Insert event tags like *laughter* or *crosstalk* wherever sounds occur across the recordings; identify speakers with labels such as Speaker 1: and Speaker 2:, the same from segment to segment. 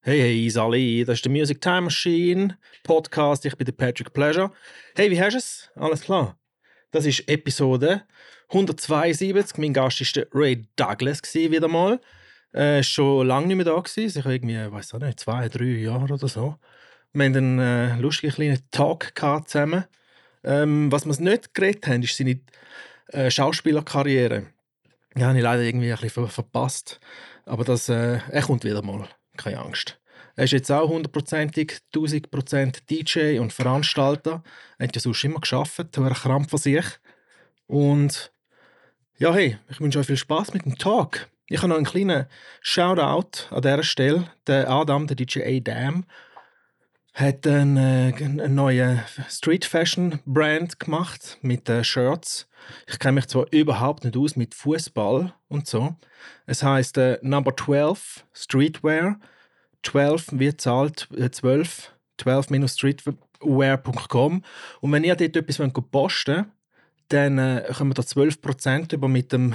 Speaker 1: Hey, hey, Sali, das ist der Music Time Machine Podcast. Ich bin der Patrick Pleasure. Hey, wie hast du es? Alles klar? Das ist Episode 172. Mein Gast ist der Ray Douglas gewesen, wieder mal. Äh, schon lange nicht mehr da gewesen. Ich irgendwie, weiß auch nicht, zwei, drei Jahre oder so. Wir haben einen äh, lustigen kleinen Talk zusammen. Ähm, was wir nicht geredet haben, ist seine äh, Schauspielerkarriere. Ja, habe ich leider irgendwie ein bisschen ver verpasst. Aber das, äh, er kommt wieder mal keine Angst. Er ist jetzt auch hundertprozentig, 1000% DJ und Veranstalter. Er hat ja sonst immer geschafft, er krampft von sich. Und ja, hey, ich wünsche euch viel Spaß mit dem Talk. Ich habe noch einen kleinen Shoutout an dieser Stelle. Der Adam, der DJ Adam, hat einen, äh, einen neuen Street Fashion Brand gemacht mit äh, Shirts. Ich kenne mich zwar überhaupt nicht aus mit Fußball und so. Es heißt äh, Number 12 Streetwear. 12 wird zahlt äh, 12 12-streetwear.com und wenn ihr dort etwas wollt posten dann äh, kommen wir da 12% über mit dem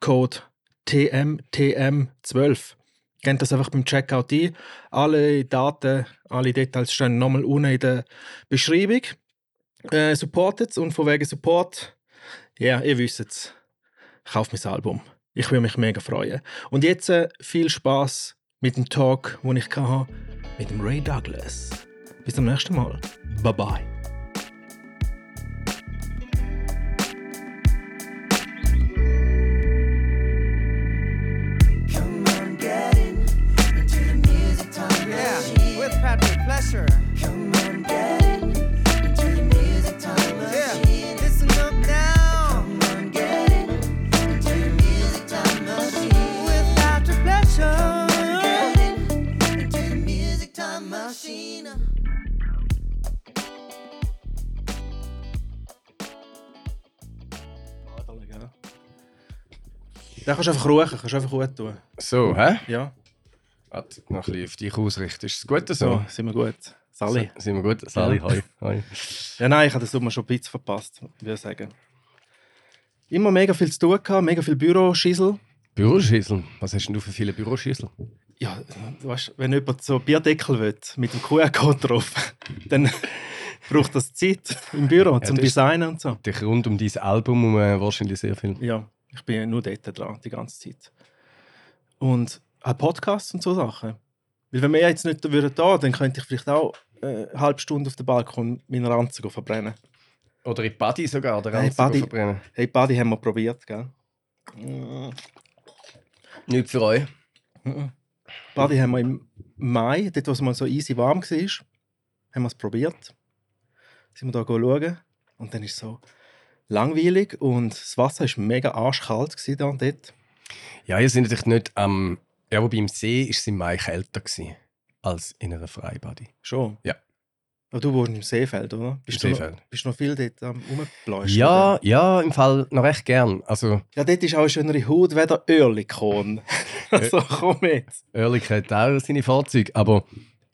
Speaker 1: Code TMTM12. Gebt das einfach beim Checkout ein. Alle Daten, alle Details stehen nochmal unten in der Beschreibung. Äh, supportet und von wegen Support, ja, ihr wisst es. Kauft mein Album. Ich würde mich mega freuen. Und jetzt äh, viel Spaß mit dem Talk, den ich hatte mit dem Ray Douglas. Bis zum nächsten Mal. Bye bye. Den kannst du einfach ruhen, kannst du einfach gut tun.
Speaker 2: So, hä?
Speaker 1: Ja,
Speaker 2: Warte, noch ein bisschen auf dich ausrichten. Ist es gut so?
Speaker 1: so, sind wir gut. Sally.
Speaker 2: S- Sind wir gut? Sali,
Speaker 1: Ja.
Speaker 2: hoi. hoi.
Speaker 1: Ja, nein, ich habe das Sommer schon ein bisschen verpasst, würde ich sagen. Immer mega viel zu tun gehabt, mega viel Büroschissel.
Speaker 2: Büroschüssel. Was hast denn du für viele Büroschüssel?
Speaker 1: Ja, du weißt, wenn jemand so Bierdeckel will, mit dem QR-Code drauf, *laughs* dann *laughs* braucht das Zeit im Büro zum
Speaker 2: das ist-
Speaker 1: Designen und so.
Speaker 2: Dich rund um dein Album um, äh, wahrscheinlich sehr viel.
Speaker 1: Ja, ich bin ja nur dort dran, die ganze Zeit. Und auch Podcasts und so Sachen. Weil wenn wir jetzt nicht würden da, dann könnte ich vielleicht auch äh, eine halbe Stunde auf dem Balkon meinen Ranzen verbrennen.
Speaker 2: Oder in Buddy sogar, der
Speaker 1: Hey,
Speaker 2: ganze
Speaker 1: Buddy.
Speaker 2: verbrennen.
Speaker 1: Hey, Buddy haben wir probiert, gell? Mm.
Speaker 2: Nicht für euch.
Speaker 1: Mhm. Buddy haben wir im Mai, dort wo es mal so easy warm war, haben wir es probiert. Sind wir da schauen und dann ist es so langweilig und das Wasser war mega arschkalt gewesen da und dort.
Speaker 2: Ja, ihr seid natürlich nicht am... ja, wobei im See ist es im Mai kälter gewesen, als in einer Freibody.
Speaker 1: Schon?
Speaker 2: Ja.
Speaker 1: Aber du wohnst im Seefeld, oder? Bist
Speaker 2: Im
Speaker 1: du
Speaker 2: Seefeld.
Speaker 1: Noch, bist du noch viel dort am Rumbläuschen?
Speaker 2: Ja, ja, im Fall noch recht gern. Also,
Speaker 1: Ja, dort ist auch eine schönere Haut wie der Oerlikon. *laughs* *laughs* also komm jetzt.
Speaker 2: Oerlik hat auch seine Fahrzeuge, aber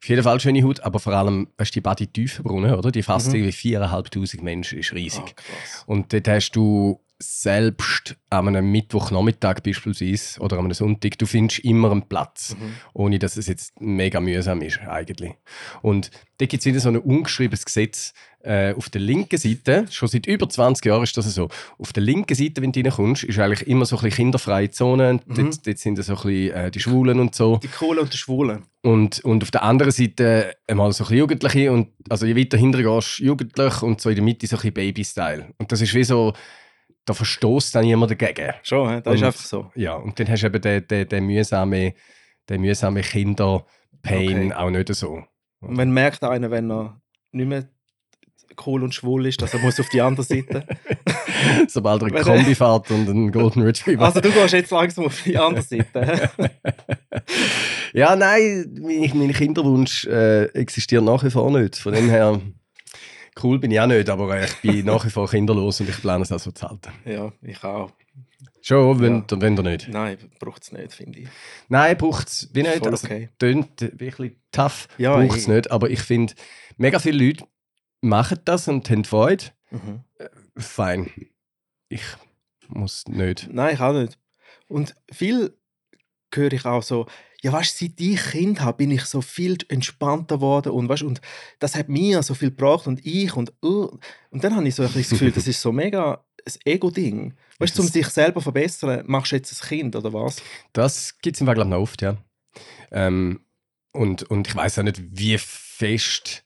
Speaker 2: auf jeden Fall schöne Haut, aber vor allem, weißt du, die Badi Tiefenbrunnen, oder? Die fasst
Speaker 1: Mhm.
Speaker 2: irgendwie 4'500 Menschen, ist riesig.
Speaker 1: Krass.
Speaker 2: Und dort hast du selbst an einem Mittwochnachmittag beispielsweise oder an einem Sonntag, du findest immer einen Platz,
Speaker 1: Mhm.
Speaker 2: ohne dass es jetzt mega mühsam ist eigentlich. Und da gibt es wieder so ein ungeschriebenes Gesetz äh, auf der linken Seite, schon seit über 20 Jahren ist das so, auf der linken Seite, wenn du reinkommst, ist eigentlich immer so ein bisschen kinderfreie Zone,
Speaker 1: Mhm.
Speaker 2: dort, dort sind so ein bisschen äh, die Schwulen und so.
Speaker 1: Die Coolen und die Schwulen.
Speaker 2: Und, und auf der anderen Seite einmal so ein bisschen Jugendliche und also je weiter hinten gehst, jugendlich und so in der Mitte so ein bisschen Baby-Style. Und das ist wie so, da verstoßt dann niemand dagegen.
Speaker 1: Schon, hä? das ist
Speaker 2: Und-
Speaker 1: einfach so.
Speaker 2: Ja, und dann hast du eben den, den, den mühsamen, den mühsamen Kinder-Pain
Speaker 1: Okay.
Speaker 2: auch nicht so.
Speaker 1: Und wenn merkt einer, wenn er nicht mehr cool und schwul ist, dass er muss auf die andere Seite. *laughs*
Speaker 2: Sobald er eine Kombi fährt und einen Golden Retriever.
Speaker 1: Also du gehst jetzt langsam auf die andere Seite. *laughs*
Speaker 2: ja, nein, mein, mein Kinderwunsch äh, existiert nach wie vor nicht. Von dem her, cool bin ich auch nicht, aber äh, ich bin *laughs* nach wie vor kinderlos und ich plane es auch so zu halten.
Speaker 1: ja, ich auch.
Speaker 2: Schon, wenn, wenn ihr nicht.
Speaker 1: Nein, braucht es nicht, finde ich.
Speaker 2: Nein, braucht es wie nicht.
Speaker 1: Voll
Speaker 2: Also,
Speaker 1: okay.
Speaker 2: tönt wirklich tough,
Speaker 1: Ja,
Speaker 2: braucht es nicht. Aber ich finde, mega viele Leute machen das und haben Freude.
Speaker 1: Mhm.
Speaker 2: Fein. Ich muss nicht.
Speaker 1: Nein, ich auch nicht. Und viel höre ich auch so, ja, weißt seit ich Kind habe, bin ich so viel entspannter geworden und, weißt, und das hat mir so viel gebracht und ich und uh, und dann habe ich so ein bisschen das Gefühl, das ist so *laughs* mega ein Ego-Ding. Weißt du, um sich selber zu verbessern, machst du jetzt ein Kind oder was?
Speaker 2: Das gibt es im Fall, glaube ich, noch oft, ja. Ähm, und, und ich weiß auch nicht, wie fest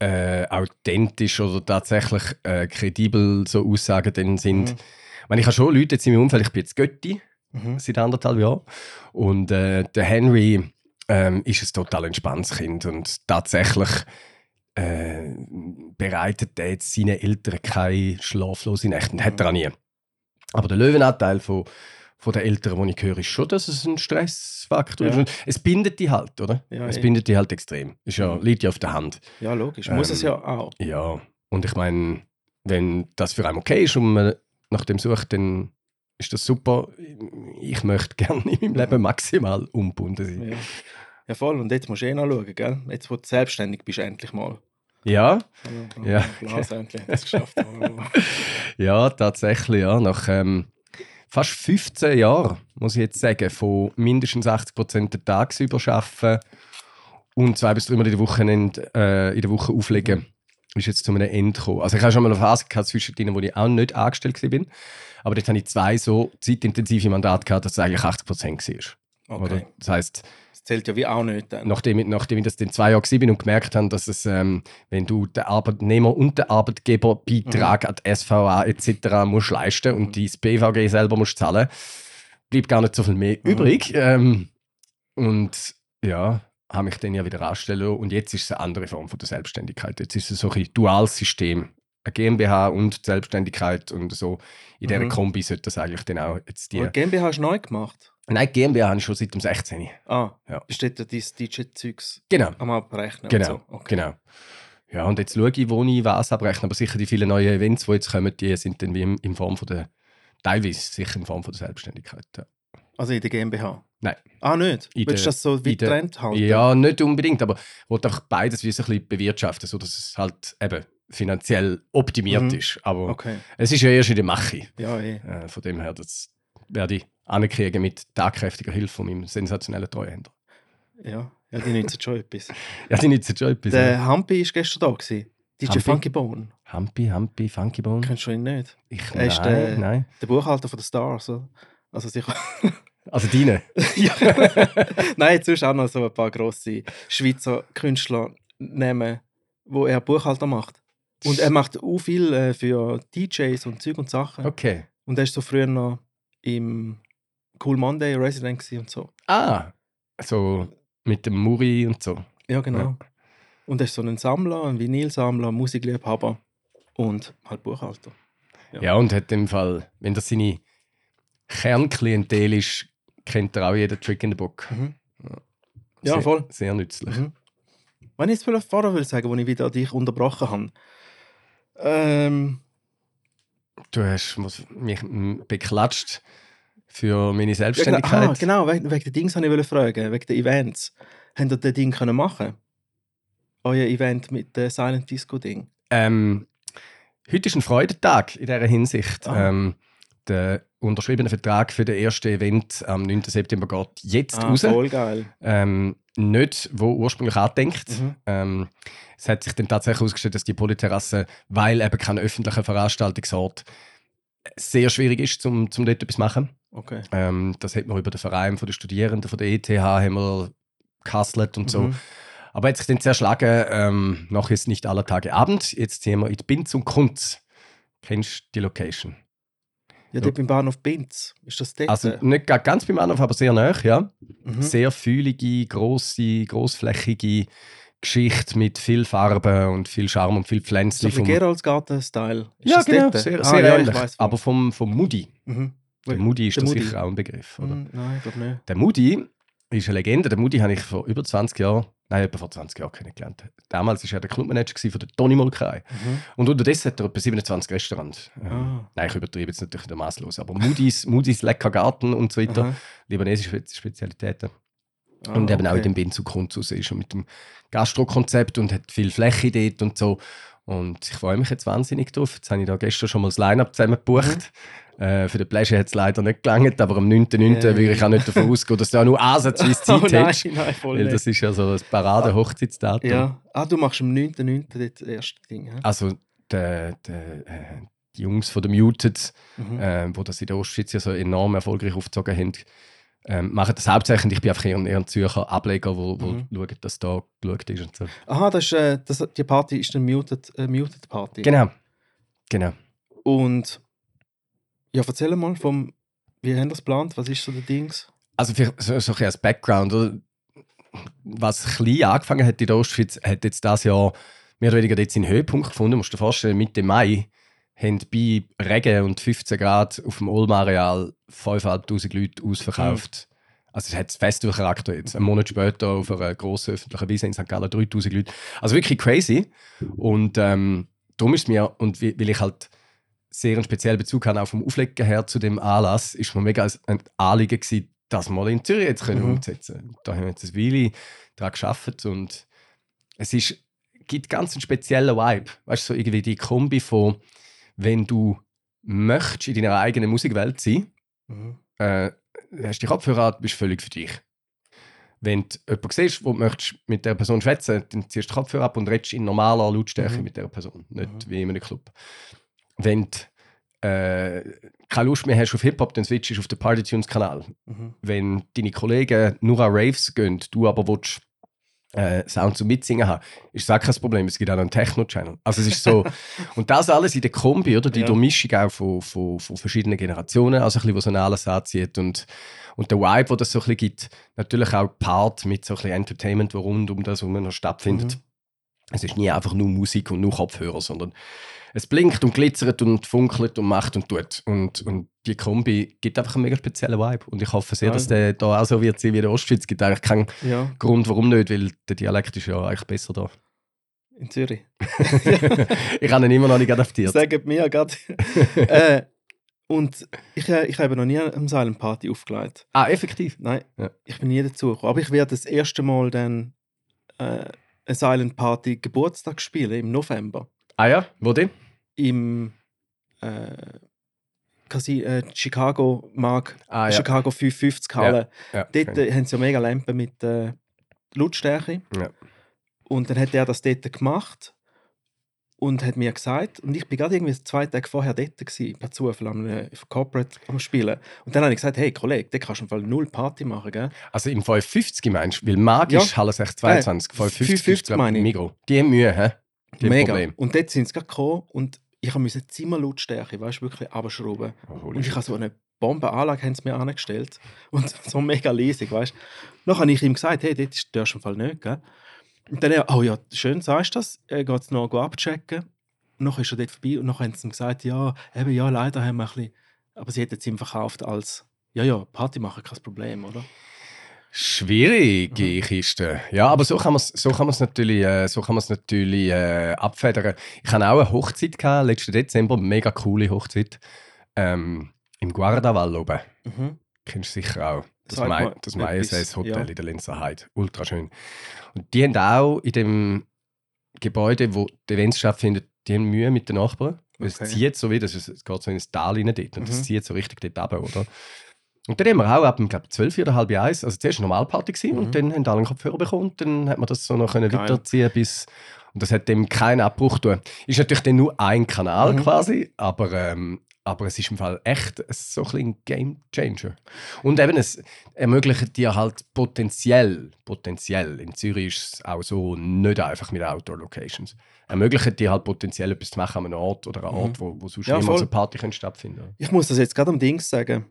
Speaker 2: äh, authentisch oder tatsächlich äh, kredibel so Aussagen dann sind.
Speaker 1: Mhm.
Speaker 2: Ich meine, ich habe schon Leute jetzt in meinem Umfeld, ich bin jetzt Götti
Speaker 1: Mhm.
Speaker 2: seit anderthalb Jahren und äh, der Henry ähm, ist ein total entspanntes Kind und tatsächlich äh, bereitet er jetzt seinen Eltern keine schlaflose Nächte und hat er auch nie. Aber der Löwenanteil von, von den Eltern, die ich höre, ist schon, dass es ein Stressfaktor
Speaker 1: Ja.
Speaker 2: ist. Und es bindet die halt, oder?
Speaker 1: Ja,
Speaker 2: es bindet die halt extrem. Ist ja,
Speaker 1: Mhm.
Speaker 2: liegt ja auf der Hand.
Speaker 1: Ja, logisch. Muss
Speaker 2: Ähm,
Speaker 1: es ja auch.
Speaker 2: Ja, und ich meine, wenn das für einen okay ist und man nach dem sucht, dann ist das super. Ich möchte gerne in meinem Leben maximal umgebunden sein.
Speaker 1: Ja. ja, voll. Und jetzt musst du eh noch schauen, gell? Jetzt, wo du selbstständig bist, endlich mal.
Speaker 2: Ja,
Speaker 1: Ja,
Speaker 2: Ja. *laughs*
Speaker 1: Glas endlich es geschafft. *laughs*
Speaker 2: ja, tatsächlich, ja. Nach ähm, fast 15 Jahren, muss ich jetzt sagen, von mindestens 80% der tagsüber arbeiten und zwei bis dreimal in der Woche, äh, in der Woche auflegen, ist jetzt zu einem Ende gekommen. Also ich habe schon mal eine Phase gehabt zwischendrin, wo ich auch nicht angestellt war. Aber jetzt habe ich zwei so zeitintensive Mandate gehabt, dass es eigentlich 80% war. Oder?
Speaker 1: Okay.
Speaker 2: Das heisst,
Speaker 1: Das zählt ja wie auch nicht dann.
Speaker 2: nachdem, ich- nachdem ich das dann zwei Jahre war und gemerkt habe, dass es, ähm, wenn du den Arbeitnehmer und den Arbeitgeberbeitrag an die SVA etc. musst leisten und dein BVG selber musst zahlen, bleibt gar nicht so viel mehr
Speaker 1: Mhm.
Speaker 2: übrig. Ähm, und ja, habe mich dann ja wieder anstellen und jetzt ist es eine andere Form von der Selbstständigkeit. Jetzt ist es so ein duales System. Eine GmbH und die Selbstständigkeit und so. In dieser
Speaker 1: Mhm.
Speaker 2: Kombi sollte das eigentlich dann auch jetzt die...
Speaker 1: Aber GmbH hast du neu gemacht?
Speaker 2: Nein, GmbH habe ich schon seit dem 16.
Speaker 1: Ah,
Speaker 2: Ja.
Speaker 1: bist du dort dein DJ-Zeugs
Speaker 2: Genau.
Speaker 1: am Abrechnen?
Speaker 2: Genau,
Speaker 1: Und so. okay.
Speaker 2: genau. Ja, und jetzt schaue ich, wo ich was abrechne. Aber sicher die vielen neuen Events, die jetzt kommen, die sind dann wie in, in Form von der, teilweise sicher in Form von der Selbstständigkeit. Ja,
Speaker 1: Also in der GmbH?
Speaker 2: Nein.
Speaker 1: Ah, nicht?
Speaker 2: In
Speaker 1: Willst du das so wie getrennt halten?
Speaker 2: ja nicht unbedingt, aber ich wollte einfach beides wie so ein bisschen bewirtschaften, sodass es halt eben finanziell optimiert
Speaker 1: Mhm.
Speaker 2: ist. Aber
Speaker 1: Okay.
Speaker 2: es ist ja erst in der Mache.
Speaker 1: Ja, eh.
Speaker 2: Äh, von dem her, das werde ich ankriegen mit tagkräftiger Hilfe von meinem sensationellen Treuhänder.
Speaker 1: Ja. ja, die nützen schon etwas. *laughs*
Speaker 2: Ja, die nützen schon etwas. ja.
Speaker 1: Der Hampi war gestern da. Gewesen. DJ? Funky Bone.
Speaker 2: Hampi, Hampi, Funky Bone.
Speaker 1: Kennst du ihn nicht?
Speaker 2: Ich,
Speaker 1: Er ist
Speaker 2: nein,
Speaker 1: der-
Speaker 2: nein.
Speaker 1: Der Buchhalter von der Stars. oder? Also sicher. *laughs*
Speaker 2: Also deine. *laughs*
Speaker 1: ja. Nein, jetzt sonst auch noch so ein paar grosse Schweizer Künstler nehmen, wo er Buchhalter macht. Und er macht auch viel äh, für DJs und Zeug und Sachen.
Speaker 2: Okay.
Speaker 1: Und er ist so früher noch im Cool Monday Resident und so.
Speaker 2: Ah, so mit dem Muri und so.
Speaker 1: Ja, genau.
Speaker 2: Ja.
Speaker 1: Und er ist so ein Sammler, ein Vinylsammler, Musikliebhaber und halt Buchhalter. Ja.
Speaker 2: Ja, und hat im Fall, wenn das seine Kernklientel ist, kennt er auch jeden Trick in the Book.
Speaker 1: Mhm. Ja,
Speaker 2: sehr,
Speaker 1: voll.
Speaker 2: Sehr nützlich.
Speaker 1: Mhm. Wenn ich jetzt vielleicht vorher will sagen, wo ich wieder dich unterbrochen habe. Ähm,
Speaker 2: Du hast mich beklatscht für meine
Speaker 1: ja, genau,
Speaker 2: Selbstständigkeit.
Speaker 1: ah, genau, wegen, wegen der Dings wollte ich fragen, wegen der Events. Habt ihr das Ding können machen? Euer Event mit dem Silent Disco Ding.
Speaker 2: Ähm, heute ist ein Freudentag in dieser Hinsicht.
Speaker 1: Ah.
Speaker 2: Ähm, der unterschriebene Vertrag für das erste Event am 9. September geht jetzt
Speaker 1: Ah,
Speaker 2: raus.
Speaker 1: voll geil.
Speaker 2: Ähm, nicht, wo ursprünglich angedenkt.
Speaker 1: Mhm.
Speaker 2: Ähm, es hat sich dann tatsächlich herausgestellt, dass die Polyterrasse, weil eben kein öffentlicher Veranstaltungsort, sehr schwierig ist, zum, zum dort etwas zu machen.
Speaker 1: Okay.
Speaker 2: Ähm, das hat man über den Verein von den Studierenden von der ETH haben wir gehustelt und so.
Speaker 1: Mhm.
Speaker 2: Aber hat sich dann zerschlagen, ähm, noch ist nicht aller Tage Abend, jetzt ziehen wir in die Binz und Kunz. Kennst du die Location?
Speaker 1: Ja, dort beim Bahnhof Binz. Ist das dort?
Speaker 2: Also nicht ga- ganz beim Anruf, aber sehr nah, ja.
Speaker 1: mhm.
Speaker 2: Sehr fühlige, grosse, grossflächige Geschichte mit viel Farbe und viel Charme und viel
Speaker 1: so
Speaker 2: Pflänzchen.
Speaker 1: ein bisschen Geroldsgarten-Style.
Speaker 2: Ja,
Speaker 1: das
Speaker 2: genau,
Speaker 1: dort?
Speaker 2: sehr,
Speaker 1: Ah,
Speaker 2: sehr
Speaker 1: ja, ich
Speaker 2: ähnlich.
Speaker 1: wo.
Speaker 2: aber vom, vom Moody.
Speaker 1: Mhm.
Speaker 2: Der Moody ist
Speaker 1: Der
Speaker 2: da
Speaker 1: Moody.
Speaker 2: sicher auch ein Begriff. Oder?
Speaker 1: Mhm, Nein, ich glaube nicht.
Speaker 2: Der Moody ist eine Legende. Der Moody habe ich vor über 20 Jahren, nein, etwa vor 20 Jahren kennengelernt. Damals war er der Clubmanager von der Toni Molkerei.
Speaker 1: Mhm.
Speaker 2: Und unterdessen hat er etwa 27 Restaurants. Ähm,
Speaker 1: Ah.
Speaker 2: Nein, ich übertreibe jetzt natürlich der maßlos. Aber Moody's, *laughs* Moody's Lecker Garten und so weiter, libanesische Spe- Spezialitäten.
Speaker 1: Ah,
Speaker 2: und eben auch in
Speaker 1: okay.
Speaker 2: dem Bin zu Kunst raus ist und mit dem Gastro-Konzept und hat viel Fläche dort und so. Und ich freue mich jetzt wahnsinnig drauf. Jetzt habe ich da gestern schon mal das Line-Up zusammen gebucht. Äh, für den Pleasure hat es leider nicht gelangt, aber am 9.9.
Speaker 1: Ja.
Speaker 2: würde ich auch nicht davon ausgehen, dass du auch nur ansatzweise *laughs*
Speaker 1: Oh
Speaker 2: Zeit
Speaker 1: nein,
Speaker 2: hast.
Speaker 1: nein, voll
Speaker 2: Weil das ist ja so ein Parade-Hochzeitsdatum.
Speaker 1: Ja. Ah, du machst am 9.9. das erste Ding. hä?
Speaker 2: Also, der, der, äh, die Jungs von der Muted,
Speaker 1: Mhm.
Speaker 2: äh, wo das in der Ostschweiz ja so enorm erfolgreich aufgezogen haben, ähm, machen das hauptsächlich. Ich bin einfach eher ein, Zürcher Ableger, wo, wo
Speaker 1: Mhm.
Speaker 2: schauen, dass da geschaut ist und so.
Speaker 1: Aha, das ist, äh, das, die Party ist eine Muted, äh, Muted Party.
Speaker 2: Genau. Genau.
Speaker 1: Und ja, erzähl mal vom, wie haben das geplant? Was ist so der Dings?
Speaker 2: Also für, so, so ein bisschen als Background, oder? was klein angefangen hat in der Ostschweiz, hat jetzt das Jahr mehr oder weniger jetzt seinen Höhepunkt gefunden. Du musst dir vorstellen, Mitte Mai haben bei Regen und 15 Grad auf dem Olm-Areal 5'500 Leute ausverkauft. Also es hat Festivalcharakter jetzt. Einen Monat später auf einer grossen öffentlichen Wiese in St. Gallen 3000 Leute. Also wirklich crazy. Und ähm, darum ist mir, und weil ich halt sehr einen speziellen Bezug habe, auch vom Auflegen her zu dem Anlass, ist mir mega ein Anliegen gewesen, das mal in Zürich jetzt können
Speaker 1: Mhm.
Speaker 2: umzusetzen. Da haben wir jetzt ein Weile daran gearbeitet und es ist, gibt ganz einen speziellen Vibe. Weißt du, so irgendwie die Kombi von, wenn du möchtest in deiner eigenen Musikwelt sein,
Speaker 1: Mhm.
Speaker 2: äh, hast die Kopfhörer an, bist völlig für dich. Wenn du jemanden siehst, wo du möchtest mit der Person schwätzen dann ziehst du die Kopfhörer ab und redest in normaler Lautstärke
Speaker 1: Mhm.
Speaker 2: mit der Person, nicht
Speaker 1: Mhm.
Speaker 2: wie in einem Club. Wenn du äh, keine Lust mehr hast auf Hip-Hop, dann switchst du auf den Party-Tunes-Kanal.
Speaker 1: Mhm.
Speaker 2: Wenn deine Kollegen nur an Raves gehen, du aber willst, äh, Sound zum Mitsingen haben, ist das auch kein Problem. Es gibt auch einen Techno-Channel. Also es ist so, *laughs* und das alles in der Kombi, oder? Die
Speaker 1: Ja.
Speaker 2: Durchmischung auch von, von, von verschiedenen Generationen, also ein bisschen, was so ein alles anzieht und, und der Vibe, wo das so ein bisschen gibt, natürlich auch Part mit so ein bisschen Entertainment, wo rund um das herum noch stattfindet.
Speaker 1: Mhm.
Speaker 2: Es ist nie einfach nur Musik und nur Kopfhörer, sondern es blinkt und glitzert und funkelt und macht und tut. Und, und die Kombi gibt einfach einen mega speziellen Vibe. Und ich hoffe sehr,
Speaker 1: Ja.
Speaker 2: dass der da auch so wird sein wie in der Ostschweiz. Es gibt eigentlich keinen
Speaker 1: Ja,
Speaker 2: Grund, warum nicht, weil der Dialekt ist ja eigentlich besser da.
Speaker 1: in Zürich. *laughs* *laughs*
Speaker 2: ich habe ihn immer noch nicht adaptiert.
Speaker 1: Sagen mir gerade. *laughs* äh, und ich, äh, ich habe noch nie eine Silent Party aufgelegt.
Speaker 2: Ah, effektiv.
Speaker 1: Nein,
Speaker 2: Ja.
Speaker 1: ich bin nie dazu gekommen. Aber ich werde das erste Mal dann äh, eine Silent Party Geburtstag spielen im November.
Speaker 2: Ah ja, wo denn?
Speaker 1: Im äh, Casi äh, Chicago Mark,
Speaker 2: Ah ja.
Speaker 1: Chicago 550 Halle.
Speaker 2: ja
Speaker 1: Dort
Speaker 2: okay.
Speaker 1: äh, haben sie ja mega Lampen mit äh, Lautstärke.
Speaker 2: Ja.
Speaker 1: Und dann hat er das dort gemacht und hat mir gesagt, und ich bin gerade irgendwie zwei Tage vorher dort gewesen, per Zufall am äh, Corporate am Spielen. Und dann habe ich gesagt, hey Kollege, da kannst du im Fall null Party machen, gell?
Speaker 2: Also im 550 meinst du? Weil magisch
Speaker 1: Ja.
Speaker 2: Halle 622,
Speaker 1: Äh,
Speaker 2: 550,
Speaker 1: 550
Speaker 2: glaub
Speaker 1: meine ich.
Speaker 2: Die haben Mühe, hä? Haben
Speaker 1: Mega.
Speaker 2: Problem.
Speaker 1: Und dort sind sie gekommen und ich musste Zimmerlautstärke, weißt du, wirklich abschrauben.
Speaker 2: Oh,
Speaker 1: Und ich habe so eine Bombenanlage haben sie mir angestellt *laughs* und so mega leisig, weißt du. Dann habe ich ihm gesagt, hey, dort ist der im Fall nicht, gell? Und dann er, oh ja, schön sagst du das, er geht es noch abchecken. Und dann ist er dort vorbei und dann haben sie ihm gesagt, ja, eben, ja, leider haben wir ein bisschen, aber sie hätten es ihm verkauft als, ja, ja, Party machen, kein Problem, oder?
Speaker 2: Schwierige
Speaker 1: Mhm.
Speaker 2: Kiste. Ja, aber so kann man es so kann natürlich, äh, so kann natürlich äh, abfedern. Ich hatte auch eine Hochzeit, gehabt, letzten Dezember, mega coole Hochzeit. Ähm, Im Guardaval oben.
Speaker 1: Mhm.
Speaker 2: Kennst du sicher auch. Das, Mai,
Speaker 1: mal
Speaker 2: das Mayeses Hotel
Speaker 1: ja.
Speaker 2: in der Linzer Heide. Ultra schön. Und die haben auch in dem Gebäude, wo die Events stattfinden, die haben Mühe mit den Nachbarn.
Speaker 1: Okay.
Speaker 2: Es zieht so wie, das ist, es geht so ins Tal rein dort und es
Speaker 1: Mhm.
Speaker 2: zieht so richtig dort runter, oder? Und dann haben wir auch ab dem, glaub, 12 oder halb eins, also zuerst eine Normalparty gewesen,
Speaker 1: Mhm.
Speaker 2: und dann haben alle einen Kopfhörer bekommen und dann hat man das so noch können
Speaker 1: Geil.
Speaker 2: weiterziehen bis und das hat dem keinen Abbruch tun. Ist natürlich dann nur ein Kanal
Speaker 1: Mhm.
Speaker 2: quasi, aber, ähm, aber es ist im Fall echt so ein bisschen ein Game Changer. Und eben, es ermöglicht dir halt potenziell, potenziell, in Zürich ist es auch so nicht einfach mit Outdoor-Locations, ermöglicht dir halt potenziell etwas zu machen an einem Ort oder an einem
Speaker 1: Mhm.
Speaker 2: Ort, wo, wo sonst
Speaker 1: Ja,
Speaker 2: niemals eine Party stattfinden
Speaker 1: Ich muss das jetzt gerade am Dings sagen.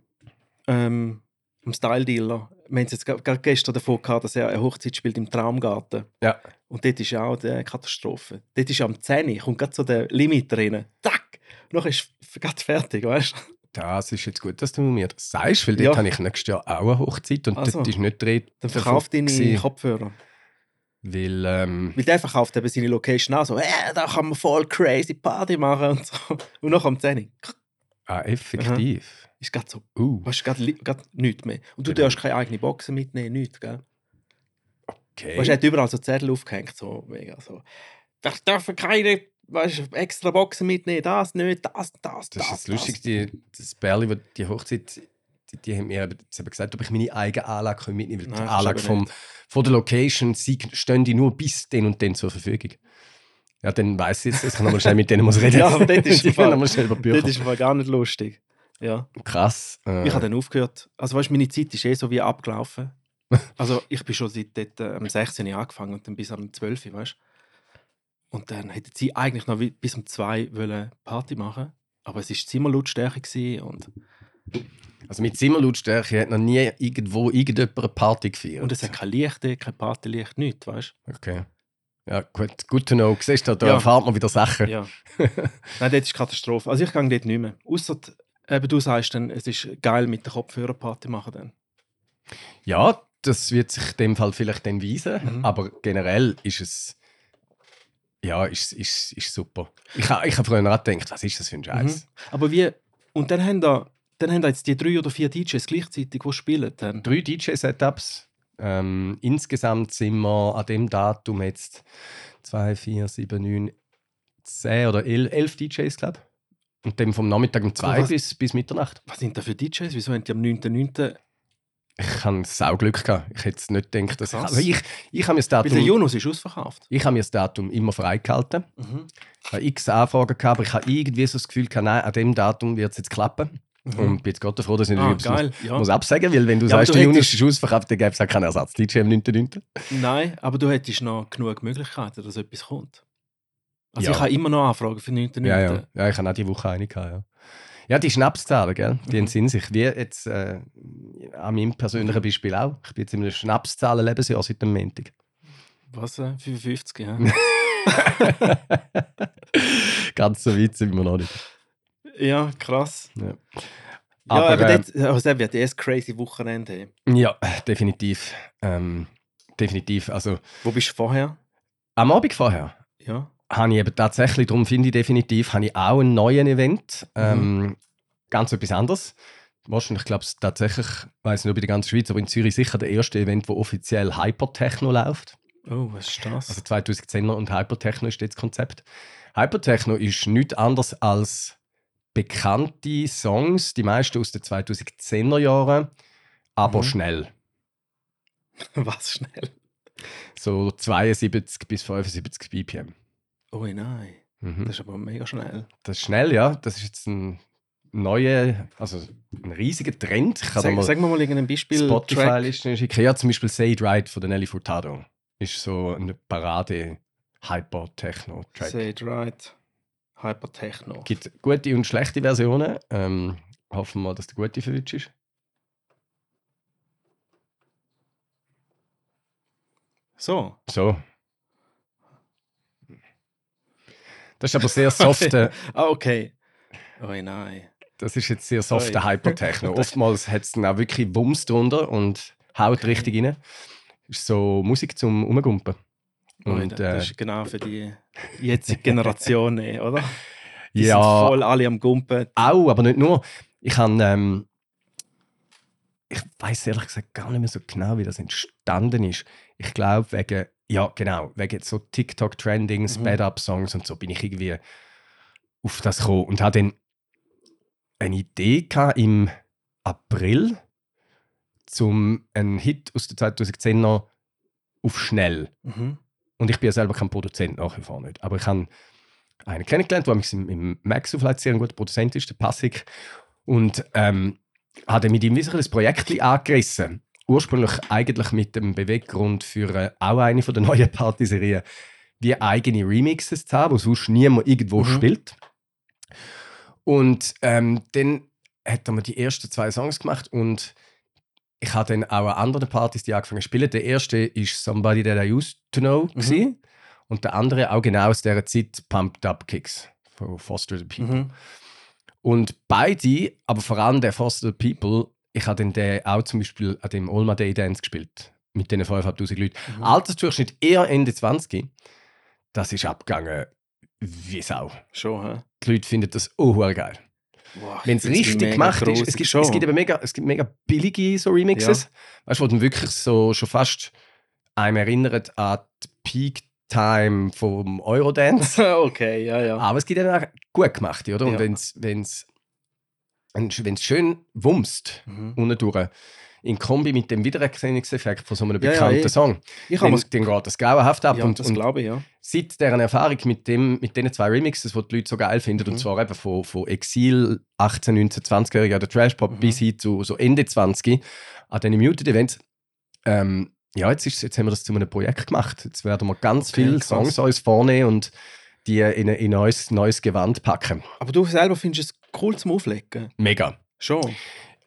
Speaker 1: Ähm, am Style Dealer. Wir haben es jetzt gerade gestern davon gehabt, dass er eine Hochzeit spielt im Traumgarten.
Speaker 2: Ja.
Speaker 1: Und dort ist ja auch die Katastrophe. Dort ist am 10 kommt gerade so der Limit rein. Zack! Noch ist gerade fertig, weißt du?
Speaker 2: Das ist jetzt gut, dass du mir das sagst, weil dort
Speaker 1: Ja.
Speaker 2: habe ich nächstes Jahr auch eine Hochzeit und
Speaker 1: Also,
Speaker 2: dort ist nicht drin.
Speaker 1: Dann verkauft deine
Speaker 2: gewesen,
Speaker 1: Kopfhörer.
Speaker 2: Weil, ähm,
Speaker 1: Weil der verkauft eben seine Location auch so, äh, da kann man voll crazy Party machen und so. Und noch am 10
Speaker 2: ah, effektiv.
Speaker 1: Ist gerade so,
Speaker 2: Uh,
Speaker 1: weißt du, gerade, nichts mehr. Und du
Speaker 2: Genau.
Speaker 1: darfst keine eigene Boxen mitnehmen, nichts, gell?
Speaker 2: okay.
Speaker 1: Weißt du, er hat überall so Zettel aufgehängt, so mega so. wir dürfen keine weißt, extra Boxen mitnehmen, das nicht, das, das, das.
Speaker 2: Das ist das Lustige, die, das Bärli, wo die Hochzeit, die, die haben mir eben gesagt, ob ich meine eigene Anlage mitnehmen kann. Weil
Speaker 1: Nein,
Speaker 2: die Anlage vom,
Speaker 1: nicht.
Speaker 2: von der Location sie stehen die nur bis den und den zur Verfügung. Ja, dann weiß ich jetzt, ich nochmal schnell mit denen muss *laughs* reden.
Speaker 1: Ja, aber dort ist *laughs* Fall-
Speaker 2: schnell über.
Speaker 1: Das ist aber gar nicht lustig. Ja.
Speaker 2: krass. Äh,
Speaker 1: Ich habe dann aufgehört. Also weißt, du, meine Zeit ist eh so wie abgelaufen. *laughs* Also ich bin schon seit dort, äh, am 16. Jahr angefangen und dann bis am 12. weißt Und dann hätten sie eigentlich noch bis um 2 wollen Party machen aber es war Zimmerlautstärke und,
Speaker 2: also mit Zimmerlautstärke hat noch nie irgendwo irgendjemand eine Party gefeiert.
Speaker 1: und es hat kein Licht, eh, kein Partylicht, nichts, weißt
Speaker 2: Okay. Ja, gut, good to know. Siehst du, da
Speaker 1: Ja.
Speaker 2: erfahrt man wieder Sachen.
Speaker 1: Ja. *laughs* Nein, das ist Katastrophe. Also ich gehe dort nicht mehr. Außer eben du sagst dann, es ist geil mit der Kopfhörer Party machen dann.
Speaker 2: Ja, das wird sich in dem Fall vielleicht dann weisen,
Speaker 1: Mhm.
Speaker 2: aber generell ist es ja, ist, ist, ist super. Ich habe ich ha früher auch gedacht, was ist das für ein Scheiß?
Speaker 1: Aber wie, und dann haben da, dann haben da jetzt die drei oder vier DJs gleichzeitig, die spielen dann.
Speaker 2: Drei DJ-Setups. Ähm, insgesamt sind wir an dem Datum jetzt 2, 4, 7, 9, 10 oder 11, 11 DJs, glaube ich. Und dann vom Nachmittag um 2
Speaker 1: was-
Speaker 2: bis, bis Mitternacht.
Speaker 1: Was sind da für DJs? Wieso haben die am 9.9.
Speaker 2: Ich habe sau Glück gehabt. Ich hätte nicht gedacht, dass ich,
Speaker 1: Krass.
Speaker 2: also ich, ich habe mir das
Speaker 1: Weil der
Speaker 2: Datum,
Speaker 1: Jonas ist ausverkauft.
Speaker 2: ich habe mir das Datum immer freigehalten.
Speaker 1: Mhm.
Speaker 2: Ich habe x Anfragen gehabt, aber ich habe irgendwie so das Gefühl gehabt, nein, an dem Datum wird es jetzt klappen. Und bin jetzt Gott froh, dass ich
Speaker 1: Mhm. Ah,
Speaker 2: nicht muss,
Speaker 1: geil. Ja.
Speaker 2: muss absagen, weil wenn du
Speaker 1: Ja,
Speaker 2: sagst,
Speaker 1: du
Speaker 2: der Juni
Speaker 1: hättest-
Speaker 2: ist ausverkauft, dann gäbe es auch keinen Ersatz. DJ am 9.9.
Speaker 1: Nein, aber du hättest noch genug Möglichkeiten, dass etwas kommt. Also
Speaker 2: Ja.
Speaker 1: ich habe immer noch Anfragen für 9.9.
Speaker 2: Ja, ja. ja, ich habe auch die Woche eine gehabt, ja. Ja, die Schnapszahlen, gell? die
Speaker 1: Mhm.
Speaker 2: entsinnen sich. Wie jetzt äh, an meinem persönlichen Beispiel auch. Ich bin jetzt in einem Schnapszahlen-Lebensjahr seit dem Montag.
Speaker 1: Was? Äh, 55, ja. *laughs*
Speaker 2: Ganz so weit sind wir noch nicht.
Speaker 1: ja, krass.
Speaker 2: Ja.
Speaker 1: Ja,
Speaker 2: Aber,
Speaker 1: aber,
Speaker 2: äh,
Speaker 1: dort, also das wird erst crazy Wochenende haben.
Speaker 2: Ja, definitiv. Ähm, definitiv. Also
Speaker 1: Wo bist du vorher?
Speaker 2: am Abend vorher
Speaker 1: Ja.
Speaker 2: Habe ich eben tatsächlich, darum finde ich definitiv, habe ich auch einen neuen Event. Ähm, ganz etwas anderes. Wahrscheinlich, ich glaube es tatsächlich, weiß nicht ob in der ganzen Schweiz, aber in Zürich sicher der erste Event, wo offiziell Hypertechno läuft.
Speaker 1: Oh, was ist das?
Speaker 2: Also 2010er und Hypertechno ist jetzt das Konzept. Hypertechno ist nichts anderes als bekannte Songs, die meisten aus den 2010er Jahren, aber
Speaker 1: Mhm.
Speaker 2: schnell. *laughs*
Speaker 1: was schnell?
Speaker 2: So 72 bis 75 BPM.
Speaker 1: Oh nein,
Speaker 2: Mhm.
Speaker 1: das ist aber mega schnell.
Speaker 2: Das ist schnell, ja. Das ist jetzt ein neuer, also ein riesiger Trend. Ich kann da
Speaker 1: Sag,
Speaker 2: mal
Speaker 1: sag mal irgendein Beispiel.
Speaker 2: Spotify
Speaker 1: Track.
Speaker 2: Listen schicken. Ja, zum Beispiel Say It Right von der Nelly Furtado. Ist so eine Parade Hyper-Techno-Track.
Speaker 1: Say it right. Hypertechno.
Speaker 2: gibt gute und schlechte Versionen. Ähm, hoffen wir mal, dass der gute für dich ist.
Speaker 1: So.
Speaker 2: So. Das ist aber sehr *laughs* softe,
Speaker 1: Ah, okay. Oh nein.
Speaker 2: das ist jetzt sehr softe. Hypertechno.
Speaker 1: Das- *laughs*
Speaker 2: Oftmals hat es dann auch wirklich Wumms drunter und haut
Speaker 1: Okay.
Speaker 2: richtig rein. Ist so Musik zum Umgumpen.
Speaker 1: Oi,
Speaker 2: Und,
Speaker 1: das
Speaker 2: äh,
Speaker 1: ist genau für die jetzige Generation, eh, oder? *laughs* Die
Speaker 2: ja,
Speaker 1: sind voll alle am Gumpen.
Speaker 2: auch, aber nicht nur. Ich habe, ähm, ich weiß ehrlich gesagt gar nicht mehr so genau, wie das entstanden ist. Ich glaube wegen, ja genau, wegen so TikTok-Trending,
Speaker 1: Mhm.
Speaker 2: Sped-Up-Songs und so bin ich irgendwie auf das gekommen und hatte dann eine Idee gehabt im April zum einen Hit aus den 2010er auf schnell.
Speaker 1: Mhm.
Speaker 2: Und ich bin ja selber kein Produzent, nach wie vor nicht. Aber ich habe einen kennengelernt, der im, im Max vielleicht sehr ein guter Produzent ist, der Passig. Und ähm, habe mit ihm ein Projekt angerissen. Ursprünglich eigentlich mit dem Beweggrund für äh, auch eine von der neuen *laughs* Partyserien, wie eigene Remixes zu haben, wo sonst niemand irgendwo
Speaker 1: Mhm.
Speaker 2: spielt. Und ähm, dann hat er mir die ersten zwei Songs gemacht und ich habe dann auch an anderen Partys die angefangen zu spielen. Der erste ist Somebody That I Used to Know
Speaker 1: Mhm.
Speaker 2: und der andere auch genau aus dieser Zeit Pumped Up Kicks von Foster the People.
Speaker 1: Mhm.
Speaker 2: Und beide, aber vor allem der Foster the People, ich habe dann den auch zum Beispiel an dem My Day Dance gespielt mit diesen 5'500 Leuten.
Speaker 1: Mhm.
Speaker 2: Altersdurchschnitt eher Ende 20. Das ist abgegangen wie Sau.
Speaker 1: Schon, hä?
Speaker 2: Die Leute finden das auch geil. Wenn es richtig gemacht ist, es gibt,
Speaker 1: schon.
Speaker 2: es, gibt eben mega, es gibt mega billige so Remixes, weißt du, wo dann wirklich so schon fast einem erinnert an die Time vom Eurodance. *laughs*
Speaker 1: okay, ja, ja.
Speaker 2: Aber es gibt eben auch gut gemachte, oder? Und
Speaker 1: Ja.
Speaker 2: wenn's, wenn's, wenn's schön wumst,
Speaker 1: Mhm.
Speaker 2: unten durch, in Kombi mit dem Wiedererkennungseffekt von so einem
Speaker 1: Ja, ja,
Speaker 2: bekannten
Speaker 1: eh.
Speaker 2: Song,
Speaker 1: Ich
Speaker 2: dann,
Speaker 1: habe
Speaker 2: dann geht das grauenhaft ab.
Speaker 1: ja,
Speaker 2: und,
Speaker 1: das
Speaker 2: und
Speaker 1: glaube ich, ja.
Speaker 2: seit deren Erfahrung mit, dem, mit diesen zwei Remixes, die die Leute so geil finden,
Speaker 1: Mhm.
Speaker 2: und zwar eben von, von Exil 18, 19, 20-Jährigen oder Trashpop
Speaker 1: Mhm.
Speaker 2: bis hin zu so Ende 20 an diesen Muted Events, ähm, ja, jetzt, ist, jetzt haben wir das zu einem Projekt gemacht. Jetzt werden wir ganz
Speaker 1: Okay,
Speaker 2: viele
Speaker 1: krass.
Speaker 2: Songs uns vornehmen und die in ein, in ein neues, neues Gewand packen.
Speaker 1: Aber du selber findest es cool zum Auflegen?
Speaker 2: Mega.
Speaker 1: Schon.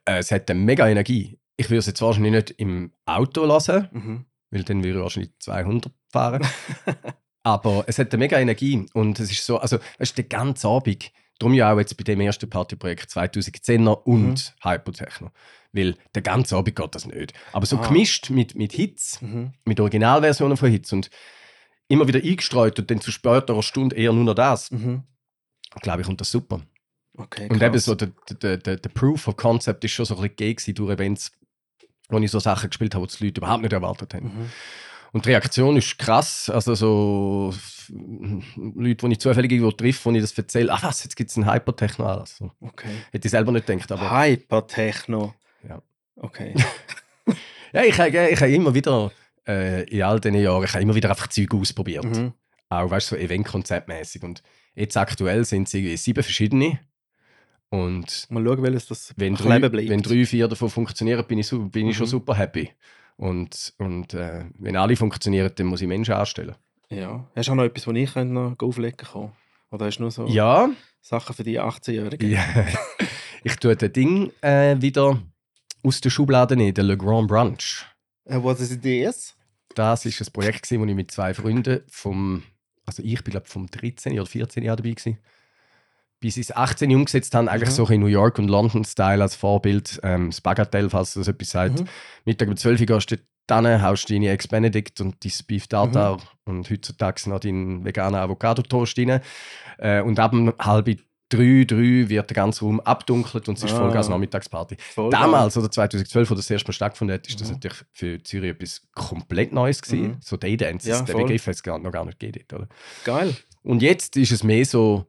Speaker 2: Äh, es hat eine mega Energie. Ich würde es jetzt wahrscheinlich nicht im Auto lassen,
Speaker 1: Mhm.
Speaker 2: weil dann würde ich wahrscheinlich 200 fahren. *laughs* Aber es hat eine mega Energie und es ist so, also weißt du, der ganze Abend, darum ja auch jetzt bei dem ersten Partyprojekt 2010er und
Speaker 1: Mhm.
Speaker 2: Hypotechno, weil der ganze Abend geht das nicht. Aber so
Speaker 1: Ah.
Speaker 2: gemischt mit, mit Hits,
Speaker 1: Mhm.
Speaker 2: mit Originalversionen von Hits und immer wieder eingestreut und dann zu späterer Stunde eher nur noch das,
Speaker 1: Mhm.
Speaker 2: glaube ich, kommt das super.
Speaker 1: Okay,
Speaker 2: Und eben so der, der, der, der Proof of Concept ist schon so ein bisschen gewesen durch Events, wo ich so Sachen gespielt habe, die die Leute überhaupt nicht erwartet haben.
Speaker 1: Mhm.
Speaker 2: Und die Reaktion ist krass. Also so Leute, die ich zufällig irgendwo treffe, wo ich das erzähle, ach was, jetzt gibt es einen Hypertechno. Also,
Speaker 1: Okay.
Speaker 2: hätte ich selber nicht gedacht. Aber
Speaker 1: Hypertechno.
Speaker 2: Ja.
Speaker 1: Okay. *laughs*
Speaker 2: ja, ich habe ich hab immer wieder äh, in all diesen Jahren, ich habe immer wieder einfach Zeug ausprobiert.
Speaker 1: mhm.
Speaker 2: Auch weißt, du, so Eventkonzeptmäßig. Und jetzt aktuell sind es irgendwie sieben verschiedene. Und
Speaker 1: Mal schauen, welches das
Speaker 2: wenn drei,
Speaker 1: bleibt.
Speaker 2: wenn drei, vier davon funktionieren, bin ich, bin ich schon
Speaker 1: Mhm.
Speaker 2: super happy. Und, und äh, wenn alle funktionieren, dann muss ich Menschen anstellen.
Speaker 1: Ja. Hast du auch noch etwas, wo ich könnte noch auflegen kann? Oder hast du nur so
Speaker 2: Ja,
Speaker 1: Sachen für die 18-Jährigen?
Speaker 2: ja. *laughs* ich tue das Ding äh, wieder aus der Schublade nehmen, der Le Grand Brunch.
Speaker 1: Uh, what is this?
Speaker 2: Das war ein Projekt, wo ich mit zwei Freunden vom, also ich bin glaube vom 13 oder 14 Jahr dabei gewesen, bis ich es 18 umgesetzt habe, eigentlich
Speaker 1: Mhm.
Speaker 2: so in New York und London Style als Vorbild, ähm, das Bagatelle, falls das etwas sagt.
Speaker 1: Mhm.
Speaker 2: Mittag um 12 Uhr gehst du dann haust deine Ex Benedict und dein Beef Tartar
Speaker 1: Mhm.
Speaker 2: und heutzutage noch deinen veganen Avocado-Toast rein. Äh, und ab halb drei, drei wird der ganze Raum abdunkelt und es ist
Speaker 1: Ah.
Speaker 2: Vollgas Nachmittagsparty.
Speaker 1: Voll
Speaker 2: Damals, oder 2012, wo das erste Mal stattgefunden hat, ist das
Speaker 1: Mhm.
Speaker 2: natürlich für Zürich etwas komplett Neues gewesen.
Speaker 1: Mhm.
Speaker 2: So Daydance,
Speaker 1: Ja,
Speaker 2: der. Begriff hat es noch gar nicht gegeben. Oder?
Speaker 1: Geil.
Speaker 2: Und jetzt ist es mehr so,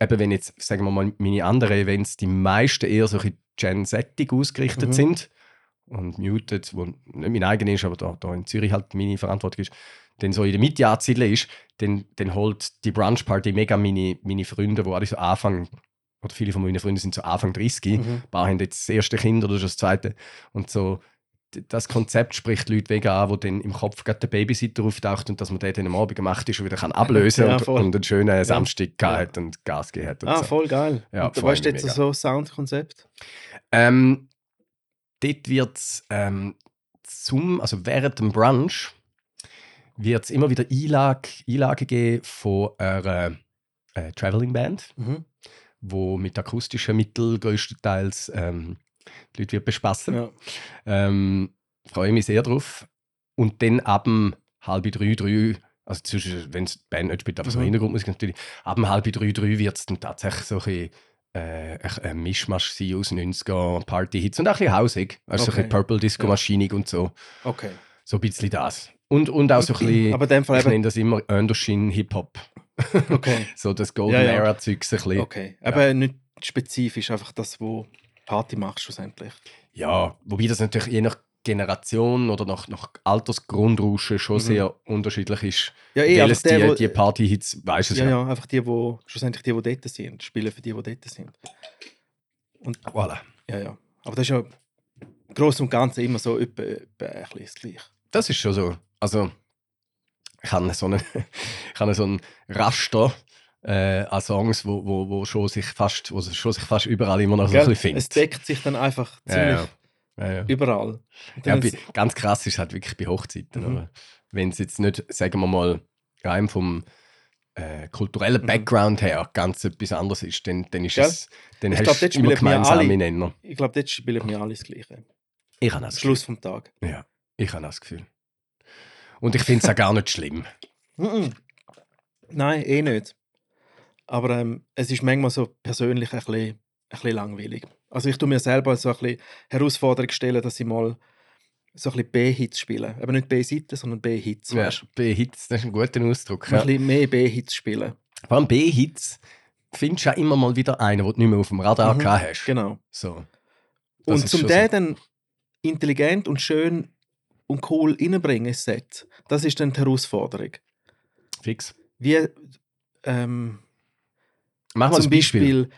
Speaker 2: eben wenn jetzt, sagen wir mal, meine anderen Events, die meisten eher so ein bisschen Gen-Settig ausgerichtet
Speaker 1: Mhm.
Speaker 2: sind und Muted, wo nicht mein eigener ist, aber da, da in Zürich halt meine Verantwortung ist, dann so in der Mitte anzusiedeln ist, dann, dann holt die Brunch-Party mega meine, meine Freunde, die alle so Anfang, oder viele von meinen Freunden sind so Anfang 30,
Speaker 1: Mhm.
Speaker 2: ein paar haben jetzt das erste Kind oder schon das zweite. Und so, das Konzept spricht Leute wegen an, wo dann im Kopf gerade der Babysitter auftaucht und dass man den dann am Abend gemacht ist und wieder kann ablösen
Speaker 1: Ja,
Speaker 2: und, und einen schönen Samstag
Speaker 1: Ja.
Speaker 2: gehabt hat und Gas gegeben hat.
Speaker 1: Ah,
Speaker 2: so.
Speaker 1: voll geil.
Speaker 2: Ja,
Speaker 1: und du
Speaker 2: mich
Speaker 1: jetzt
Speaker 2: mega.
Speaker 1: so Soundkonzept?
Speaker 2: Ähm, dort wird es ähm, zum, also während dem Brunch, wird es immer wieder Einlage, Einlagen geben von einer äh, Traveling Band,
Speaker 1: Mhm.
Speaker 2: wo mit akustischen Mitteln größtenteils ähm, die Leute wird bespassen.
Speaker 1: Ja.
Speaker 2: Ähm, freue mich sehr drauf. Und dann ab dem halb drei, drei, also wenn die Band nicht spielt, einfach so
Speaker 1: Mhm.
Speaker 2: Hintergrundmusik natürlich, ab dem halb drei, drei wird es dann tatsächlich so ein, bisschen, äh, ein, Mischmasch sein aus 90er Party-Hits und auch ein bisschen hausig. Also so ein
Speaker 1: Okay.
Speaker 2: bisschen Purple Disco-Maschinig und so.
Speaker 1: Okay.
Speaker 2: So ein bisschen das. Und, und auch so ein bisschen,
Speaker 1: Aber dem Fall
Speaker 2: ich
Speaker 1: eben.
Speaker 2: nenne das immer Undershin Hip-Hop.
Speaker 1: Okay. *laughs*
Speaker 2: So das Golden
Speaker 1: Ja, ja.
Speaker 2: Ein bisschen.
Speaker 1: Okay. Aber nicht spezifisch, einfach das, wo Party machst, schlussendlich.
Speaker 2: Ja, wobei das natürlich je nach Generation oder nach, nach Altersgrundrauschen schon
Speaker 1: Mhm.
Speaker 2: sehr unterschiedlich ist.
Speaker 1: Ja, eh,
Speaker 2: Welches
Speaker 1: einfach der,
Speaker 2: die,
Speaker 1: wo,
Speaker 2: die Party-Hits, weißt du es
Speaker 1: ja,
Speaker 2: ja.
Speaker 1: ja, einfach die, wo schlussendlich die, die dort sind, spielen für die, die dort sind. Und
Speaker 2: Voilà.
Speaker 1: ja, ja. Aber das ist ja im Großen und Ganzen immer so etwa, etwa ein bisschen das Gleiche.
Speaker 2: Das ist schon so. Also, ich habe so einen, *laughs* ich habe so einen Raster äh, an Songs, wo, wo, wo schon sich fast, wo schon sich fast überall immer noch so ein bisschen
Speaker 1: es
Speaker 2: findet.
Speaker 1: deckt sich dann einfach ziemlich
Speaker 2: ja. Ja,
Speaker 1: überall.
Speaker 2: Ja, bei, ganz krass ist halt wirklich bei Hochzeiten.
Speaker 1: Mhm.
Speaker 2: Wenn es jetzt nicht, sagen wir mal, rein vom äh, kulturellen
Speaker 1: Mhm.
Speaker 2: Background her ganz etwas anderes ist, dann, dann ist
Speaker 1: Gell?
Speaker 2: es dann
Speaker 1: Ich
Speaker 2: hast
Speaker 1: glaub, dort
Speaker 2: immer gemeinsame Nenner.
Speaker 1: ich glaube, dort spielen wir alle das Gleiche.
Speaker 2: Ich habe das
Speaker 1: Schluss vom Tag.
Speaker 2: Gefühl. Ja, ich habe das Gefühl. Und ich finde es auch gar nicht schlimm. *laughs*
Speaker 1: Nein, eh nicht. Aber ähm, es ist manchmal so persönlich ein bisschen, ein bisschen langweilig. Also ich tue mir selber so ein bisschen Herausforderung stellen, dass ich mal so ein bisschen B-Hits spielen. Aber nicht B-Seiten, sondern B-Hits.
Speaker 2: Ja? B-Hits, das ist ein guter Ausdruck.
Speaker 1: Ein
Speaker 2: Ja.
Speaker 1: bisschen mehr B-Hits spielen.
Speaker 2: Vor allem B-Hits findest du ja immer mal wieder einen, den du nicht mehr auf dem Radar
Speaker 1: Mhm,
Speaker 2: gehabt hast.
Speaker 1: Genau.
Speaker 2: So. Das
Speaker 1: Und zum
Speaker 2: schon
Speaker 1: den
Speaker 2: so.
Speaker 1: dann intelligent und schön und cool reinbringen ins Set, das ist dann die Herausforderung.
Speaker 2: Fix.
Speaker 1: Wie ähm,
Speaker 2: Mach
Speaker 1: zum
Speaker 2: Beispiel.
Speaker 1: Beispiel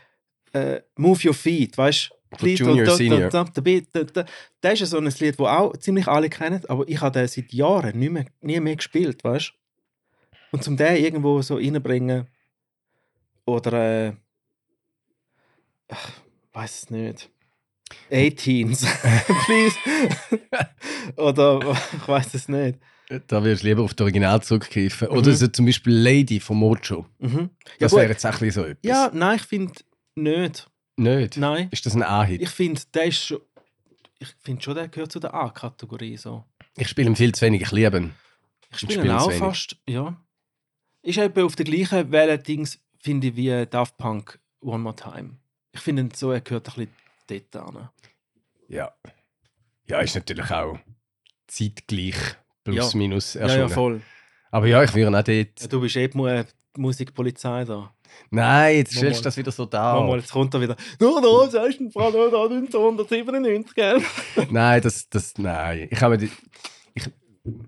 Speaker 1: äh, Move Your Feet, weißt du?
Speaker 2: Junior, Senior.
Speaker 1: Das ist ja so ein Lied, das auch ziemlich alle kennen, aber ich habe den seit Jahren nicht mehr, nie mehr gespielt, weißt du? Und zum den irgendwo so reinbringen oder äh, weiß es nicht. 18s, *laughs* please. *laughs* oder ich weiß es nicht.
Speaker 2: Da würdest du lieber auf das Original zurückgreifen.
Speaker 1: Mhm.
Speaker 2: Oder so zum Beispiel Lady von Mojo.
Speaker 1: Mhm. Ja,
Speaker 2: Das
Speaker 1: gut.
Speaker 2: wäre jetzt auch so etwas.
Speaker 1: ja, nein, ich finde nicht.
Speaker 2: Nicht?
Speaker 1: Nein.
Speaker 2: Ist das ein A-Hit?
Speaker 1: Ich finde, der ist schon. Ich finde schon, der gehört zu der A-Kategorie. So.
Speaker 2: Ich spiele ihn viel zu wenig. Ich liebe ihn.
Speaker 1: Ich spiele ihn auch fast, ja. Ist etwa auf der gleichen Welle Dings, finde ich, wie Daft Punk One More Time. Ich finde ihn so, er gehört ein bisschen dort an.
Speaker 2: Ja. Ja, ist natürlich auch zeitgleich plus
Speaker 1: Ja.
Speaker 2: minus
Speaker 1: Ja, ja,
Speaker 2: erschienen.
Speaker 1: voll.
Speaker 2: Aber ja, ich würde ihn auch dort.
Speaker 1: Ja, du bist eben die Musikpolizei da.
Speaker 2: Nein, jetzt
Speaker 1: Mal,
Speaker 2: stellst du das wieder so da.
Speaker 1: Mal, jetzt kommt er wieder. No, no, sagst du, Frau, no, 1997, gell?
Speaker 2: Nein, das, das, nein. Ich habe die, ich,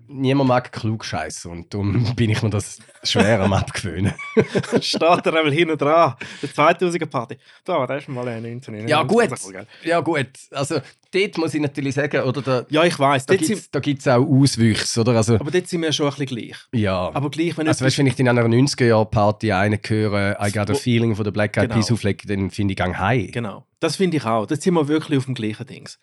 Speaker 2: niemand mag klug scheißen und darum *laughs* bin ich mir das schwer am abgewöhnen. *laughs*
Speaker 1: Steht er einmal hinten dran. Die 2000er Party. Da, das ist mal ein 1999.
Speaker 2: Ja gut, ja gut. Also dort muss ich natürlich sagen, oder da,
Speaker 1: Ja, ich weiß.
Speaker 2: da gibt es auch Auswüchse, oder? Also,
Speaker 1: aber dort sind wir schon ein bisschen gleich.
Speaker 2: ja.
Speaker 1: Aber gleich, wenn
Speaker 2: Also weißt, wenn ich in einer 90er-Jahr-Party einen höre, I got a feeling von der Black Eyed
Speaker 1: Genau.
Speaker 2: Peas auflege, dann finde ich gang high.
Speaker 1: Genau. Das finde ich auch. Da sind wir wirklich auf dem gleichen Dings.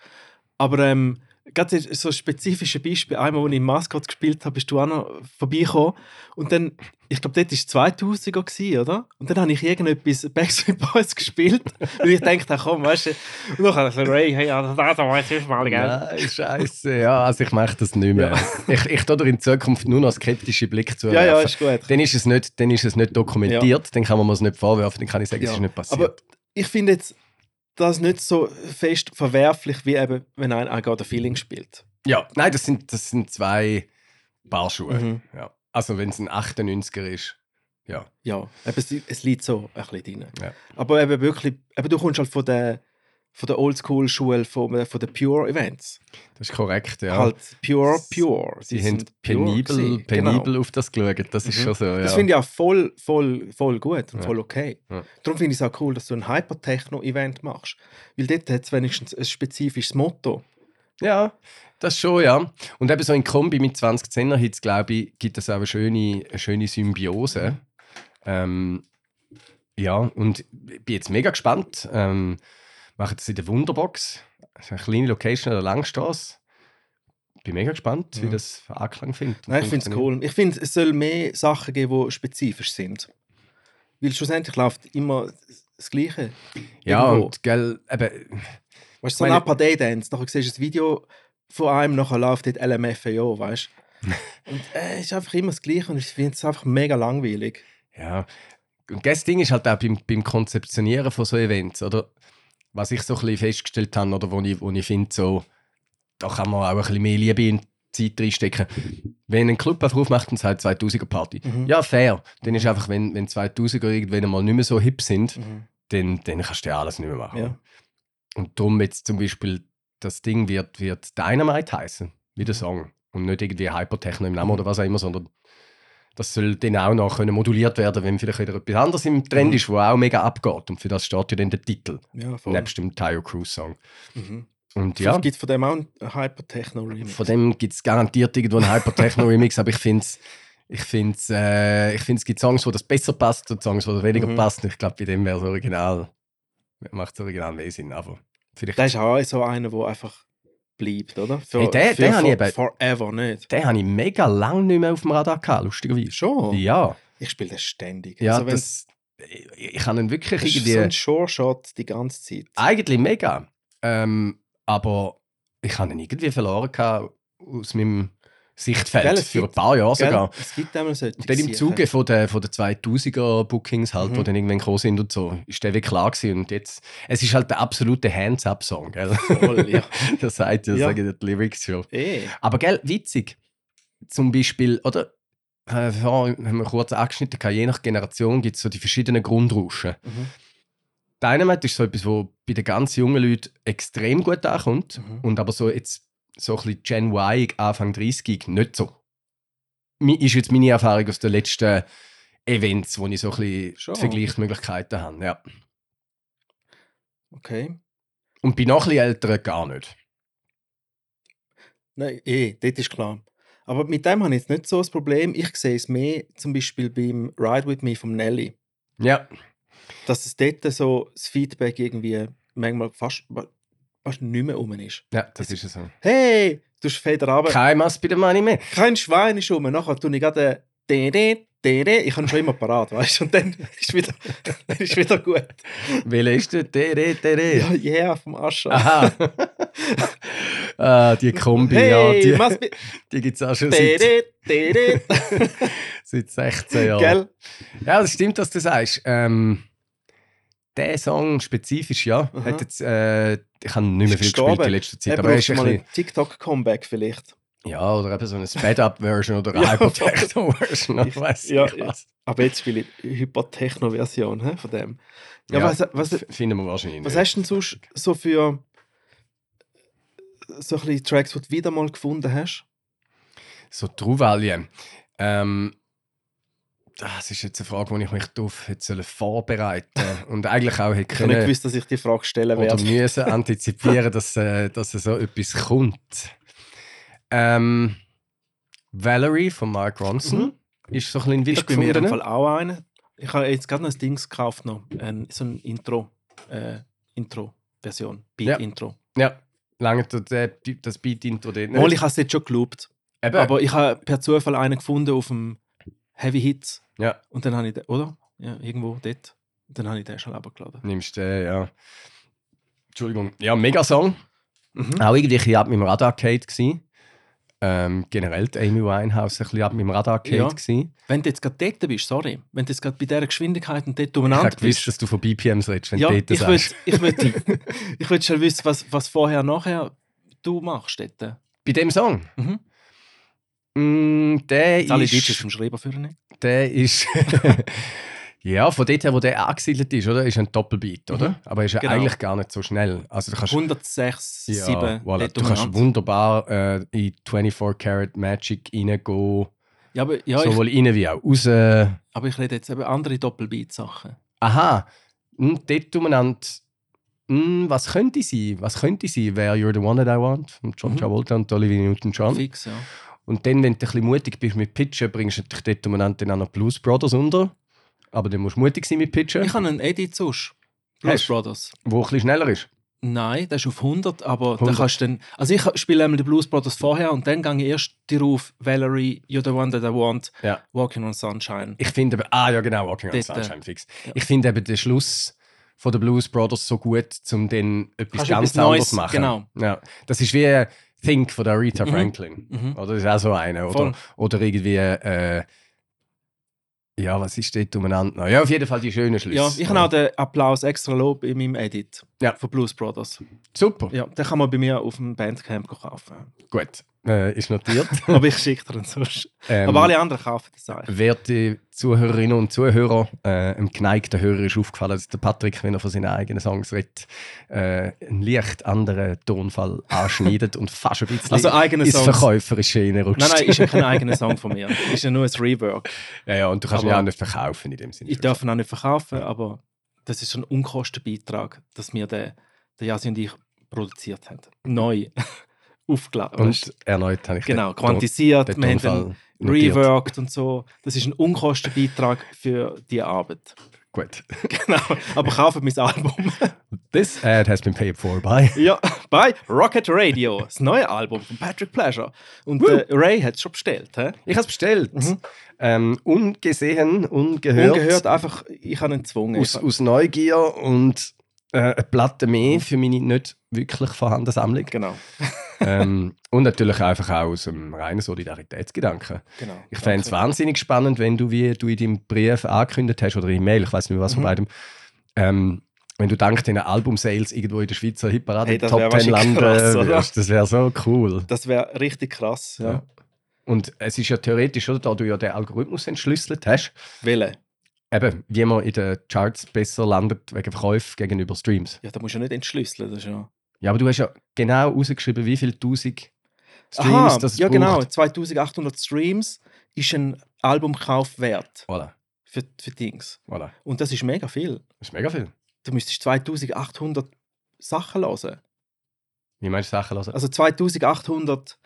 Speaker 1: Aber ähm, gerade so ein spezifisches Beispiel, einmal, als ich Mascot gespielt habe, bist du auch noch vorbeigekommen. Und dann, ich glaube, dort war es 2000er, gewesen, oder? Und dann habe ich irgendetwas Backstreet Boys *laughs* gespielt. und ich dachte, komm, weißt du. Und dann habe ich so, Ray, hey, ja, das weiß ich mal, gell?
Speaker 2: Nein, scheiße. Ja, also ich mache das nicht mehr. Ich, ich tue dir in Zukunft nur noch skeptische Blick zu
Speaker 1: Ja, ja, ist gut.
Speaker 2: Dann ist es nicht, dann ist es nicht dokumentiert, dann kann man mir es nicht vorwerfen, dann kann ich sagen, es
Speaker 1: Ja.
Speaker 2: ist nicht passiert.
Speaker 1: Aber ich finde jetzt das nicht so fest verwerflich, wie eben, wenn ein I Got a Feeling spielt.
Speaker 2: ja, nein, das sind, das sind zwei Paar Schuhe.
Speaker 1: Mhm.
Speaker 2: Ja. Also wenn es ein 98er ist, ja.
Speaker 1: Ja, eben, es, es liegt so ein bisschen drin.
Speaker 2: Ja.
Speaker 1: Aber eben wirklich, eben, du kommst halt von der, von der Oldschool-Schule, von, von den Pure-Events.
Speaker 2: Das ist korrekt, ja.
Speaker 1: Halt pure, pure.
Speaker 2: Sie
Speaker 1: Die
Speaker 2: haben penibel,
Speaker 1: gewesen.
Speaker 2: penibel
Speaker 1: Genau.
Speaker 2: auf das geschaut, das ist
Speaker 1: Mhm.
Speaker 2: schon so, ja.
Speaker 1: Das finde ich auch voll, voll, voll gut und
Speaker 2: Ja.
Speaker 1: voll okay.
Speaker 2: Ja.
Speaker 1: Darum finde ich es auch cool, dass du ein Hyper-Techno-Event machst. Weil dort hat es wenigstens ein spezifisches Motto.
Speaker 2: Ja, das schon, ja. Und eben so in Kombi mit 2010er Hits, glaube ich, gibt es auch eine schöne, eine schöne Symbiose. Ähm, ja, und ich bin jetzt mega gespannt. Ähm, machen das in der Wunderbox. Das ist eine kleine Location an der Langstrasse. Bin mega gespannt, wie
Speaker 1: Ja.
Speaker 2: das für Anklang findet.
Speaker 1: Nein, ich finde es cool. Ich finde, es soll mehr Sachen geben, die spezifisch sind. Weil schlussendlich läuft immer das Gleiche.
Speaker 2: Ja,
Speaker 1: irgendwo.
Speaker 2: und gell, eben,
Speaker 1: Weißt du, so ein
Speaker 2: meine-
Speaker 1: Upper Day Dance, nachher siehst du ein Video von einem, nachher läuft dort LMFAO, weißt du? *laughs* und äh, es ist einfach immer das Gleiche und ich finde es einfach mega langweilig.
Speaker 2: Ja, und das Ding ist halt auch beim, beim Konzeptionieren von so Events, oder? Was ich so ein bisschen festgestellt habe, oder wo ich, wo ich finde, so, da kann man auch ein bisschen mehr Liebe in die Zeit reinstecken. Wenn ein Club einfach aufmacht und sagt 2000er Party,
Speaker 1: Mhm.
Speaker 2: ja, fair. Dann ist einfach, wenn, wenn 2000er irgendwann mal nicht mehr so hip sind,
Speaker 1: Mhm.
Speaker 2: dann, dann kannst du ja alles nicht mehr machen.
Speaker 1: Ja.
Speaker 2: Und darum jetzt zum Beispiel, das Ding wird, wird Dynamite heißen, wie der Song. Und nicht irgendwie Hypertechno im Namen
Speaker 1: Mhm.
Speaker 2: oder was auch immer, sondern das soll dann auch noch können moduliert werden, wenn vielleicht wieder etwas anderes im Trend
Speaker 1: Mhm.
Speaker 2: ist, wo auch mega abgeht. Und für das steht ja dann der Titel,
Speaker 1: Ja, voll.
Speaker 2: nebst dem Tayo Cruise Song.
Speaker 1: Mhm.
Speaker 2: Und
Speaker 1: Ja. Gibt es von dem auch einen Hyper-Techno-Remix?
Speaker 2: von dem gibt es garantiert irgendwo einen Hyper-Techno-Remix, *laughs* aber ich finde es ich find's, äh, ich es gibt Songs, wo das besser passt und Songs, wo das weniger
Speaker 1: Mhm.
Speaker 2: passt. Und ich glaube, bei dem wäre das Original, macht das Original mehr Sinn. Aber vielleicht
Speaker 1: Das ist auch so einer, der einfach bleibt, oder? Für,
Speaker 2: Hey, den-
Speaker 1: für
Speaker 2: den habe ich eben-
Speaker 1: Forever nicht.
Speaker 2: Den habe ich mega lange nicht mehr auf dem Radar gehabt, lustigerweise.
Speaker 1: Schon?
Speaker 2: Ja,
Speaker 1: Ich spiele das ständig.
Speaker 2: ja
Speaker 1: Also
Speaker 2: das, ich, ich kann ihn wirklich
Speaker 1: das ist
Speaker 2: irgendwie...
Speaker 1: so ein Sure-Shot die ganze Zeit.
Speaker 2: Eigentlich mega. Ähm, aber ich habe ihn irgendwie verloren gehabt aus meinem Sichtfeld.
Speaker 1: Gell,
Speaker 2: für ein
Speaker 1: gibt-
Speaker 2: paar Jahre
Speaker 1: Gell?
Speaker 2: sogar.
Speaker 1: Es gibt einmal solche
Speaker 2: Und dann im. Zuge von der, von der 2000er Bookings halt,
Speaker 1: Mhm.
Speaker 2: wo dann irgendwann gekommen sind und so, ist der wirklich klar gewesen. Und jetzt, es ist halt der absolute Hands-Up-Song, gell?
Speaker 1: Voll, ja. *laughs*
Speaker 2: das sagt ja, sagen die Lyrics schon.
Speaker 1: Eh.
Speaker 2: Aber gell, witzig. Zum Beispiel, oder? Äh, vorhin haben wir kurz angeschnitten, gehabt, je nach Generation gibt es so die verschiedenen Grundrauschen.
Speaker 1: Mhm.
Speaker 2: Dynamite ist so etwas, wo bei den ganz jungen Leuten extrem gut ankommt.
Speaker 1: Mhm.
Speaker 2: Und aber so jetzt so ein bisschen Gen Y, Anfang 30 nicht so. Ist jetzt meine Erfahrung aus den letzten Events, wo ich so ein bisschen
Speaker 1: Schon.
Speaker 2: Vergleichsmöglichkeiten habe. Ja.
Speaker 1: Okay.
Speaker 2: Und bei noch ein bisschen Älteren gar nicht.
Speaker 1: Nein, eh, das ist klar. Aber mit dem habe ich jetzt nicht so das Problem. Ich sehe es mehr zum Beispiel beim Ride With Me vom Nelly.
Speaker 2: Ja,
Speaker 1: Dass es dort so das Feedback irgendwie manchmal fast, fast nicht mehr rum ist.
Speaker 2: ja das ist es so.
Speaker 1: Hey, du hast Feder runter.
Speaker 2: Kein Mass bei der Money mehr.
Speaker 1: Kein Schwein ist rum. Nachher tue ich gerade Dede. Ich habe schon immer parat, weißt du? Und dann *laughs* ist wieder, dann ist wieder gut.
Speaker 2: Welcher ist der? Tere, tere.
Speaker 1: Ja, yeah, vom Ascher.
Speaker 2: Aha. *laughs* ah, die Kombi,
Speaker 1: hey,
Speaker 2: ja, die,
Speaker 1: be
Speaker 2: die gibt es auch schon seit,
Speaker 1: Dede, Dede. *laughs*
Speaker 2: seit 16 Jahren.
Speaker 1: Gell?
Speaker 2: Ja, das stimmt, was du sagst. Ähm, der Song spezifisch, ja.
Speaker 1: Aha.
Speaker 2: Hat jetzt, äh, ich habe nicht mehr viel gespielt in letzter Zeit.
Speaker 1: Er
Speaker 2: aber er ist
Speaker 1: mal ein TikTok-Comeback vielleicht.
Speaker 2: ja, oder eben so eine Sped-Up-Version oder *laughs* eine Hypertechno-Version. Ich weiß
Speaker 1: ja,
Speaker 2: was.
Speaker 1: Aber jetzt spiele ich die Hypertechno-Version von dem. Ja,
Speaker 2: Ja,
Speaker 1: was, was,
Speaker 2: Finden wir wahrscheinlich
Speaker 1: was
Speaker 2: nicht.
Speaker 1: hast du denn sonst so für so ein Tracks, die du wieder mal gefunden hast?
Speaker 2: So Trauvalien. Ähm, das ist jetzt eine Frage, die ich mich darauf hätte sollen vorbereiten und eigentlich auch hätte
Speaker 1: Ich nicht gewusst, dass ich die Frage stellen
Speaker 2: oder
Speaker 1: werde.
Speaker 2: müssen antizipieren, dass, äh, dass so etwas kommt. Ähm, Valerie von Mark Ronson ist so ein bisschen
Speaker 1: Ist bei mir in. Fall auch eine. Ich habe jetzt gerade noch ein Ding gekauft, noch. Ein, so ein Intro. Äh, Intro-Version.
Speaker 2: Ja.
Speaker 1: Beat-Intro.
Speaker 2: Ja, lange der- die- das Beat-Intro dort
Speaker 1: Mal, ich
Speaker 2: nicht.
Speaker 1: habe es jetzt schon gelobt.
Speaker 2: Eben,
Speaker 1: Aber ich habe per Zufall einen gefunden auf dem Heavy Hits.
Speaker 2: Ja,
Speaker 1: Und dann habe ich den, oder? Ja, irgendwo dort. Und dann habe ich den schon abgeladen.
Speaker 2: nimmst du, ja. Entschuldigung. Ja, Megasong.
Speaker 1: Mhm.
Speaker 2: Auch irgendwie ein bisschen ab meinem Radar-Arcade gewesen. Ähm, generell Amy Winehouse ein bisschen ab meinem Radar-Arcade
Speaker 1: Ja.
Speaker 2: gewesen.
Speaker 1: Wenn du jetzt gerade dort bist, sorry, wenn du jetzt gerade bei dieser Geschwindigkeit und dort
Speaker 2: Ich
Speaker 1: umeinander bist.
Speaker 2: dass du von BPMs redest, wenn
Speaker 1: ja,
Speaker 2: du
Speaker 1: ich
Speaker 2: dort
Speaker 1: würde
Speaker 2: sagst.
Speaker 1: ich würd, *laughs* ich würd schon wissen, was, was vorher, nachher du machst dort.
Speaker 2: Bei dem Song?
Speaker 1: Mhm.
Speaker 2: Mm, der
Speaker 1: Jetzt alle
Speaker 2: ist...
Speaker 1: Deutschen vom Schreiber für nicht.
Speaker 2: Der ist. *laughs* ja, von dort her, wo der angesiedelt ist, oder? Ist ein Doppelbeat, oder?
Speaker 1: Mhm.
Speaker 2: Aber ist ja
Speaker 1: Genau.
Speaker 2: eigentlich gar nicht so schnell. Also du kannst.
Speaker 1: 106,
Speaker 2: ja,
Speaker 1: 7.
Speaker 2: voilà, du kannst wunderbar äh, in 24 Karat Magic reingehen.
Speaker 1: Ja, aber, ja, ich,
Speaker 2: sowohl rein wie auch raus.
Speaker 1: aber ich rede jetzt eben andere Doppelbeat-Sachen.
Speaker 2: Aha, hm, dort umeinander. Hm, was könnte sein? Was könnte sein? Wäre You're the One That I Want John
Speaker 1: Mhm.
Speaker 2: Travolta und Olivia Newton-John.
Speaker 1: Fix, ja.
Speaker 2: Und dann, wenn du ein bisschen mutig bist mit Pitchen, bringst du dich dort umeinander dann auch noch Blues Brothers unter. Aber dann musst du mutig sein mit Pitchen,
Speaker 1: Ich habe einen Edit sonst. Blues
Speaker 2: Hast?
Speaker 1: Brothers.
Speaker 2: wo ein bisschen schneller ist.
Speaker 1: Nein, das ist auf 100, aber
Speaker 2: 100.
Speaker 1: dann kannst du dann... Also ich spiele einmal die Blues Brothers vorher und dann gehe ich erst darauf Valerie, You're the One That I Want,
Speaker 2: Ja.
Speaker 1: Walking on Sunshine.
Speaker 2: Ich finde ah ja genau, Walking on
Speaker 1: Dort, äh,
Speaker 2: Sunshine fix.
Speaker 1: ja.
Speaker 2: Ich finde eben den Schluss von den Blues Brothers so gut, um dann etwas
Speaker 1: Kannst
Speaker 2: ganz
Speaker 1: etwas
Speaker 2: anderes zu machen.
Speaker 1: genau.
Speaker 2: Ja. Das ist wie Think von der Aretha
Speaker 1: Mhm.
Speaker 2: Franklin.
Speaker 1: Mhm.
Speaker 2: Oder das ist auch so eine.
Speaker 1: Voll.
Speaker 2: Oder, oder irgendwie, äh, ja, was ist dort umeinander? noch? Ja, auf jeden Fall die schönen Schlüsse.
Speaker 1: Ja, ich habe auch den Applaus extra Lob in meinem Edit
Speaker 2: Ja.
Speaker 1: von Blues Brothers.
Speaker 2: Super,
Speaker 1: Ja, den kann man bei mir auf dem Bandcamp kaufen.
Speaker 2: gut. Äh, ist notiert. *laughs*
Speaker 1: aber ich schicke dir sonst.
Speaker 2: Ähm,
Speaker 1: aber alle anderen kaufen das auch.
Speaker 2: Werte Zuhörerinnen und Zuhörer, äh, einem geneigten Hörer ist aufgefallen, dass der Patrick, wenn er von seinen eigenen Songs redet, äh, einen leicht anderen Tonfall *laughs* anschneidet und fast ein bisschen
Speaker 1: Also eigene
Speaker 2: ins
Speaker 1: Songs.
Speaker 2: Verkäuferische reinrutscht.
Speaker 1: Nein, nein, ist ja kein eigener Song *laughs* von mir. Ist ja nur ein Rework.
Speaker 2: ja, ja, und du kannst ihn
Speaker 1: Aber-
Speaker 2: auch nicht verkaufen in dem Sinne.
Speaker 1: Ich darf ihn auch nicht verkaufen, aber das ist ein Unkostenbeitrag, dass wir den, den Jasi und ich produziert haben. Neu aufgeladen.
Speaker 2: Und erneut habe ich
Speaker 1: genau,
Speaker 2: den,
Speaker 1: quantisiert,
Speaker 2: den
Speaker 1: wir haben den
Speaker 2: notiert.
Speaker 1: reworked und so. Das ist ein Unkostenbeitrag für die Arbeit.
Speaker 2: Gut. *laughs*
Speaker 1: genau, aber kaufen mein Album. *laughs*
Speaker 2: This ad has been paid for by... *laughs*
Speaker 1: ja, bei Rocket Radio, das neue Album von Patrick Pleasure. Und äh, Ray hat es schon bestellt. Hä?
Speaker 2: Ich habe es bestellt.
Speaker 1: Mhm.
Speaker 2: Ähm, ungesehen, ungehört.
Speaker 1: Ungehört, einfach, ich habe ihn gezwungen.
Speaker 2: aus, aus Neugier und äh, eine Platte mehr für meine nicht wirklich vorhandenen Sammlung.
Speaker 1: Genau. *laughs*
Speaker 2: ähm, und natürlich einfach auch aus einem reinen Solidaritätsgedanken.
Speaker 1: genau.
Speaker 2: Ich fände es wahnsinnig spannend, wenn du, wie du in deinem Brief angekündigt hast, oder in Mail, ich weiß nicht mehr was von
Speaker 1: Mhm.
Speaker 2: beidem, ähm, wenn du dank deinen Album-Sales irgendwo in der Schweizer Hitparade
Speaker 1: Hey,
Speaker 2: Top
Speaker 1: wär
Speaker 2: 10
Speaker 1: wahrscheinlich
Speaker 2: landen
Speaker 1: krass,
Speaker 2: wirst. Das wäre so cool.
Speaker 1: Das wäre richtig krass. Ja.
Speaker 2: Ja. Und es ist ja theoretisch, oder, da du ja den Algorithmus entschlüsselt hast,
Speaker 1: Wille.
Speaker 2: eben, wie man in den Charts besser landet wegen Verkäufen gegenüber Streams.
Speaker 1: Ja, da musst du ja nicht entschlüsseln. Das ist ja.
Speaker 2: Ja, aber du hast ja genau rausgeschrieben, wie viele tausend Streams
Speaker 1: Aha,
Speaker 2: das
Speaker 1: ja genau.
Speaker 2: braucht.
Speaker 1: 2800 Streams ist ein Albumkauf wert
Speaker 2: Voilà,
Speaker 1: für, für Dings.
Speaker 2: voilà.
Speaker 1: Und das ist mega viel.
Speaker 2: Das ist mega viel.
Speaker 1: Du müsstest 2800 Sachen hören.
Speaker 2: Wie meinst du Sachen hören?
Speaker 1: Also 2800.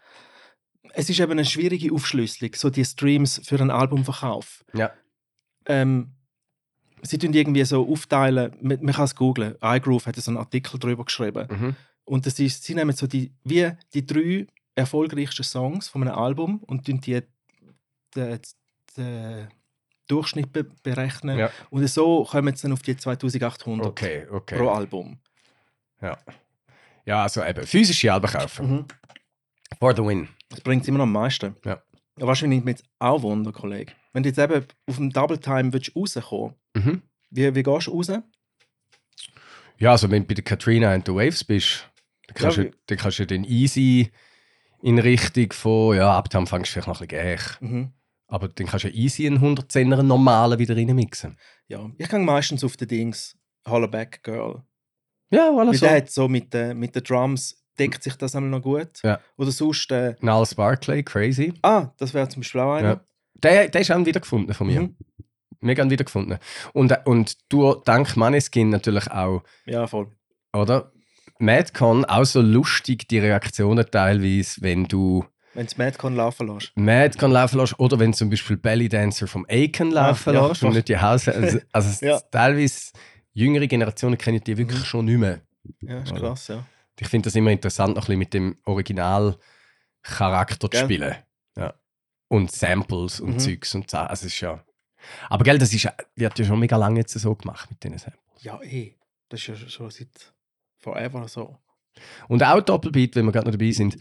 Speaker 1: Es ist eben eine schwierige Aufschlüsselung, so die Streams für einen Albumverkauf.
Speaker 2: Ja.
Speaker 1: Ähm, sie tun irgendwie so aufteilen, man, man kann es googlen. iGroove hat so einen Artikel darüber geschrieben.
Speaker 2: Mhm.
Speaker 1: Und das ist, sie nehmen so die, wie die drei erfolgreichsten Songs von einem Album und tun die den, den Durchschnitt be berechnen.
Speaker 2: Ja.
Speaker 1: Und so kommen sie dann auf die 2800
Speaker 2: Okay, okay.
Speaker 1: pro Album.
Speaker 2: Ja. ja, also eben, physische Alben kaufen.
Speaker 1: Mhm.
Speaker 2: For the win.
Speaker 1: Das bringt es immer noch am meisten.
Speaker 2: Ja,
Speaker 1: wahrscheinlich mit auch Wunder, Kollege. Wenn du jetzt eben auf dem Double Time willst rauskommen
Speaker 2: Mhm.
Speaker 1: wie, wie gehst du raus?
Speaker 2: Ja, also wenn du bei der Katrina and the Waves bist, dann kannst,
Speaker 1: Ja,
Speaker 2: du, dann kannst du dann easy in Richtung von, ja, ab dann fängst du vielleicht noch ein bisschen gäch.
Speaker 1: Mhm.
Speaker 2: Aber dann kannst du ja easy einen 110er normalen wieder reinmixen.
Speaker 1: Ja, ich gehe meistens auf die Dings Hollaback Girl.
Speaker 2: Ja,
Speaker 1: Weil
Speaker 2: alles
Speaker 1: der
Speaker 2: so.
Speaker 1: so mit, den mit den Drums deckt sich das einmal noch gut.
Speaker 2: Ja.
Speaker 1: Oder sonst, äh,
Speaker 2: Niles Barclay, crazy.
Speaker 1: ah, das wäre zum Beispiel auch einer.
Speaker 2: Ja. Der, der ist auch wiedergefunden von mir.
Speaker 1: Mhm.
Speaker 2: Mega wiedergefunden. Und, und du, dank Maneskin natürlich auch,
Speaker 1: Ja, voll.
Speaker 2: oder? Madcon, auch so lustig die Reaktionen teilweise, wenn du
Speaker 1: Wenn du Madcon laufen lässt.
Speaker 2: Madcon laufen lässt oder wenn zum Beispiel Belly Dancer vom Aiken laufen
Speaker 1: ja,
Speaker 2: lässt und
Speaker 1: doch.
Speaker 2: nicht die Haus. Also, *laughs* also
Speaker 1: Ja.
Speaker 2: teilweise jüngere Generationen kennen die wirklich
Speaker 1: Mhm.
Speaker 2: schon nicht mehr.
Speaker 1: Ja, ist
Speaker 2: Oder?
Speaker 1: krass, ja.
Speaker 2: Ich finde das immer interessant, noch ein bisschen mit dem Original-Charakter zu spielen. Ja. Und Samples und
Speaker 1: Mhm.
Speaker 2: Zeugs und so. Also ist ja. Aber gell, das ist, wird ja schon mega lange jetzt so gemacht mit diesen Samples.
Speaker 1: Ja, eh. Das ist ja schon seit forever so.
Speaker 2: Und auch Doppelbeat, wenn wir gerade noch dabei sind.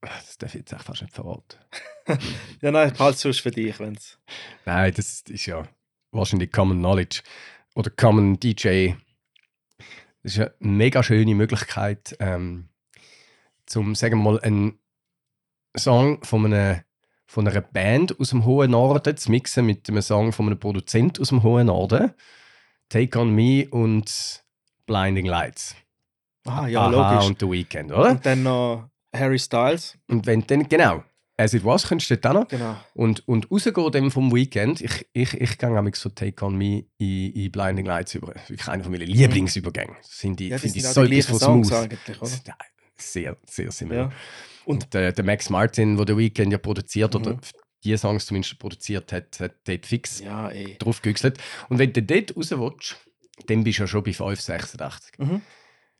Speaker 2: Das darf ich jetzt echt fast nicht verraten. *laughs*
Speaker 1: Ja, nein, es sonst für dich, wenn es.
Speaker 2: Nein, das ist ja wahrscheinlich Common Knowledge oder Common DJ. Das ist ja eine mega schöne Möglichkeit, ähm, zum, sagen wir mal, einen Song von einer, von einer Band aus dem hohen Norden zu mixen mit einem Song von einem Produzent aus dem hohen Norden. Take on Me und Blinding Lights.
Speaker 1: Ah, ja,
Speaker 2: Aha
Speaker 1: logisch.
Speaker 2: und The Weeknd, oder?
Speaker 1: Und dann noch Harry Styles.
Speaker 2: Und wenn dann, genau, As It Was, könntest du auch noch.
Speaker 1: Genau.
Speaker 2: Und, und rausgehen dem vom Weekend, ich, ich, ich gehe nämlich so Take On Me in, in Blinding Lights über. Das ist wirklich einer meiner Lieblingsübergänge. Das finde ich,
Speaker 1: Ja, die
Speaker 2: finde ich
Speaker 1: sind
Speaker 2: so
Speaker 1: die
Speaker 2: etwas von smooth. Ja, Sehr, sehr similar.
Speaker 1: Ja.
Speaker 2: Und, der, der Max Martin, der The Weekend ja produziert, oder
Speaker 1: Mhm.
Speaker 2: die Songs zumindest produziert hat, hat dort fix
Speaker 1: Ja,
Speaker 2: drauf gehüchselt. Und wenn du dort raus willst, dann bist du ja schon bei 586.
Speaker 1: Mhm.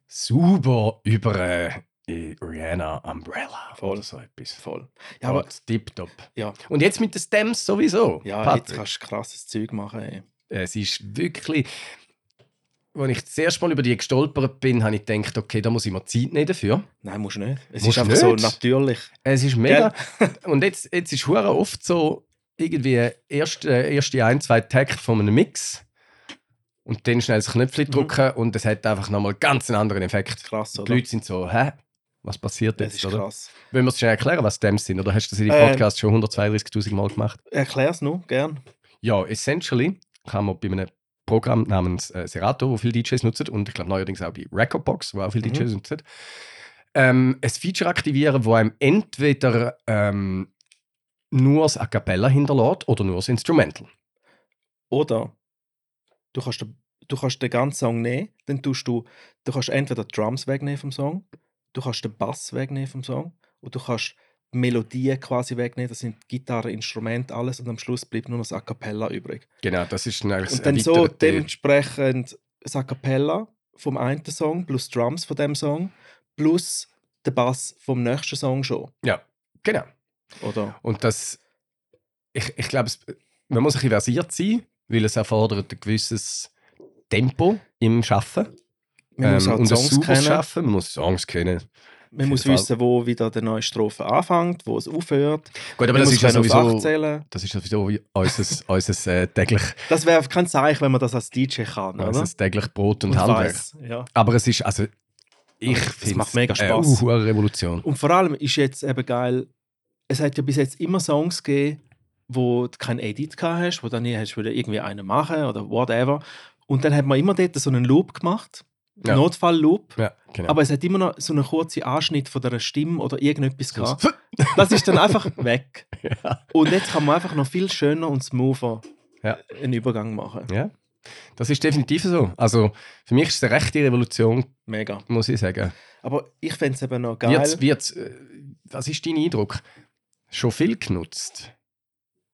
Speaker 2: Super über äh, Rihanna Umbrella
Speaker 1: Voll.
Speaker 2: oder so etwas.
Speaker 1: Voll. Ja, aber
Speaker 2: tipptopp.
Speaker 1: Ja.
Speaker 2: Und jetzt mit den Stems sowieso.
Speaker 1: ja,
Speaker 2: Patrick.
Speaker 1: jetzt kannst du krasses Zeug machen. Ey.
Speaker 2: Es ist wirklich. Als ich das erste Mal über die gestolpert bin, habe ich gedacht, okay, da muss ich mir Zeit nehmen dafür.
Speaker 1: Nein, musst nicht. Es
Speaker 2: Musst
Speaker 1: ist einfach so
Speaker 2: nicht?
Speaker 1: natürlich.
Speaker 2: Es ist mega. *laughs* Und jetzt, jetzt ist hure oft so irgendwie erst, äh, erste ein, zwei Takte von einem Mix und dann schnell das Knöpfchen
Speaker 1: Mhm.
Speaker 2: drücken und es hat einfach nochmal ganz einen anderen Effekt.
Speaker 1: Krass,
Speaker 2: Die
Speaker 1: oder?
Speaker 2: Leute sind so, hä? Was passiert
Speaker 1: Das
Speaker 2: jetzt,
Speaker 1: ist
Speaker 2: oder?
Speaker 1: krass.
Speaker 2: Wollen wir es schnell erklären, was Stems sind? Oder hast du das in den
Speaker 1: Ähm.
Speaker 2: Podcast schon 132.000 Mal gemacht?
Speaker 1: Erklär's nur, gern.
Speaker 2: Ja, essentially kann man bei einem Programm namens äh, Serato, wo viele DJs nutzen, und ich glaube neuerdings auch bei Recordbox, wo auch viele
Speaker 1: Mhm.
Speaker 2: DJs nutzen, ähm, ein Feature aktivieren, wo einem entweder ähm, nur das A Cappella hinterlässt oder nur das Instrumental.
Speaker 1: Oder du kannst, den, du kannst den ganzen Song nehmen, dann tust du, du kannst entweder die Drums wegnehmen vom Song, du kannst den Bass wegnehmen vom Song und du kannst die Melodien quasi wegnehmen, das sind Gitarre, Instrumente, alles und am Schluss bleibt nur noch das A Cappella übrig.
Speaker 2: Genau, das ist dann
Speaker 1: Und dann so dementsprechend das A Cappella vom einen Song plus Drums von dem Song plus der Bass vom nächsten Song schon,
Speaker 2: Ja, genau.
Speaker 1: oder?
Speaker 2: Und das, ich, ich glaube, man muss ein bisschen versiert sein, weil es erfordert ein gewisses Tempo im Schaffen.
Speaker 1: Man muss auch die
Speaker 2: und ein
Speaker 1: Songs kennen.
Speaker 2: Schaffen, man muss Songs kennen.
Speaker 1: Man muss
Speaker 2: jeden
Speaker 1: wissen, wo wieder die neue Strophe anfängt, wo es aufhört.
Speaker 2: Gut, aber
Speaker 1: man
Speaker 2: das
Speaker 1: muss
Speaker 2: ist ja sowieso... Das ist sowieso wie unser, *laughs* unser äh, täglich,
Speaker 1: Das wäre kein Zeichen, wenn man das als DJ kann, oder?
Speaker 2: unser täglich Brot und,
Speaker 1: Und
Speaker 2: Handwerk.
Speaker 1: ja.
Speaker 2: Aber es ist, also, ich
Speaker 1: Aber es
Speaker 2: finde
Speaker 1: macht mega
Speaker 2: eine
Speaker 1: Spass.
Speaker 2: hohe Revolution.
Speaker 1: Und vor allem ist jetzt eben geil, es hat ja bis jetzt immer Songs gegeben, wo du kein Edit gehabt hast, wo dann nie hast irgendwie einen machen oder whatever. Und dann hat man immer dort so einen Loop gemacht,
Speaker 2: Ja.
Speaker 1: Notfall-Loop.
Speaker 2: Ja, genau.
Speaker 1: Aber es hat immer noch so einen kurzen Anschnitt von der Stimme oder irgendetwas gehabt. Das ist dann einfach weg. *laughs*
Speaker 2: ja.
Speaker 1: Und jetzt kann man einfach noch viel schöner und smoother einen Übergang machen.
Speaker 2: ja, das ist definitiv so. Also, für mich ist es eine rechte Revolution,
Speaker 1: Mega.
Speaker 2: muss ich sagen.
Speaker 1: Aber ich fände es eben noch geil.
Speaker 2: Wird's, wird's, äh, was ist dein Eindruck? Schon viel genutzt?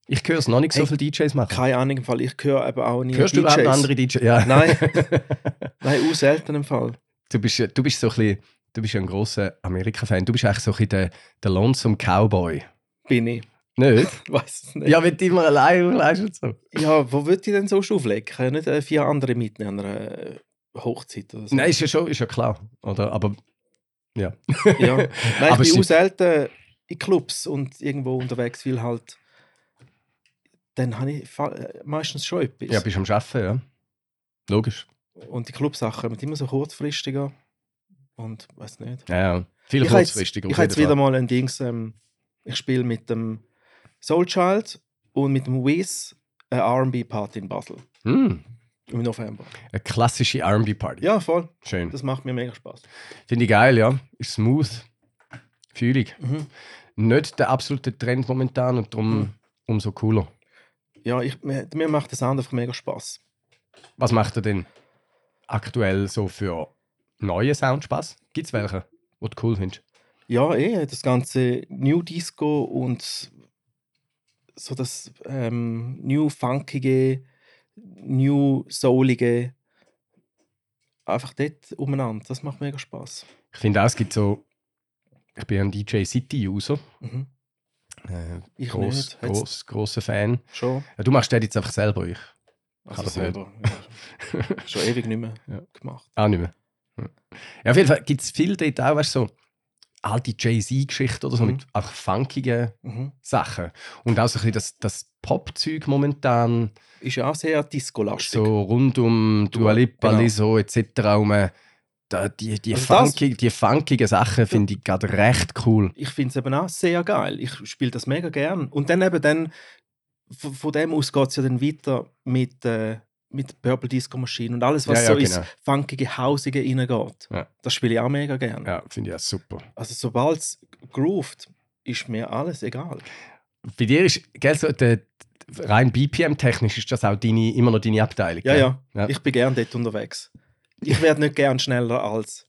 Speaker 2: Ich höre es noch nicht so
Speaker 1: Hey,
Speaker 2: viele DJs machen.
Speaker 1: Keine Ahnung, im Fall. Ich höre eben auch nie
Speaker 2: Hörst du
Speaker 1: DJs.
Speaker 2: überhaupt noch andere DJs? Ja.
Speaker 1: Nein. *laughs* *laughs* Nein, auch selten im Fall.
Speaker 2: Du bist, du bist so ein bisschen, du bist ja ein grosser Amerika-Fan. Du bist eigentlich so ein bisschen der, der Lonesome Cowboy.
Speaker 1: Bin ich.
Speaker 2: Nicht? *laughs*
Speaker 1: Weiß es nicht.
Speaker 2: ja, wenn du immer allein auflegst und so.
Speaker 1: Ja, wo würde ich denn so auflegen? Nicht äh, vier andere mitnehmen an einer äh, Hochzeit oder so.
Speaker 2: Nein, ist ja schon ist ja klar. Oder? Aber ja.
Speaker 1: Ja. *laughs* Nein,
Speaker 2: Aber
Speaker 1: ich bin
Speaker 2: sie-
Speaker 1: auch selten in Clubs und irgendwo unterwegs, weil halt dann habe ich äh, meistens schon etwas.
Speaker 2: ja, bist am Arbeiten, ja. Logisch.
Speaker 1: Und die Clubsachen kommen immer so kurzfristiger und weiß nicht.
Speaker 2: Ja, ja. Viel
Speaker 1: Ich jetzt,
Speaker 2: kurzfristiger.
Speaker 1: ich habe jetzt wieder mal ein Dings, ähm, ich spiele mit dem Soulchild und mit dem Wiz eine R&B-Party in Basel
Speaker 2: Hm,
Speaker 1: im November.
Speaker 2: eine klassische R&B-Party.
Speaker 1: Ja, voll.
Speaker 2: Schön.
Speaker 1: Das macht mir mega Spaß.
Speaker 2: Finde ich geil, ja. Ist smooth. Fühlig.
Speaker 1: Mhm.
Speaker 2: Nicht der absolute Trend momentan und darum
Speaker 1: Mhm.
Speaker 2: umso cooler.
Speaker 1: Ja, ich, mir, mir macht das Sound einfach mega Spaß.
Speaker 2: Was macht er denn aktuell so für neue Soundspaß? Gibt es welche, die du cool findest?
Speaker 1: Ja, eh, das ganze New Disco und so das ähm, New Funkige, New Soulige, einfach dort umeinander. Das macht mega Spaß.
Speaker 2: Ich finde auch, es gibt so. Ich bin ein DJ City-User.
Speaker 1: Mhm.
Speaker 2: Äh,
Speaker 1: Ich
Speaker 2: gross,
Speaker 1: nicht. Jetzt-
Speaker 2: gross, grosser Fan.
Speaker 1: Schon.
Speaker 2: Ja, du machst den jetzt einfach selber, ich.
Speaker 1: Also
Speaker 2: das nicht.
Speaker 1: selber. Ja, *laughs* schon ewig nicht mehr
Speaker 2: Ja.
Speaker 1: gemacht.
Speaker 2: Auch nicht mehr. Ja, ja auf jeden Fall gibt es viel dort auch, weißt du, so alte Jay-Z-Geschichten oder so
Speaker 1: Mhm.
Speaker 2: mit einfach funkigen
Speaker 1: Mhm.
Speaker 2: Sachen. Und auch so ein bisschen das, das Pop-Zeug momentan,
Speaker 1: Ist ja auch sehr disco-lastig.
Speaker 2: so rund um Dua Lipa,
Speaker 1: genau.
Speaker 2: Lizzo etc. Um, da, die, die,
Speaker 1: Also
Speaker 2: funky, die funkigen Sachen finde ich gerade recht cool.
Speaker 1: ich finde es eben auch sehr geil. Ich spiele das mega gern. Und dann eben dann, von, von dem aus geht es ja dann weiter mit, äh, mit Purple Disco Machine und alles, was
Speaker 2: Ja, ja,
Speaker 1: so ins
Speaker 2: genau.
Speaker 1: funkige, hausige reingeht.
Speaker 2: Ja.
Speaker 1: Das spiele ich auch mega gern.
Speaker 2: Ja, finde ich auch super.
Speaker 1: Also sobald es grooved, ist mir alles egal.
Speaker 2: Bei dir ist, gell, so der, rein BPM-technisch ist das auch deine, immer noch deine Abteilung.
Speaker 1: Ja, ja,
Speaker 2: Ja.
Speaker 1: Ich bin gern dort unterwegs. Ich werde nicht gern schneller als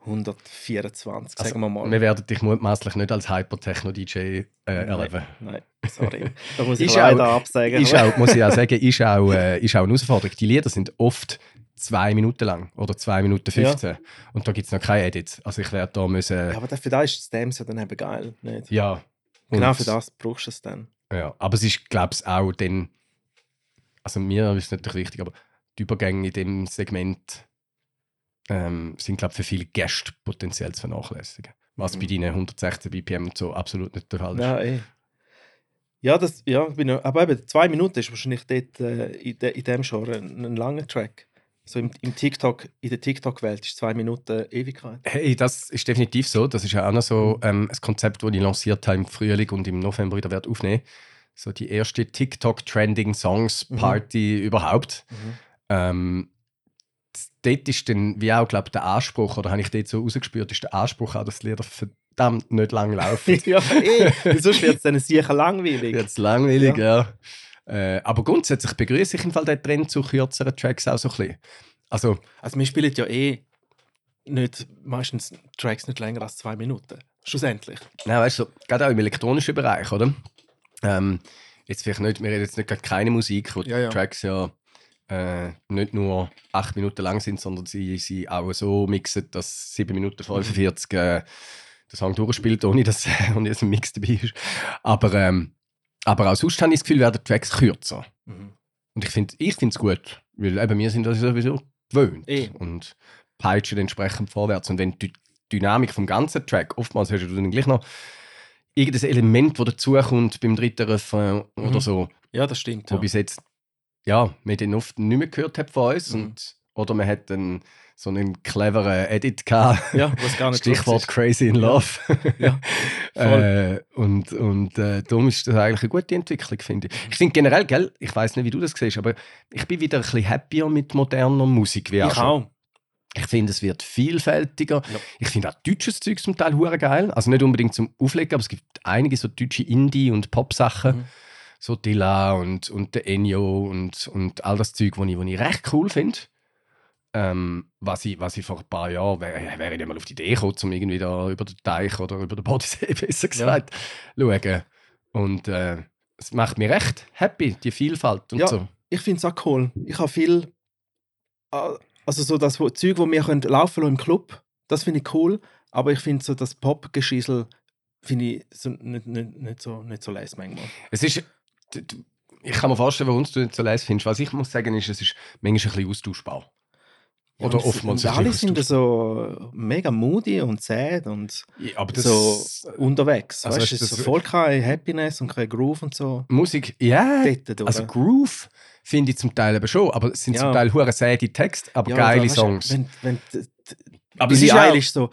Speaker 1: 124,
Speaker 2: Also,
Speaker 1: sagen wir mal.
Speaker 2: Wir werden dich mutmaßlich nicht als Hyper-Techno-DJ äh, erleben.
Speaker 1: Nein, sorry. *laughs* Da muss ich leider
Speaker 2: auch-
Speaker 1: absagen.
Speaker 2: Ist auch, muss ich auch sagen, ist auch, äh, ist auch eine Herausforderung. Die Lieder sind oft zwei Minuten lang oder zwei Minuten 15. Und da gibt es noch keine Edits. Also ich werde da müssen.
Speaker 1: ja, aber für das ist das Dance ja dann eben geil. Nicht?
Speaker 2: Ja.
Speaker 1: Genau für das brauchst du es dann.
Speaker 2: Ja. Aber es ist, glaube ich, auch dann. Also mir ist es natürlich wichtig, aber die Übergänge in dem Segment ähm, sind, glaube ich, für viele Gäste potenziell zu vernachlässigen. Was
Speaker 1: Mhm.
Speaker 2: bei deinen 116 BPM und so absolut nicht der Fall ist.
Speaker 1: Ja, eh. Ja, das, ja, bin, aber eben zwei Minuten ist wahrscheinlich dort äh, in, de, in dem Genre ein, ein langer Track. So im, im TikTok, in der TikTok-Welt ist zwei Minuten Ewigkeit.
Speaker 2: Hey, das ist definitiv so. Das ist ja auch noch so ähm, ein Konzept, das ich lanciert habe im Frühling und im November wieder werde aufnehmen. So die erste TikTok Trending Songs
Speaker 1: Mhm.
Speaker 2: Party überhaupt.
Speaker 1: Mhm.
Speaker 2: Ähm, dort ist dann, wie auch, glaube der Anspruch, oder habe ich dort so rausgespürt, ist der Anspruch auch, dass die Lieder verdammt nicht lang laufen. *laughs*
Speaker 1: ja, eh. Sonst wird es dann sicher langweilig.
Speaker 2: Jetzt langweilig, ja. Äh, aber grundsätzlich begrüße ich im Fall den Trend zu kürzeren Tracks auch so ein bisschen. Also,
Speaker 1: Also wir spielen ja eh nicht, meistens Tracks nicht länger als zwei Minuten. Schlussendlich.
Speaker 2: Nein, weißt du, gerade auch im elektronischen Bereich, oder? Ähm, jetzt vielleicht nicht, wir reden jetzt nicht gerade keine Musik, wo
Speaker 1: Ja, ja.
Speaker 2: die Tracks ja äh, nicht nur acht Minuten lang sind, sondern sie, sie auch so mixen, dass 7 Minuten 45 äh, der Song durchspielt, ohne dass, *laughs* ohne dass ein Mix dabei ist. Aber, ähm, aber auch sonst habe ich das Gefühl, werden die Tracks kürzer.
Speaker 1: Mhm.
Speaker 2: Und ich finde es ich find's gut, weil eben wir sind das sowieso gewöhnt.
Speaker 1: Eh.
Speaker 2: Und peitschen entsprechend vorwärts. Und wenn die Dynamik vom ganzen Track, oftmals hast du dann gleich noch irgendein Element, das dazukommt beim dritten Refrain
Speaker 1: Mhm.
Speaker 2: oder so,
Speaker 1: Ja, das stimmt.
Speaker 2: wo
Speaker 1: Ja.
Speaker 2: bis jetzt, ja, man den oft nicht mehr gehört hat von uns.
Speaker 1: Mhm.
Speaker 2: Und, oder man hat dann so einen cleveren Edit gehabt.
Speaker 1: ja, was gar nicht
Speaker 2: Stichwort. Crazy in Love.
Speaker 1: Ja,
Speaker 2: äh, und und äh, darum ist das eigentlich eine gute Entwicklung, finde ich. Ich finde generell, gell, ich weiß nicht, wie du das siehst, aber ich bin wieder ein bisschen happier mit moderner Musik. Wie
Speaker 1: Ich
Speaker 2: schon.
Speaker 1: auch.
Speaker 2: Ich finde, es wird vielfältiger.
Speaker 1: Ja.
Speaker 2: Ich finde auch deutsches Zeug zum Teil hure geil. Also nicht unbedingt zum Auflegen, aber es gibt einige so deutsche Indie- und Pop-Sachen.
Speaker 1: Mhm.
Speaker 2: So Dilla und, und der Ennio und, und all das Zeug, was ich, ich recht cool finde. Ähm, was, ich, was ich vor ein paar Jahren wäre wär ich nicht mal auf die Idee gekommen, um irgendwie da über den Teich oder über den Bodensee, *laughs* besser gesagt, schauen. Und äh, es macht mich recht happy, die Vielfalt und
Speaker 1: Ja.
Speaker 2: so.
Speaker 1: Ich finde es auch cool. Ich habe viel. äh, Also so das wo, Zeug, wo wir können laufen im Club, das finde ich cool. Aber ich finde so das Pop-Geschissel finde ich so nicht, nicht, nicht so nicht so leise manchmal.
Speaker 2: Es ist. Ich kann mir vorstellen, warum du nicht so leise findest. Was ich muss sagen, ist, es ist manchmal ein bisschen austauschbar. Oder
Speaker 1: und,
Speaker 2: oftmals
Speaker 1: und alle sind so mega moody und sad und
Speaker 2: Ja, das
Speaker 1: so unterwegs.
Speaker 2: Also
Speaker 1: weißt,
Speaker 2: ist
Speaker 1: es ist so voll keine Happiness und kein Groove und so.
Speaker 2: Musik, ja.
Speaker 1: Dort,
Speaker 2: Also? Groove finde ich zum Teil eben schon, aber es sind
Speaker 1: Ja.
Speaker 2: zum Teil hure säde Texte, aber
Speaker 1: Ja,
Speaker 2: geile Songs.
Speaker 1: Wenn, wenn,
Speaker 2: aber
Speaker 1: Billie
Speaker 2: ist
Speaker 1: so.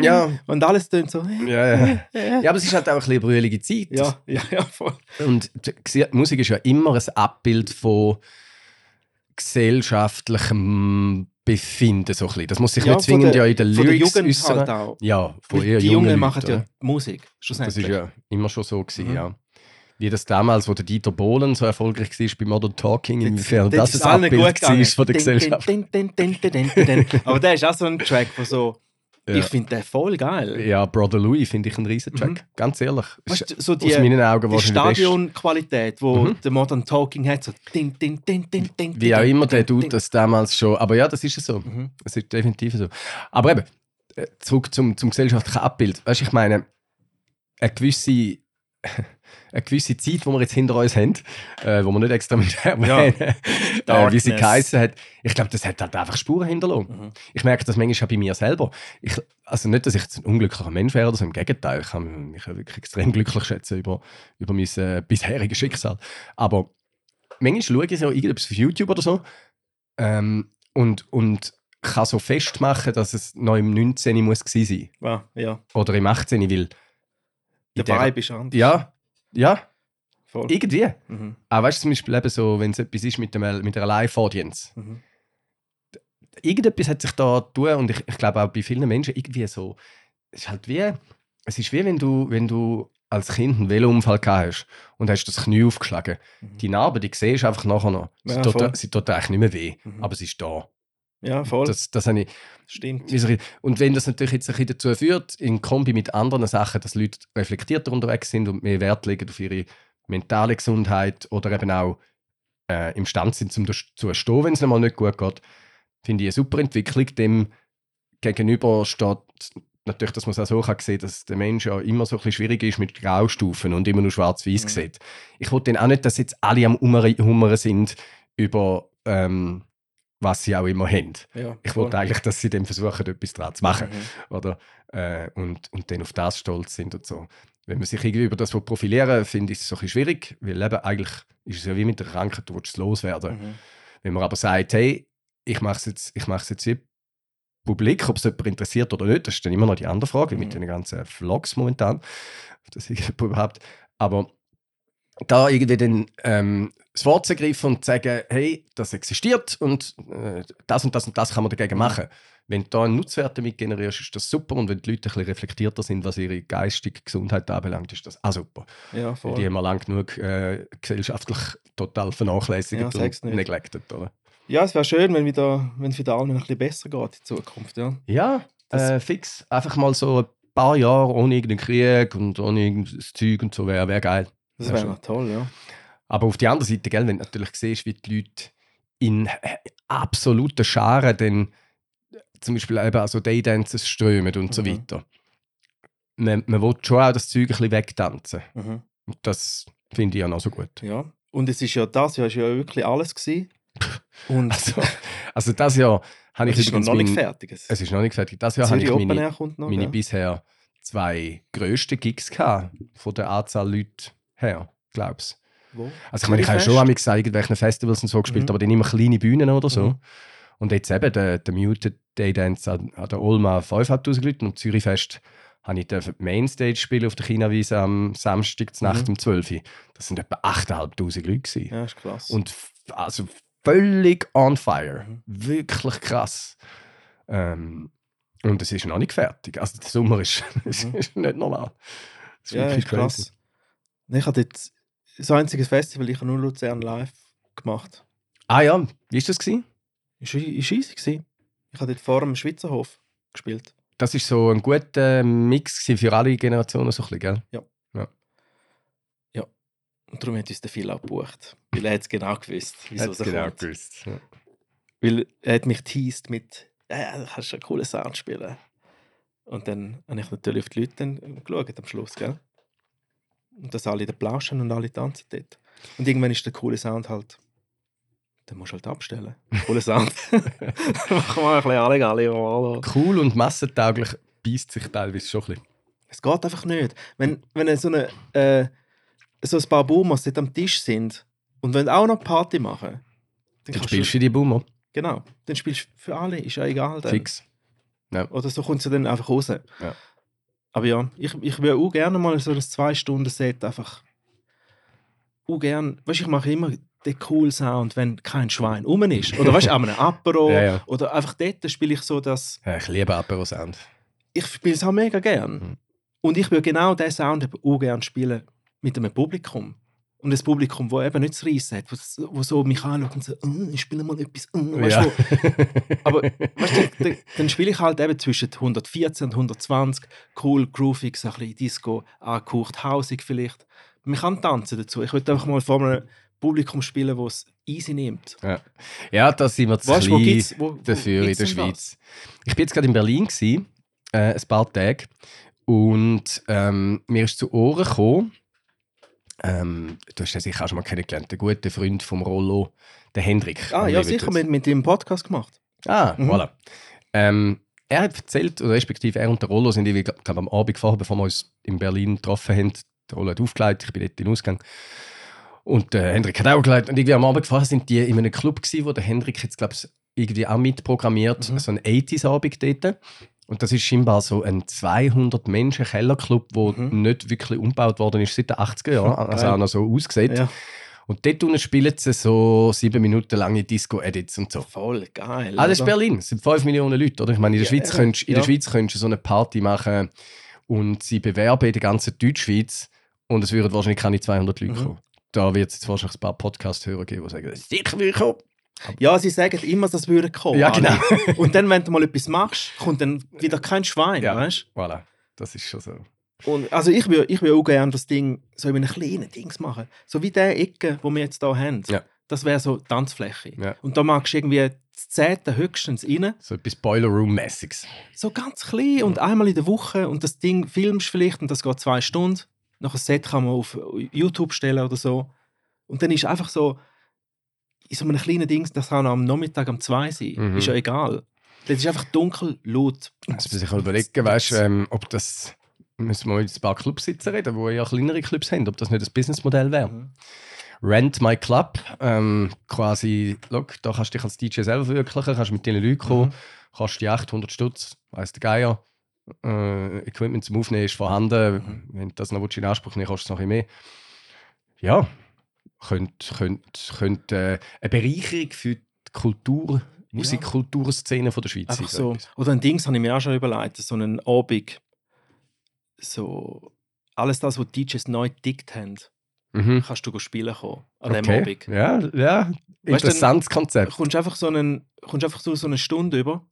Speaker 2: Ja,
Speaker 1: Und alles tönt so.
Speaker 2: ja, ja. ja, aber es ist halt auch ein bisschen eine brühige Zeit.
Speaker 1: Ja, ja, ja, voll.
Speaker 2: Und die Musik ist ja immer ein Abbild von gesellschaftlichem Befinden. So ein bisschen. Das muss sich
Speaker 1: Ja,
Speaker 2: nicht
Speaker 1: von
Speaker 2: zwingend
Speaker 1: der-
Speaker 2: ja in den
Speaker 1: Von der
Speaker 2: Lyrics
Speaker 1: Jugend halt auch.
Speaker 2: Ja, von
Speaker 1: Weil
Speaker 2: eher
Speaker 1: die
Speaker 2: jungen
Speaker 1: machen ja? Musik,
Speaker 2: Das ist ja immer schon so gewesen,
Speaker 1: Mhm.
Speaker 2: ja. Wie das damals, wo der Dieter Bohlen so erfolgreich war bei Modern Talking, inwiefern
Speaker 1: Dort
Speaker 2: das
Speaker 1: ist
Speaker 2: ein Abbild
Speaker 1: gut
Speaker 2: war von der Gesellschaft.
Speaker 1: Aber der ist auch so ein Track, wo so.
Speaker 2: Ja.
Speaker 1: Ich finde den voll geil.
Speaker 2: Ja, Brother Louis finde ich einen riesen Track.
Speaker 1: Mhm.
Speaker 2: Ganz ehrlich.
Speaker 1: Weißt so
Speaker 2: aus
Speaker 1: die,
Speaker 2: meinen Augen
Speaker 1: die. Stadionqualität, wo
Speaker 2: Mhm.
Speaker 1: der Modern Talking hat, so. Din, din, din, din, din,
Speaker 2: Wie auch immer der tut das damals schon. Aber ja, das ist es so.
Speaker 1: Mhm.
Speaker 2: Es ist definitiv so. Aber eben, äh, zurück zum, zum gesellschaftlichen Abbild. Weißt du, ich meine, eine gewisse, eine gewisse Zeit, die wir jetzt hinter uns haben, äh, wo wir nicht extra mit erwähnen, *laughs* äh, wie sie geheißen hat, ich glaube, das hat halt einfach Spuren hinterlassen.
Speaker 1: Mhm.
Speaker 2: Ich merke das manchmal auch bei mir selber. Ich, also nicht, dass ich jetzt ein unglücklicher Mensch wäre, oder so, im Gegenteil. Ich kann mich ja wirklich extrem glücklich schätzen über, über mein äh, bisheriges Schicksal. Aber manchmal schaue ich so irgendetwas auf YouTube oder so ähm, und, und kann so festmachen, dass es noch im 19. muss gewesen sein
Speaker 1: Ja, ja.
Speaker 2: oder im 18. Weil
Speaker 1: der- Vibe ist anders.
Speaker 2: Ja, ja,
Speaker 1: Voll.
Speaker 2: irgendwie.
Speaker 1: Mhm.
Speaker 2: Aber weißt du, zum Beispiel eben so, wenn es etwas ist mit, dem, mit einer Live-Audience.
Speaker 1: Mhm.
Speaker 2: irgendetwas hat sich da tun und ich, ich glaube auch bei vielen Menschen irgendwie so, es ist halt wie, es ist wie wenn du, wenn du als Kind einen Velounfall gehabt hast und hast das Knie aufgeschlagen.
Speaker 1: Mhm.
Speaker 2: Die Narbe, die siehst du einfach nachher noch. Sie,
Speaker 1: Ja,
Speaker 2: tut, sie tut eigentlich nicht mehr weh,
Speaker 1: Mhm.
Speaker 2: aber sie ist da.
Speaker 1: Ja, voll.
Speaker 2: Das, das habe ich,
Speaker 1: Stimmt.
Speaker 2: und wenn das natürlich jetzt ein bisschen dazu führt, in Kombi mit anderen Sachen, dass Leute reflektierter unterwegs sind und mehr Wert legen auf ihre mentale Gesundheit oder eben auch äh, imstande sind, zum zu stehen, wenn es mal nicht gut geht, finde ich eine super Entwicklung. Dem gegenüber steht natürlich, dass man es auch so kann sehen dass der Mensch ja immer so ein bisschen schwierig ist mit Graustufen und immer nur schwarz-weiß
Speaker 1: Mhm.
Speaker 2: sieht. Ich wollte dann auch nicht, dass jetzt alle am Hummern sind über ähm, was sie auch immer haben.
Speaker 1: Ja,
Speaker 2: Ich wollte eigentlich, dass sie dann versuchen, etwas dran zu machen.
Speaker 1: Mhm.
Speaker 2: Oder? Äh, und, und dann auf das stolz sind und so. Wenn man sich irgendwie über das profilieren will, finde ich es so ein schwierig, weil eben eigentlich ist es ja wie mit der Krankheit, du willst loswerden.
Speaker 1: Mhm.
Speaker 2: Wenn man aber sagt, hey, ich mache es jetzt, ich mache jetzt publik, ob es jemand interessiert oder nicht, das ist dann immer noch die andere Frage, mit
Speaker 1: Mhm.
Speaker 2: den ganzen Vlogs momentan. Ob Das *laughs* überhaupt. Aber da irgendwie dann ähm, das Wort zu ergreifen und zu sagen, hey, das existiert und äh, das und das und das kann man dagegen machen. Wenn du da einen Nutzwert damit generierst, ist das super. Und wenn die Leute ein bisschen reflektierter sind, was ihre geistige Gesundheit anbelangt, ist das auch super.
Speaker 1: Ja, voll.
Speaker 2: die haben wir lang genug äh, gesellschaftlich total vernachlässigt
Speaker 1: Ja,
Speaker 2: und neglected. Oder?
Speaker 1: Ja, es wäre schön, wenn wieder, wenn es wieder allen ein bisschen besser geht in Zukunft. Ja.
Speaker 2: Ja, äh, fix. Einfach mal so ein paar Jahre ohne irgendeinen Krieg und ohne irgendein Zeug und so wäre wär geil.
Speaker 1: Das
Speaker 2: Ja,
Speaker 1: wäre noch toll, ja.
Speaker 2: Aber auf der anderen Seite, gell, wenn du natürlich siehst, wie die Leute in absoluten Scharen dann zum Beispiel eben also Daydances strömen und so
Speaker 1: Mhm.
Speaker 2: weiter. Man, man will schon auch das Zeug ein bisschen wegtanzen.
Speaker 1: Mhm.
Speaker 2: Und das finde ich ja noch so gut.
Speaker 1: Ja. Und es ist ja das, ja, ist ja wirklich alles gewesen. *laughs* Und
Speaker 2: Also, also das Jahr habe ich
Speaker 1: es ist noch
Speaker 2: übrigens
Speaker 1: nicht
Speaker 2: mein-
Speaker 1: fertig. Es
Speaker 2: ist noch nicht fertig. Das Jahr habe ich meine,
Speaker 1: noch.
Speaker 2: meine
Speaker 1: gell?
Speaker 2: bisher zwei grössten Gigs gehabt, von der Anzahl Leute her, glaub's.
Speaker 1: Wo?
Speaker 2: Also ich meine, ich habe schon an irgendwelchen Festivals und so gespielt,
Speaker 1: Mhm.
Speaker 2: aber dann immer kleine Bühnen oder so.
Speaker 1: Mhm.
Speaker 2: Und jetzt eben der, der Muted Day Dance an, an der Olma 5'500 Leute und Zürich Fest habe ich die Mainstage spielen auf der Chinawiese am Samstag zur Nacht
Speaker 1: Mhm.
Speaker 2: um 12 Uhr. Das sind etwa 8'500 Leute gewesen.
Speaker 1: Ja, ist krass.
Speaker 2: Und also völlig on fire.
Speaker 1: Mhm.
Speaker 2: Wirklich krass. Ähm, und es ist noch nicht fertig. Also der Sommer ist, *laughs*
Speaker 1: Mhm.
Speaker 2: ist nicht normal. Das ist
Speaker 1: ja,
Speaker 2: wirklich
Speaker 1: ist krass. Ich hatte jetzt so ein einziges Festival, ich habe nur Luzern live gemacht.
Speaker 2: Ah ja, wie war das? Gewesen?
Speaker 1: Ist, ist easy gewesen. Ich habe dort vor dem Schweizerhof gespielt.
Speaker 2: Das war so ein guter Mix gewesen für alle Generationen, so ein bisschen, gell?
Speaker 1: Und darum hat uns der Phil auch gebucht. Weil er hat es genau gewusst, wieso er
Speaker 2: genau
Speaker 1: kommt.
Speaker 2: gewusst. Ja.
Speaker 1: Weil er hat mich teased mit, äh, du kannst einen coolen Sound spielen. Und dann habe ich natürlich auf die Leute dann geschaut am Schluss, gell? Und dass alle da plauschen und alle tanzen dort. Und irgendwann ist der coole Sound halt, dann musst du halt abstellen. Cooler Sound. *laughs* Machen wir ein bisschen alle, alle.
Speaker 2: Cool und massentauglich beißt sich teilweise schon ein bisschen.
Speaker 1: Es geht einfach nicht. Wenn, wenn so, eine, äh, so ein paar Boomers dort am Tisch sind und wollen auch noch Party machen, dann,
Speaker 2: Dann spielst du die Boomer.
Speaker 1: Genau, dann spielst du für alle, ist ja egal. Dann.
Speaker 2: Fix.
Speaker 1: Oder so kommt sie dann einfach raus.
Speaker 2: Ja.
Speaker 1: Aber ja, ich, ich würde auch gerne mal so ein Zwei-Stunden-Set einfach. Auch gern, weißt du, ich mache immer den cool Sound, wenn kein Schwein rum ist. Oder weißt du, an einem *laughs* Apero.
Speaker 2: Ja, ja.
Speaker 1: Oder einfach dort spiele ich so das.
Speaker 2: Ja, ich liebe Apero Sound.
Speaker 1: Ich spiele es auch mega gern.
Speaker 2: Mhm.
Speaker 1: Und ich würde genau diesen Sound eben auch gerne spielen mit einem Publikum. Und das Publikum, das eben nicht zu reissen hat, wo, wo so mich anschaut und so, «Mm, ich spiele mal etwas. mm», weißt
Speaker 2: Ja.
Speaker 1: du, *laughs* aber weißt du, dann, spiele ich halt eben zwischen 114 und 120, cool, groovig, so ein bisschen Disco, angehaucht, hausig vielleicht. Man kann tanzen dazu. Ich würde einfach mal vor einem Publikum spielen, das es easy nimmt.
Speaker 2: ja, da sind wir zu
Speaker 1: Weißt du, wo
Speaker 2: klein
Speaker 1: gibt's wo, wo
Speaker 2: dafür in der
Speaker 1: denn das?
Speaker 2: Schweiz. Ich bin jetzt gerade in Berlin, gewesen, äh, ein paar Tage. Und ähm, mir ist zu Ohren gekommen, ähm, du hast den sicher auch schon mal kennengelernt, der gute Freund vom Rollo, der Hendrik.
Speaker 1: Ah, ja, sicher, mit, mit dem Podcast gemacht.
Speaker 2: Ah,
Speaker 1: Mhm.
Speaker 2: voilà. Ähm, er hat erzählt, oder respektive er und der Rollo sind irgendwie, glaub, am Abend vorher, bevor wir uns in Berlin getroffen haben. Der Rollo hat aufgelegt, ich bin dort in den Ausgang. Und der Hendrik hat auch gelegt. Und irgendwie am Abend vorher sind die in einem Club gewesen, wo der Hendrik jetzt, glaube ich, irgendwie auch mitprogrammiert,
Speaker 1: Mhm.
Speaker 2: so ein 80s-Abend dort. Und das ist scheinbar so ein 200-Menschen-Kellerclub, der
Speaker 1: Mhm.
Speaker 2: nicht wirklich umgebaut worden ist seit den 80er Jahren. Also auch noch so aussieht.
Speaker 1: Ja.
Speaker 2: Und dort unten spielen sie so sieben Minuten lange Disco-Edits und so.
Speaker 1: Voll geil.
Speaker 2: Ah, das ist? Berlin. Es sind 5 Millionen Leute, oder? Ich meine, in der, Schweiz, könntest, in der. Schweiz könntest du so eine Party machen und sie bewerben in der ganzen Deutschschweiz und es würden wahrscheinlich keine 200 Leute
Speaker 1: Mhm.
Speaker 2: kommen. Da wird es jetzt wahrscheinlich ein paar Podcast-Hörer geben, die sagen, sicher will
Speaker 1: Ja, sie sagen immer, das würde kommen.
Speaker 2: Ja, genau. *laughs*
Speaker 1: Und dann, wenn du mal etwas machst, kommt dann wieder kein Schwein,
Speaker 2: Ja.
Speaker 1: weißt
Speaker 2: Voilà, das ist schon so.
Speaker 1: Und also ich würde ich würd auch gerne das Ding so in einem kleinen Dings machen. So wie der Ecke, wo wir jetzt hier haben.
Speaker 2: Ja.
Speaker 1: Das wäre so Tanzfläche.
Speaker 2: Ja.
Speaker 1: Und da magst du irgendwie das Zehnte höchstens rein.
Speaker 2: So etwas Boiler Room-mäßiges.
Speaker 1: So ganz klein und einmal in der Woche. Und das Ding filmst vielleicht und das geht zwei Stunden. Nach ein Set kann man auf YouTube stellen oder so. Und dann ist einfach so, in so einem kleinen Ding, das kann am Nachmittag um zwei sein.
Speaker 2: Mhm.
Speaker 1: Ist ja egal. Das ist einfach dunkel, laut.
Speaker 2: Jetzt muss ich auch überlegen, weißt, ähm, ob das. Müssen wir mit ein paar Clubsitzer reden, die ja kleinere Clubs haben, ob das nicht ein Businessmodell wäre.
Speaker 1: Mhm.
Speaker 2: Rent My Club, ähm, quasi, look, da kannst du dich als DJ selber verwirklichen, kannst mit diesen Leuten kommen,
Speaker 1: Mhm.
Speaker 2: kostet die 800 Stutz, weiss der Geier. Äh, Equipment zum Aufnehmen ist vorhanden,
Speaker 1: Mhm.
Speaker 2: wenn du das noch willst in Anspruch nehmen kostet es noch ein mehr. Ja, könnte könnt, könnt, äh, eine Bereicherung für die Kultur, Musikkulturszene von der Schweiz sein,
Speaker 1: so.
Speaker 2: etwas.
Speaker 1: Oder ein Dings habe ich mir auch schon überlegt, so einen Abend, so alles das, was die DJs neu gedickt haben,
Speaker 2: Mhm.
Speaker 1: kannst du spielen kommen an dem
Speaker 2: Okay.
Speaker 1: Abend.
Speaker 2: Ja, ja,
Speaker 1: Weißt
Speaker 2: interessantes
Speaker 1: Du
Speaker 2: Konzept.
Speaker 1: kommst einfach so, einen, kommst einfach so eine Stunde über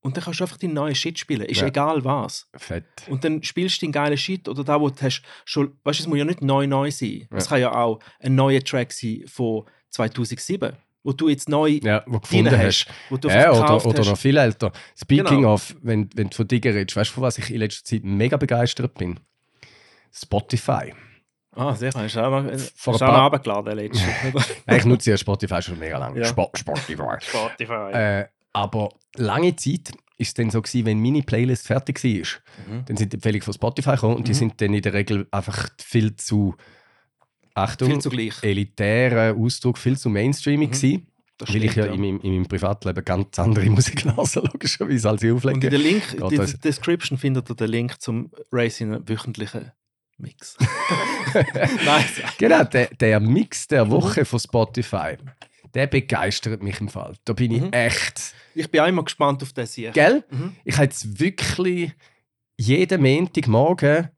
Speaker 1: und dann kannst du einfach deinen neuen Shit spielen. Ist
Speaker 2: Ja.
Speaker 1: egal was.
Speaker 2: Fett.
Speaker 1: Und dann spielst du den geilen Shit oder da, wo du hast schon, weißt du, es muss ja nicht neu neu sein. Es
Speaker 2: Ja.
Speaker 1: kann ja auch ein neuer Track sein von 2007, wo du jetzt neu
Speaker 2: Ja, wo gefunden
Speaker 1: hast,
Speaker 2: hast.
Speaker 1: wo du
Speaker 2: Ja, oder, oder
Speaker 1: hast.
Speaker 2: noch viel älter. Speaking
Speaker 1: Genau.
Speaker 2: of, wenn, wenn du von Digger redest, weißt du, von was ich in letzter Zeit mega begeistert bin? Spotify.
Speaker 1: Ah, sicher. Hast du auch mal,
Speaker 2: Vor
Speaker 1: hast
Speaker 2: paar-
Speaker 1: runtergeladen letztens. *laughs*
Speaker 2: Nein, ich nutze ja Spotify schon mega lange.
Speaker 1: Ja.
Speaker 2: Spo Spotify.
Speaker 1: Spotify.
Speaker 2: Äh, aber lange Zeit ist es dann so gewesen, wenn meine Playlist fertig war,
Speaker 1: Mhm.
Speaker 2: dann sind die Empfehlungen von Spotify gekommen und die
Speaker 1: Mhm.
Speaker 2: sind dann in der Regel einfach viel zu Achtung,
Speaker 1: Viel zu gleich.
Speaker 2: elitären Ausdruck, viel zu mainstreamig
Speaker 1: Mhm.
Speaker 2: gewesen,
Speaker 1: Das
Speaker 2: weil ich ja,
Speaker 1: stimmt,
Speaker 2: in, meinem, in meinem Privatleben ganz andere *laughs* Musik höre, logischerweise, als ich
Speaker 1: Und in
Speaker 2: auflege.
Speaker 1: der Link,
Speaker 2: Geht
Speaker 1: die
Speaker 2: das?
Speaker 1: Description findet ihr den Link zum Racing wöchentlichen Mix. *laughs* *laughs* Nein,
Speaker 2: Genau, der, der Mix
Speaker 1: Mhm.
Speaker 2: der Woche von Spotify, der begeistert mich im Fall. Da bin ich
Speaker 1: Mhm.
Speaker 2: echt...
Speaker 1: ich bin auch immer gespannt auf das hier.
Speaker 2: Gell?
Speaker 1: Mhm.
Speaker 2: Ich habe jetzt wirklich jeden Montagmorgen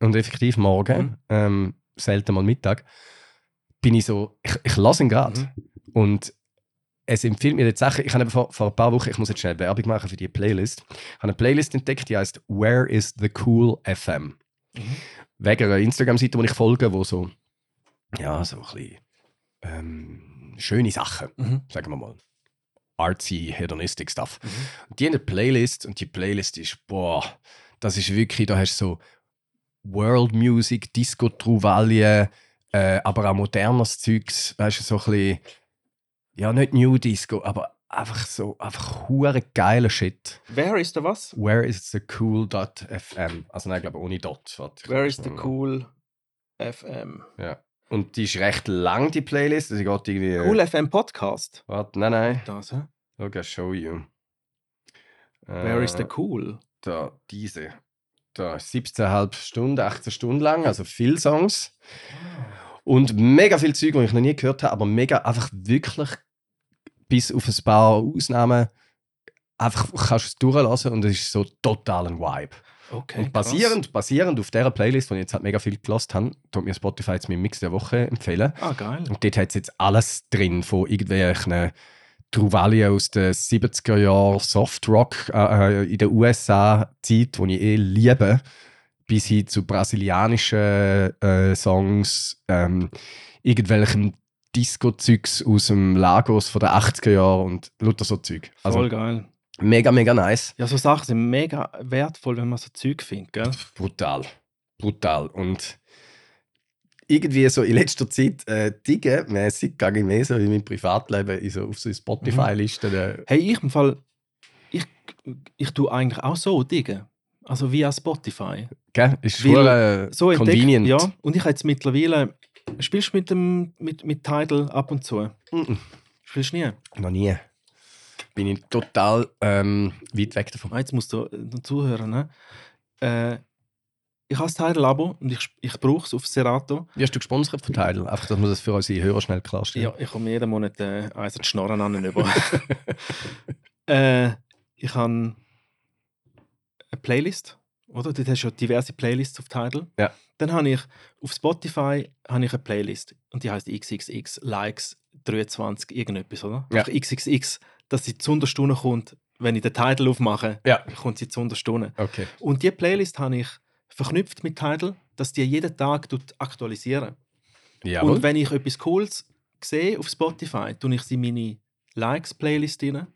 Speaker 2: und effektiv morgen,
Speaker 1: Mhm.
Speaker 2: ähm, selten mal Mittag, bin ich so, ich, ich lasse ihn gerade.
Speaker 1: Mhm.
Speaker 2: Und es empfiehlt mir jetzt Sachen, ich habe vor, vor ein paar Wochen, ich muss jetzt schnell Werbung machen für die Playlist, ich habe eine Playlist entdeckt, die heißt Where is the Cool FM.
Speaker 1: Mhm.
Speaker 2: Wegen einer Instagram-Seite, die ich folge, wo so, ja, so ein bisschen ähm, schöne Sachen,
Speaker 1: Mhm.
Speaker 2: sagen wir mal, artsy, hedonistic Stuff.
Speaker 1: Mhm.
Speaker 2: Und die haben eine Playlist und die Playlist ist, boah, das ist wirklich, da hast du so World Music, Disco Trouvalie, äh, aber auch modernes Zeugs, weißt du, so ein bisschen, ja, nicht New Disco, aber einfach so, einfach hure geiler Shit.
Speaker 1: Where is the was?
Speaker 2: Where is the cool.fm? Also nein, ich glaube ohne Dot. Warte,
Speaker 1: Where is the cool FM?
Speaker 2: Ja. Und die ist recht lang, die Playlist. Also geht irgendwie...
Speaker 1: Cool FM Podcast.
Speaker 2: Warte, nein, nein.
Speaker 1: Das, hä?
Speaker 2: Look, I show you.
Speaker 1: Where is the
Speaker 2: Äh,
Speaker 1: cool?
Speaker 2: da, diese. Da, 17,5 Stunden, 18 Stunden lang, also viele Songs. Und mega viel Zeug, die ich noch nie gehört habe, aber mega einfach wirklich bis auf ein paar Ausnahmen einfach kannst du es durchlassen und es ist so total ein Vibe.
Speaker 1: Okay.
Speaker 2: und basierend, basierend auf dieser Playlist, die ich jetzt halt mega viel gelost habe, tut mir Spotify jetzt meinen Mix der Woche empfehlen.
Speaker 1: Ah, geil.
Speaker 2: Und dort hat es jetzt alles drin, von irgendwelchen Trouvalie aus den 70er Jahren, Softrock äh, äh, in den USA-Zeit, die ich eh liebe, bis hin zu brasilianischen äh, Songs, ähm, irgendwelchem Disco-Zeugs aus dem Lagos von den 80er Jahren und lauter so Zeug. Also
Speaker 1: Voll geil.
Speaker 2: Mega, mega nice.
Speaker 1: Ja, so Sachen sind mega wertvoll, wenn man so Zeug findet, gell?
Speaker 2: Brutal. Brutal. Und irgendwie so in letzter Zeit äh, Dinge-mäßig gehe ich mehr so in meinem Privatleben in so, auf so Spotify-Listen. Äh,
Speaker 1: Hey, ich im Fall, ich, ich tue eigentlich auch so Dinge. Also via Spotify.
Speaker 2: gell? Ist
Speaker 1: Weil
Speaker 2: schon äh,
Speaker 1: So
Speaker 2: convenient.
Speaker 1: Ja, und ich habe jetzt mittlerweile, spielst du mit dem mit, mit Tidal ab und zu?
Speaker 2: Mhm.
Speaker 1: Spielst du nie?
Speaker 2: Noch nie. Bin ich total ähm, weit weg davon.
Speaker 1: Ah, jetzt musst du äh, noch zuhören. Ne? Äh, ich habe das Tidal-Abo und ich, ich brauche es auf Serato.
Speaker 2: Wie hast du gesponsert von Tidal? Einfach, dass wir das für unsere Hörer schnell klarstellen.
Speaker 1: Ja, ich komme jeden Monat äh, eins an die Schnorren an über. *laughs* äh, ich habe eine Playlist, oder? Dort hast du ja diverse Playlists auf Tidal.
Speaker 2: Ja.
Speaker 1: Dann habe ich auf Spotify habe ich eine Playlist und die heißt XXX Likes 23 irgendetwas, oder?
Speaker 2: Ja.
Speaker 1: XXX, dass sie zu Stunde kommt, wenn ich den Titel aufmache,
Speaker 2: Ja.
Speaker 1: kommt sie zu Stunde.
Speaker 2: Okay.
Speaker 1: Und die Playlist habe ich verknüpft mit Tidal, dass die jeden Tag tut aktualisieren.
Speaker 2: Jawohl.
Speaker 1: Und wenn ich etwas Cooles sehe auf Spotify, tue ich sie in meine Likes-Playlist rein.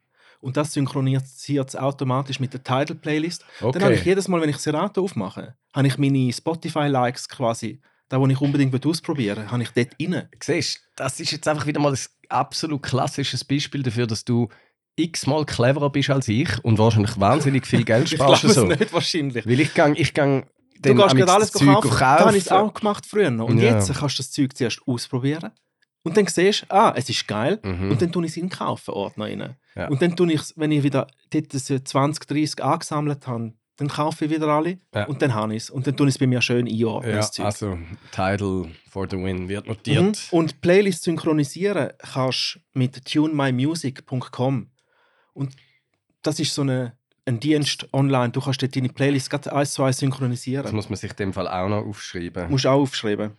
Speaker 1: Und das synchronisiert es automatisch mit der Tidal-Playlist. Dann habe ich
Speaker 2: okay.
Speaker 1: jedes Mal, wenn ich Serato aufmache, habe ich meine Spotify-Likes quasi, da wo ich unbedingt ausprobieren will, habe ich dort rein.
Speaker 2: Siehst das ist jetzt einfach wieder mal ein absolut klassisches Beispiel dafür, dass du x-mal cleverer bist als ich und wahrscheinlich wahnsinnig viel *laughs* Geld
Speaker 1: Ich glaube
Speaker 2: sparst.
Speaker 1: es
Speaker 2: so.
Speaker 1: nicht wahrscheinlich.
Speaker 2: Weil ich gang, ich gang
Speaker 1: Du
Speaker 2: amix
Speaker 1: gerade alles
Speaker 2: Zeug
Speaker 1: kaufen. Da habe ich es
Speaker 2: kaufen.
Speaker 1: auch gemacht früher noch. Und
Speaker 2: Ja.
Speaker 1: jetzt kannst du das Zeug zuerst ausprobieren. Und dann siehst du, ah, es ist geil.
Speaker 2: Mhm.
Speaker 1: Und dann tue ich es in den Kaufen-Ordner rein.
Speaker 2: Ja.
Speaker 1: Und dann tue ich es, wenn ich wieder dort das 20, 30 angesammelt habe, dann kaufe ich wieder alle
Speaker 2: Ja.
Speaker 1: und dann habe ich es. Und dann tue ich es bei mir schön einordnen.
Speaker 2: ja,
Speaker 1: das
Speaker 2: also Title for the win wird notiert.
Speaker 1: Mhm. Und Playlist synchronisieren kannst du mit tunemymusic.com. Und das ist so eine, ein Dienst online. Du kannst dort deine Playlist gerade eins zu eins
Speaker 2: Das
Speaker 1: synchronisieren.
Speaker 2: muss man sich in dem Fall auch noch aufschreiben.
Speaker 1: musst auch aufschreiben.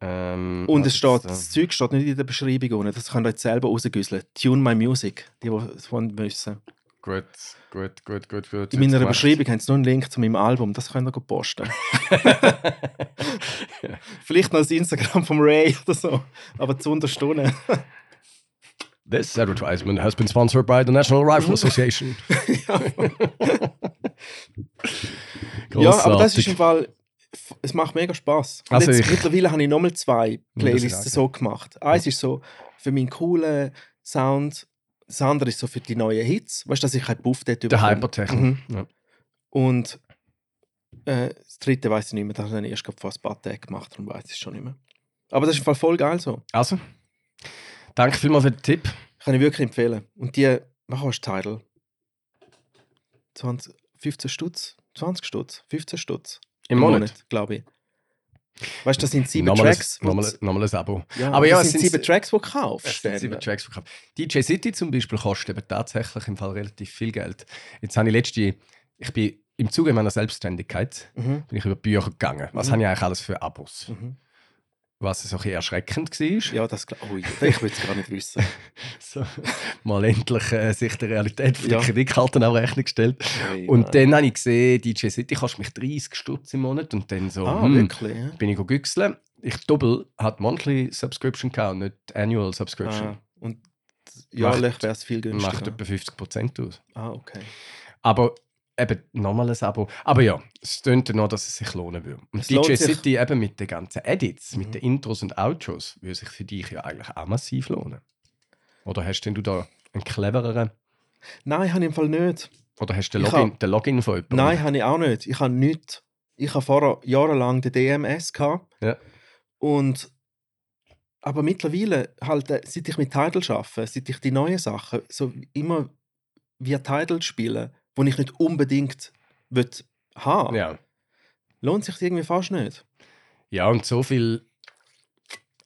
Speaker 2: Ähm,
Speaker 1: Und es steht, das Zeug steht nicht in der Beschreibung unten. Das könnt ihr jetzt selber rausgüsseln. Tune My Music, die, die es müssen.
Speaker 2: Gut, gut, gut, gut, gut.
Speaker 1: In meiner. Beschreibung haben sie noch einen Link zu meinem Album. Das könnt ihr gut posten. *laughs* Vielleicht noch das Instagram vom Ray oder so. Aber zu Unterstunden.
Speaker 2: This advertisement has been sponsored by the National Rifle Association. *laughs*
Speaker 1: ja, aber das ist im Fall es macht mega Spaß. Und
Speaker 2: Also
Speaker 1: jetzt,
Speaker 2: ich-
Speaker 1: mittlerweile habe ich nochmal zwei Playlists so gemacht. Eins ist so für meinen coolen Sound, das andere ist so für die neuen Hits. Weißt du, dass ich keinen Buff dort
Speaker 2: Der
Speaker 1: bekomme.
Speaker 2: Hypertechno.
Speaker 1: Mhm.
Speaker 2: Ja.
Speaker 1: Und äh, das dritte weiß ich nicht mehr, das habe ich erst vor ein paar Tagen gemacht, darum weiß ich es schon nicht mehr. Aber das ist im Fall voll geil so.
Speaker 2: Also, danke vielmals für den Tipp.
Speaker 1: Kann ich wirklich empfehlen. Und die, was kostet Tidal? 20, 15 Stutz? 20 Stutz? 15 Stutz?
Speaker 2: Im Monat.
Speaker 1: glaube ich. Weißt du, das sind sieben
Speaker 2: Nochmal ein-
Speaker 1: Tracks.
Speaker 2: Nochmal, ein Abo.
Speaker 1: ja,
Speaker 2: aber ja,
Speaker 1: das
Speaker 2: es
Speaker 1: sind sieben Tracks, die du kaufst.
Speaker 2: Sind sieben Tracks verkauft. DJ City zum Beispiel kostet eben tatsächlich im Fall relativ viel Geld. Jetzt habe ich letzte, ich bin im Zuge meiner Selbstständigkeit
Speaker 1: Mhm.
Speaker 2: bin ich über Bücher gegangen. Was
Speaker 1: Mhm.
Speaker 2: habe ich eigentlich alles für Abos?
Speaker 1: Mhm.
Speaker 2: Was so ein bisschen erschreckend war.
Speaker 1: Ja, das glaube ich. Ich will es gar nicht wissen. *laughs*
Speaker 2: So, mal endlich äh, sich der Realität von der
Speaker 1: Ja.
Speaker 2: Kreditkarten auf Rechnung gestellt.
Speaker 1: Hey,
Speaker 2: Und
Speaker 1: nein.
Speaker 2: dann habe ich gesehen, DJ City kostet mich 30 Stutz im Monat und dann so,
Speaker 1: Ah,
Speaker 2: hm,
Speaker 1: wirklich? Ja.
Speaker 2: bin ich güchseln. Ich doppel hat Monthly Subscription gehabt, und nicht Annual Subscription.
Speaker 1: Ah, und jährlich wäre es viel günstiger.
Speaker 2: Macht etwa 50% aus.
Speaker 1: Ah, okay.
Speaker 2: Aber eben nochmal ein Abo. Aber ja, es tönt noch, dass es sich lohnen würde. Und
Speaker 1: Es
Speaker 2: DJ. City eben mit den ganzen Edits,
Speaker 1: Mhm.
Speaker 2: mit den Intros und Outros, würde sich für dich ja eigentlich auch massiv lohnen. Oder hast denn du da einen clevereren?
Speaker 1: Nein, habe ich im Fall nicht.
Speaker 2: Oder hast du den Login, den Login von jemandem?
Speaker 1: Nein, habe ich auch nicht. Ich habe nicht. Ich habe vorher jahrelang den DMS gehabt.
Speaker 2: Ja.
Speaker 1: Und aber mittlerweile, halt, äh, seit ich mit Tidal arbeite, seit ich die neuen Sachen so immer via Tidal spiele, wo ich nicht unbedingt will haben
Speaker 2: Ja.
Speaker 1: lohnt sich irgendwie fast nicht.
Speaker 2: ja, und so viel.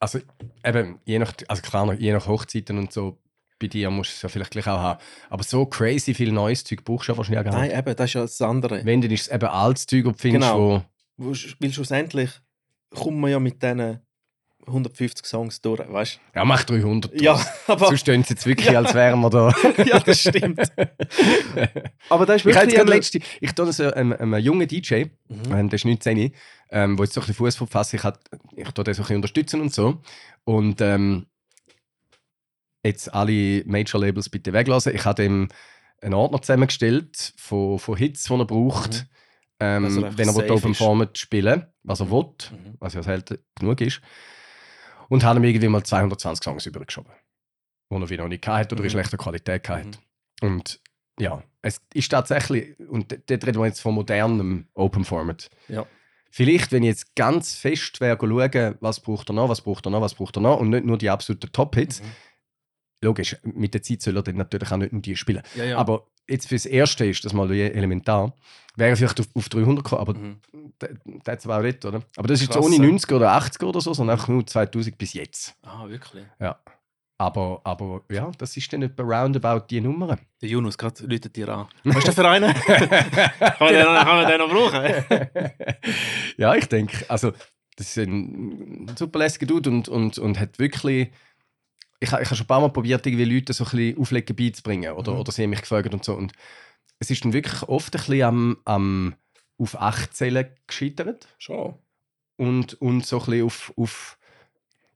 Speaker 2: Also eben, je nach, also klar, je nach Hochzeiten und so, bei dir musst du es ja vielleicht gleich auch haben. Aber so crazy viel neues Zeug brauchst du ja wahrscheinlich gar
Speaker 1: Nein,
Speaker 2: nicht.
Speaker 1: eben, das ist ja das andere.
Speaker 2: Wenn, dann ist es eben altes Zeug, das du findest,
Speaker 1: Genau.
Speaker 2: wo
Speaker 1: Weil schlussendlich kommt man ja mit diesen 150 Songs durch, weißt
Speaker 2: Ja, mach 300.
Speaker 1: du? Ja, *laughs* aber,
Speaker 2: Sonst stehen sie jetzt wirklich,
Speaker 1: Ja.
Speaker 2: als wären wir da. *laughs*
Speaker 1: ja, das stimmt. *laughs* aber das ist
Speaker 2: ich
Speaker 1: wirklich...
Speaker 2: gerade
Speaker 1: einmal-
Speaker 2: letzte, ich tue so einem, einem jungen DJ,
Speaker 1: Mhm.
Speaker 2: ähm, der ist 19, ähm, wo jetzt so ein bisschen Fuß verfasst, ich, hat- ich tue den so ein bisschen unterstützen und so. Und ähm, jetzt alle Major-Labels bitte weglassen. Ich habe ihm einen Ordner zusammengestellt von, von Hits, die er braucht,
Speaker 1: Mhm.
Speaker 2: ähm,
Speaker 1: Dass er
Speaker 2: wenn er will Open. Format spielen was er will,
Speaker 1: Mhm.
Speaker 2: was ja selten genug ist. Und habe ihm irgendwie mal 220 Songs übergeschoben, die er wieder noch nicht hatte oder in
Speaker 1: Mhm.
Speaker 2: schlechter Qualität hatte. Und ja, es ist tatsächlich, und dort reden wir jetzt von modernem Open Format.
Speaker 1: Ja.
Speaker 2: Vielleicht, wenn ich jetzt ganz fest wäre, schauen, was braucht er noch, was braucht er noch, was braucht er noch und nicht nur die absoluten Top-Hits.
Speaker 1: Mhm.
Speaker 2: Logisch, mit der Zeit soll er dann natürlich auch nicht nur die spielen.
Speaker 1: Ja, ja.
Speaker 2: Aber jetzt fürs Erste ist das mal elementar. Wäre vielleicht auf, auf 300 gekommen, aber
Speaker 1: Mhm.
Speaker 2: das war nicht, oder? Aber das ist jetzt ohne
Speaker 1: ja.
Speaker 2: 90 oder 80 oder so, sondern einfach nur 2000 bis jetzt.
Speaker 1: Ah, wirklich?
Speaker 2: Aber, aber ja, das ist dann etwa roundabout die Nummer.
Speaker 1: Der Junus, gerade läutet dir an. Was ist der für einen? *laughs* kann, man den, noch- kann man den noch brauchen?
Speaker 2: ja, ich denke, also das ist ein super lässiger Dude und, und, und hat wirklich. Ich, ich habe schon ein paar Mal probiert, irgendwie Leute so ein bisschen auflegen beizubringen oder,
Speaker 1: Mhm.
Speaker 2: oder sie haben mich gefragt und so. Und es ist dann wirklich oft ein bisschen am, am auf 8 Zählen gescheitert
Speaker 1: Schon.
Speaker 2: und, und so ein bisschen auf, auf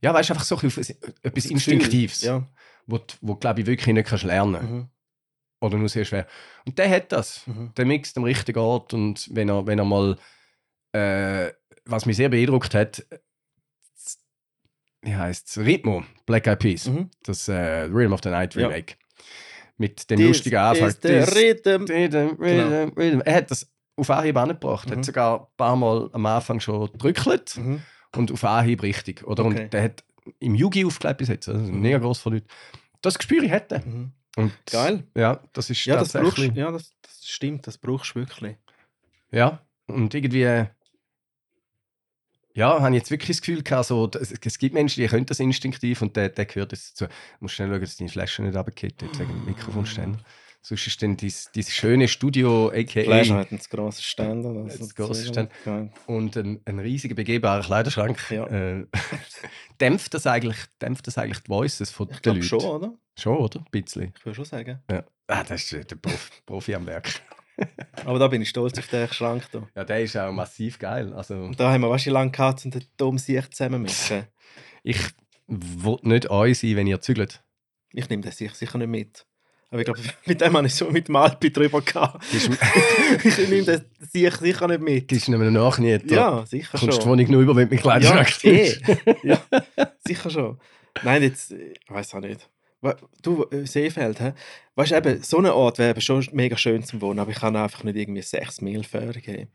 Speaker 2: ja, weißt einfach so ein bisschen auf etwas
Speaker 1: Das
Speaker 2: Instinktives,
Speaker 1: Gefühl, Ja.
Speaker 2: wo, du- wo glaube ich wirklich nicht kannst lernen
Speaker 1: Mhm.
Speaker 2: oder nur sehr schwer. Und der hat das.
Speaker 1: Mhm.
Speaker 2: Der mixt am richtigen Ort und wenn er, wenn er mal, äh, was mich sehr beeindruckt hat, wie heißt Rhythmo, Black Eyed Peas,
Speaker 1: Mhm.
Speaker 2: das äh, Rhythm of the Night
Speaker 1: Ja.
Speaker 2: Remake. Mit dem
Speaker 1: This
Speaker 2: lustigen Anfang.
Speaker 1: is the
Speaker 2: This-
Speaker 1: rhythm.
Speaker 2: Rhythm, Rhythm, Rhythm. Er hat das auf Anhieb angebracht,
Speaker 1: Mhm.
Speaker 2: hat sogar ein paar Mal am Anfang schon gedrückt
Speaker 1: Mhm.
Speaker 2: und auf Anhieb richtig. Oder?
Speaker 1: Okay.
Speaker 2: Und der hat im Yugi aufgelegt bis jetzt, also
Speaker 1: Mhm.
Speaker 2: mega groß von Leuten. Das Gespür ich hätte.
Speaker 1: Mhm.
Speaker 2: Und
Speaker 1: Geil.
Speaker 2: Ja, das ist
Speaker 1: Ja, das brauchst
Speaker 2: tatsächlich.
Speaker 1: ja, das, das stimmt, das brauchst du wirklich.
Speaker 2: Ja, und irgendwie. Äh, Ja, habe ich jetzt wirklich das Gefühl gehabt, so, es, gibt Menschen, die können das instinktiv und der, der gehört dazu. Du musst schnell schauen, dass deine Flasche nicht runtergeht, jetzt wegen dem Mikrofonständer. Sonst ist dann dein, schöne Studio, a.k.a.
Speaker 1: hat einen grossen Ständer. das
Speaker 2: Ein
Speaker 1: ist
Speaker 2: grosser
Speaker 1: sehr
Speaker 2: Ständer. und ein, ein riesiger begehbarer Kleiderschrank.
Speaker 1: Ja.
Speaker 2: Äh, *laughs* dämpft, das eigentlich, dämpft das eigentlich die Voices von
Speaker 1: Ich
Speaker 2: den Leuten?
Speaker 1: schon, oder?
Speaker 2: Schon, oder? Ein bisschen.
Speaker 1: Ich würde schon sagen.
Speaker 2: Ja. Ah, das ist äh, der Prof, Profi am Werk.
Speaker 1: Aber da bin ich stolz auf den Schrank hier.
Speaker 2: Ja, der ist auch massiv geil. Also,
Speaker 1: Und da haben wir wahrscheinlich lange gehabt, um den Dom sich zusammen mischen.
Speaker 2: ich will nicht euch sein, wenn ihr zügelt.
Speaker 1: Ich nehme den sicher, sicher nicht mit. Aber ich glaube, *laughs* mit dem habe ich schon mit dem Alpi drüber gehabt. *laughs* Ich nehme das sicher, sicher nicht mit.
Speaker 2: gibst du ihm einen Nachniet?
Speaker 1: Ja, sicher
Speaker 2: Kommst du die
Speaker 1: schon.
Speaker 2: Wohnung nur über, wenn du mit
Speaker 1: Ja,
Speaker 2: Kleiderschrank
Speaker 1: eh. ja, sicher schon. Nein, jetzt, ich weiß auch nicht. Du, äh, Seefeld, hä? weißt du, eben, so ein Ort wäre schon mega schön zum Wohnen, aber ich kann einfach nicht irgendwie sechs Mil Förderung geben.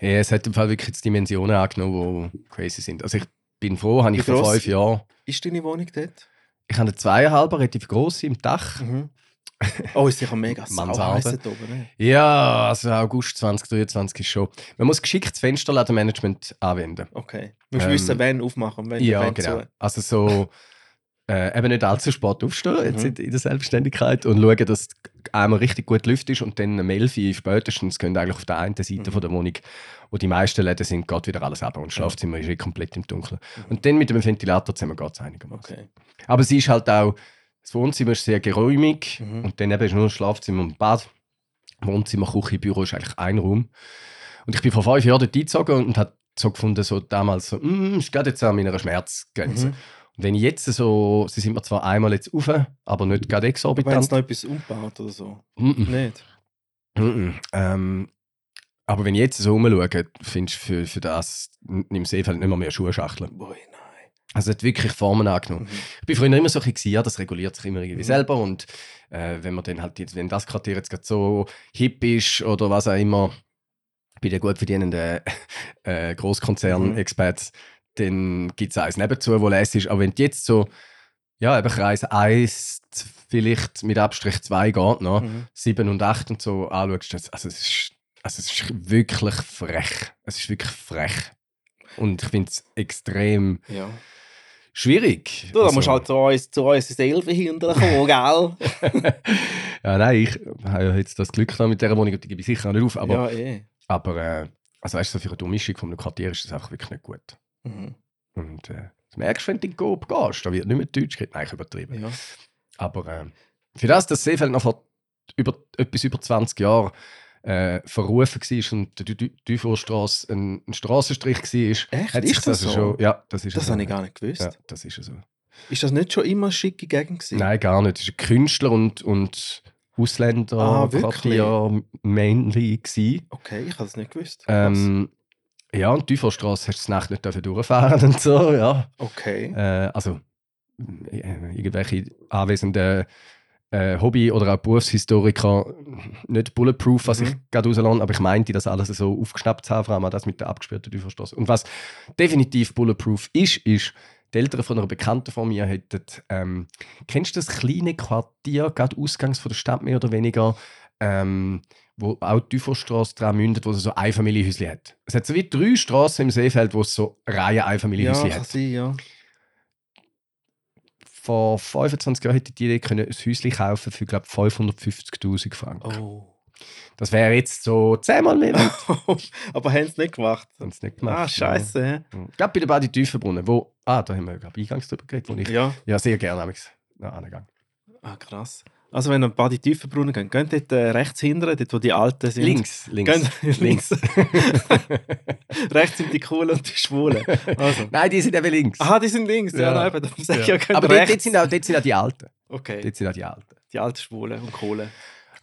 Speaker 2: Ja, es hat im Fall wirklich jetzt Dimensionen angenommen, die crazy sind. Also ich bin froh, habe ich vor fünf Jahren.
Speaker 1: Ist deine Wohnung dort?
Speaker 2: Ich habe eine zweieinhalber, relativ grosse im Dach.
Speaker 1: Mhm. *laughs* Oh, ist sicher mega sauheiß dort oben. Ne?
Speaker 2: Ja, also August 2023 ist schon. Man muss geschickt das Fensterladenmanagement anwenden.
Speaker 1: Okay. Du musst
Speaker 2: Ähm,
Speaker 1: wissen, wann aufmachen und wann,
Speaker 2: Ja,
Speaker 1: wann
Speaker 2: genau.
Speaker 1: zu.
Speaker 2: Also so *laughs* äh, eben nicht allzu spät aufstehen jetzt
Speaker 1: Mhm.
Speaker 2: in, in der Selbstständigkeit und schauen, dass einmal richtig gut Luft ist und dann um 11 Uhr spätestens können eigentlich auf der einen Seite
Speaker 1: Mhm.
Speaker 2: von der Wohnung, wo die meisten Läden sind, geht wieder alles ab und das Schlafzimmer ist eh komplett im Dunkeln.
Speaker 1: Mhm.
Speaker 2: Und dann mit dem Ventilator zusammen geht es einigermaßen.
Speaker 1: Okay.
Speaker 2: Aber sie ist halt auch, das Wohnzimmer ist sehr geräumig
Speaker 1: Mhm.
Speaker 2: und dann eben ist nur das Schlafzimmer und Bad. Wohnzimmer, Küche, Büro ist eigentlich ein Raum. Und ich bin vor fünf Jahren dort eingezogen und habe so gefunden, so damals so, mm, ist gerade jetzt an meiner Schmerzgrenze.
Speaker 1: Mhm.
Speaker 2: Wenn ich jetzt so, sie sind mir zwar einmal jetzt rauf, aber nicht gerade
Speaker 1: Aber wenn
Speaker 2: exorbitant.
Speaker 1: es noch etwas umbaut oder so.
Speaker 2: Mm -mm.
Speaker 1: Nicht?
Speaker 2: Mm. Ähm, aber wenn ich jetzt so umschaue, findest du für, für das im Seefeld nicht mehr mehr Schuhschachteln.
Speaker 1: Boah, nein.
Speaker 2: Also es hat wirklich Formen angenommen.
Speaker 1: Mhm.
Speaker 2: Ich bin früher immer so ein bisschen, ja, das reguliert sich immer irgendwie
Speaker 1: Mhm.
Speaker 2: selber und äh, wenn man dann halt jetzt, wenn das Quartier jetzt gerade so hip ist oder was auch immer, bei den gut verdienenden *laughs* äh, Großkonzern-Experts, dann gibt es eins nebenzu, wo lässig ist. Aber wenn du jetzt so, ja, eben Kreis 1, vielleicht mit Abstrich 2 geht noch,
Speaker 1: Mhm.
Speaker 2: 7 und 8 und so anschaust, also es ist, also es ist wirklich frech. Es ist wirklich frech. Und ich finde es extrem
Speaker 1: Ja.
Speaker 2: schwierig.
Speaker 1: Du, da
Speaker 2: Also-
Speaker 1: musst halt zu uns, zu uns ins kommen, gell? *laughs*
Speaker 2: Ja, nein, ich habe ja jetzt das Glück mit dieser Wohnung und die gebe ich sicher auch nicht auf. Aber,
Speaker 1: ja, eh.
Speaker 2: aber äh, also weißt du, so für eine Durchmischung von einem Quartier ist das einfach wirklich nicht gut.
Speaker 1: Mhm.
Speaker 2: Und äh, das merkst du, wenn du in den Coop gehst, da wird nicht mehr Deutsch geredet. Nein, ich übertrieben.
Speaker 1: Ja.
Speaker 2: Aber äh, für das, dass Seefeld noch vor über, etwas über 20 Jahren äh, verrufen war und die Dufourstrasse ein, ein Strassenstrich war,
Speaker 1: Echt?
Speaker 2: hat
Speaker 1: Ist das
Speaker 2: also
Speaker 1: so?
Speaker 2: schon. Ja, das ist
Speaker 1: Das
Speaker 2: so.
Speaker 1: habe ich gar nicht gewusst.
Speaker 2: Ja, das ist so.
Speaker 1: Ist das nicht schon immer eine schicke Gegend gewesen?
Speaker 2: Nein, gar nicht. Es war ein Künstler und, und Ausländer
Speaker 1: Ah?
Speaker 2: Quartier mainly. Gewesen.
Speaker 1: Okay, ich habe das nicht gewusst.
Speaker 2: Ähm, ja, und die Dufourstrasse hast du das Nacht nicht durchfahren und so, ja.
Speaker 1: okay.
Speaker 2: Äh, also, äh, irgendwelche anwesenden äh, Hobby- oder auch Berufshistoriker, nicht bulletproof, was
Speaker 1: Mhm.
Speaker 2: ich gerade rauslasse, aber ich meinte, das alles so aufgeschnappt zu haben, vor allem das mit der abgesperrten Dufourstrasse. Und was definitiv bulletproof ist, ist, die Eltern von einer Bekannten von mir hätten, ähm, kennst du das kleine Quartier, gerade ausgangs von der Stadt mehr oder weniger, ähm, wo auch die Dufourstrasse dran mündet, wo es so Einfamilienhäuschen hat. Es hat so wie drei Straßen im Seefeld, wo es so Reihen
Speaker 1: ja,
Speaker 2: Einfamilienhäuschen
Speaker 1: kann
Speaker 2: hat.
Speaker 1: sein, ja.
Speaker 2: Vor 25 Jahren hätte die Idee können, ein Häuschen kaufen für, glaube 550'000 Franken.
Speaker 1: Oh.
Speaker 2: Das wäre jetzt so zehnmal mehr wert. *laughs*
Speaker 1: Aber haben es nicht gemacht?
Speaker 2: Haben sie nicht gemacht.
Speaker 1: Ah, scheiße.
Speaker 2: Ja. Gerade bei den Badi Tiefenbrunnen, wo, ah, da haben wir, glaube ich, eingangs drüber geredet, wo ich
Speaker 1: Ja.
Speaker 2: ja sehr gerne ja, angegangen.
Speaker 1: Ah, krass. Also wenn ihr ein paar die Tiefenbrunnen gehen, geht dort äh, rechts hinten, dort wo die Alten sind.
Speaker 2: Links, links.
Speaker 1: Geht links. *laughs* rechts sind die Coolen und die Schwulen. Also.
Speaker 2: Nein, die sind eben links.
Speaker 1: Aha, die sind links. Ja,
Speaker 2: Ja.
Speaker 1: ja eben. Darum sage ich
Speaker 2: Ja.
Speaker 1: ja,
Speaker 2: Aber dort,
Speaker 1: rechts.
Speaker 2: dort, sind auch, dort sind auch die Alten.
Speaker 1: Okay,
Speaker 2: Dort sind auch die Alten.
Speaker 1: die alten Schwulen und Kohlen.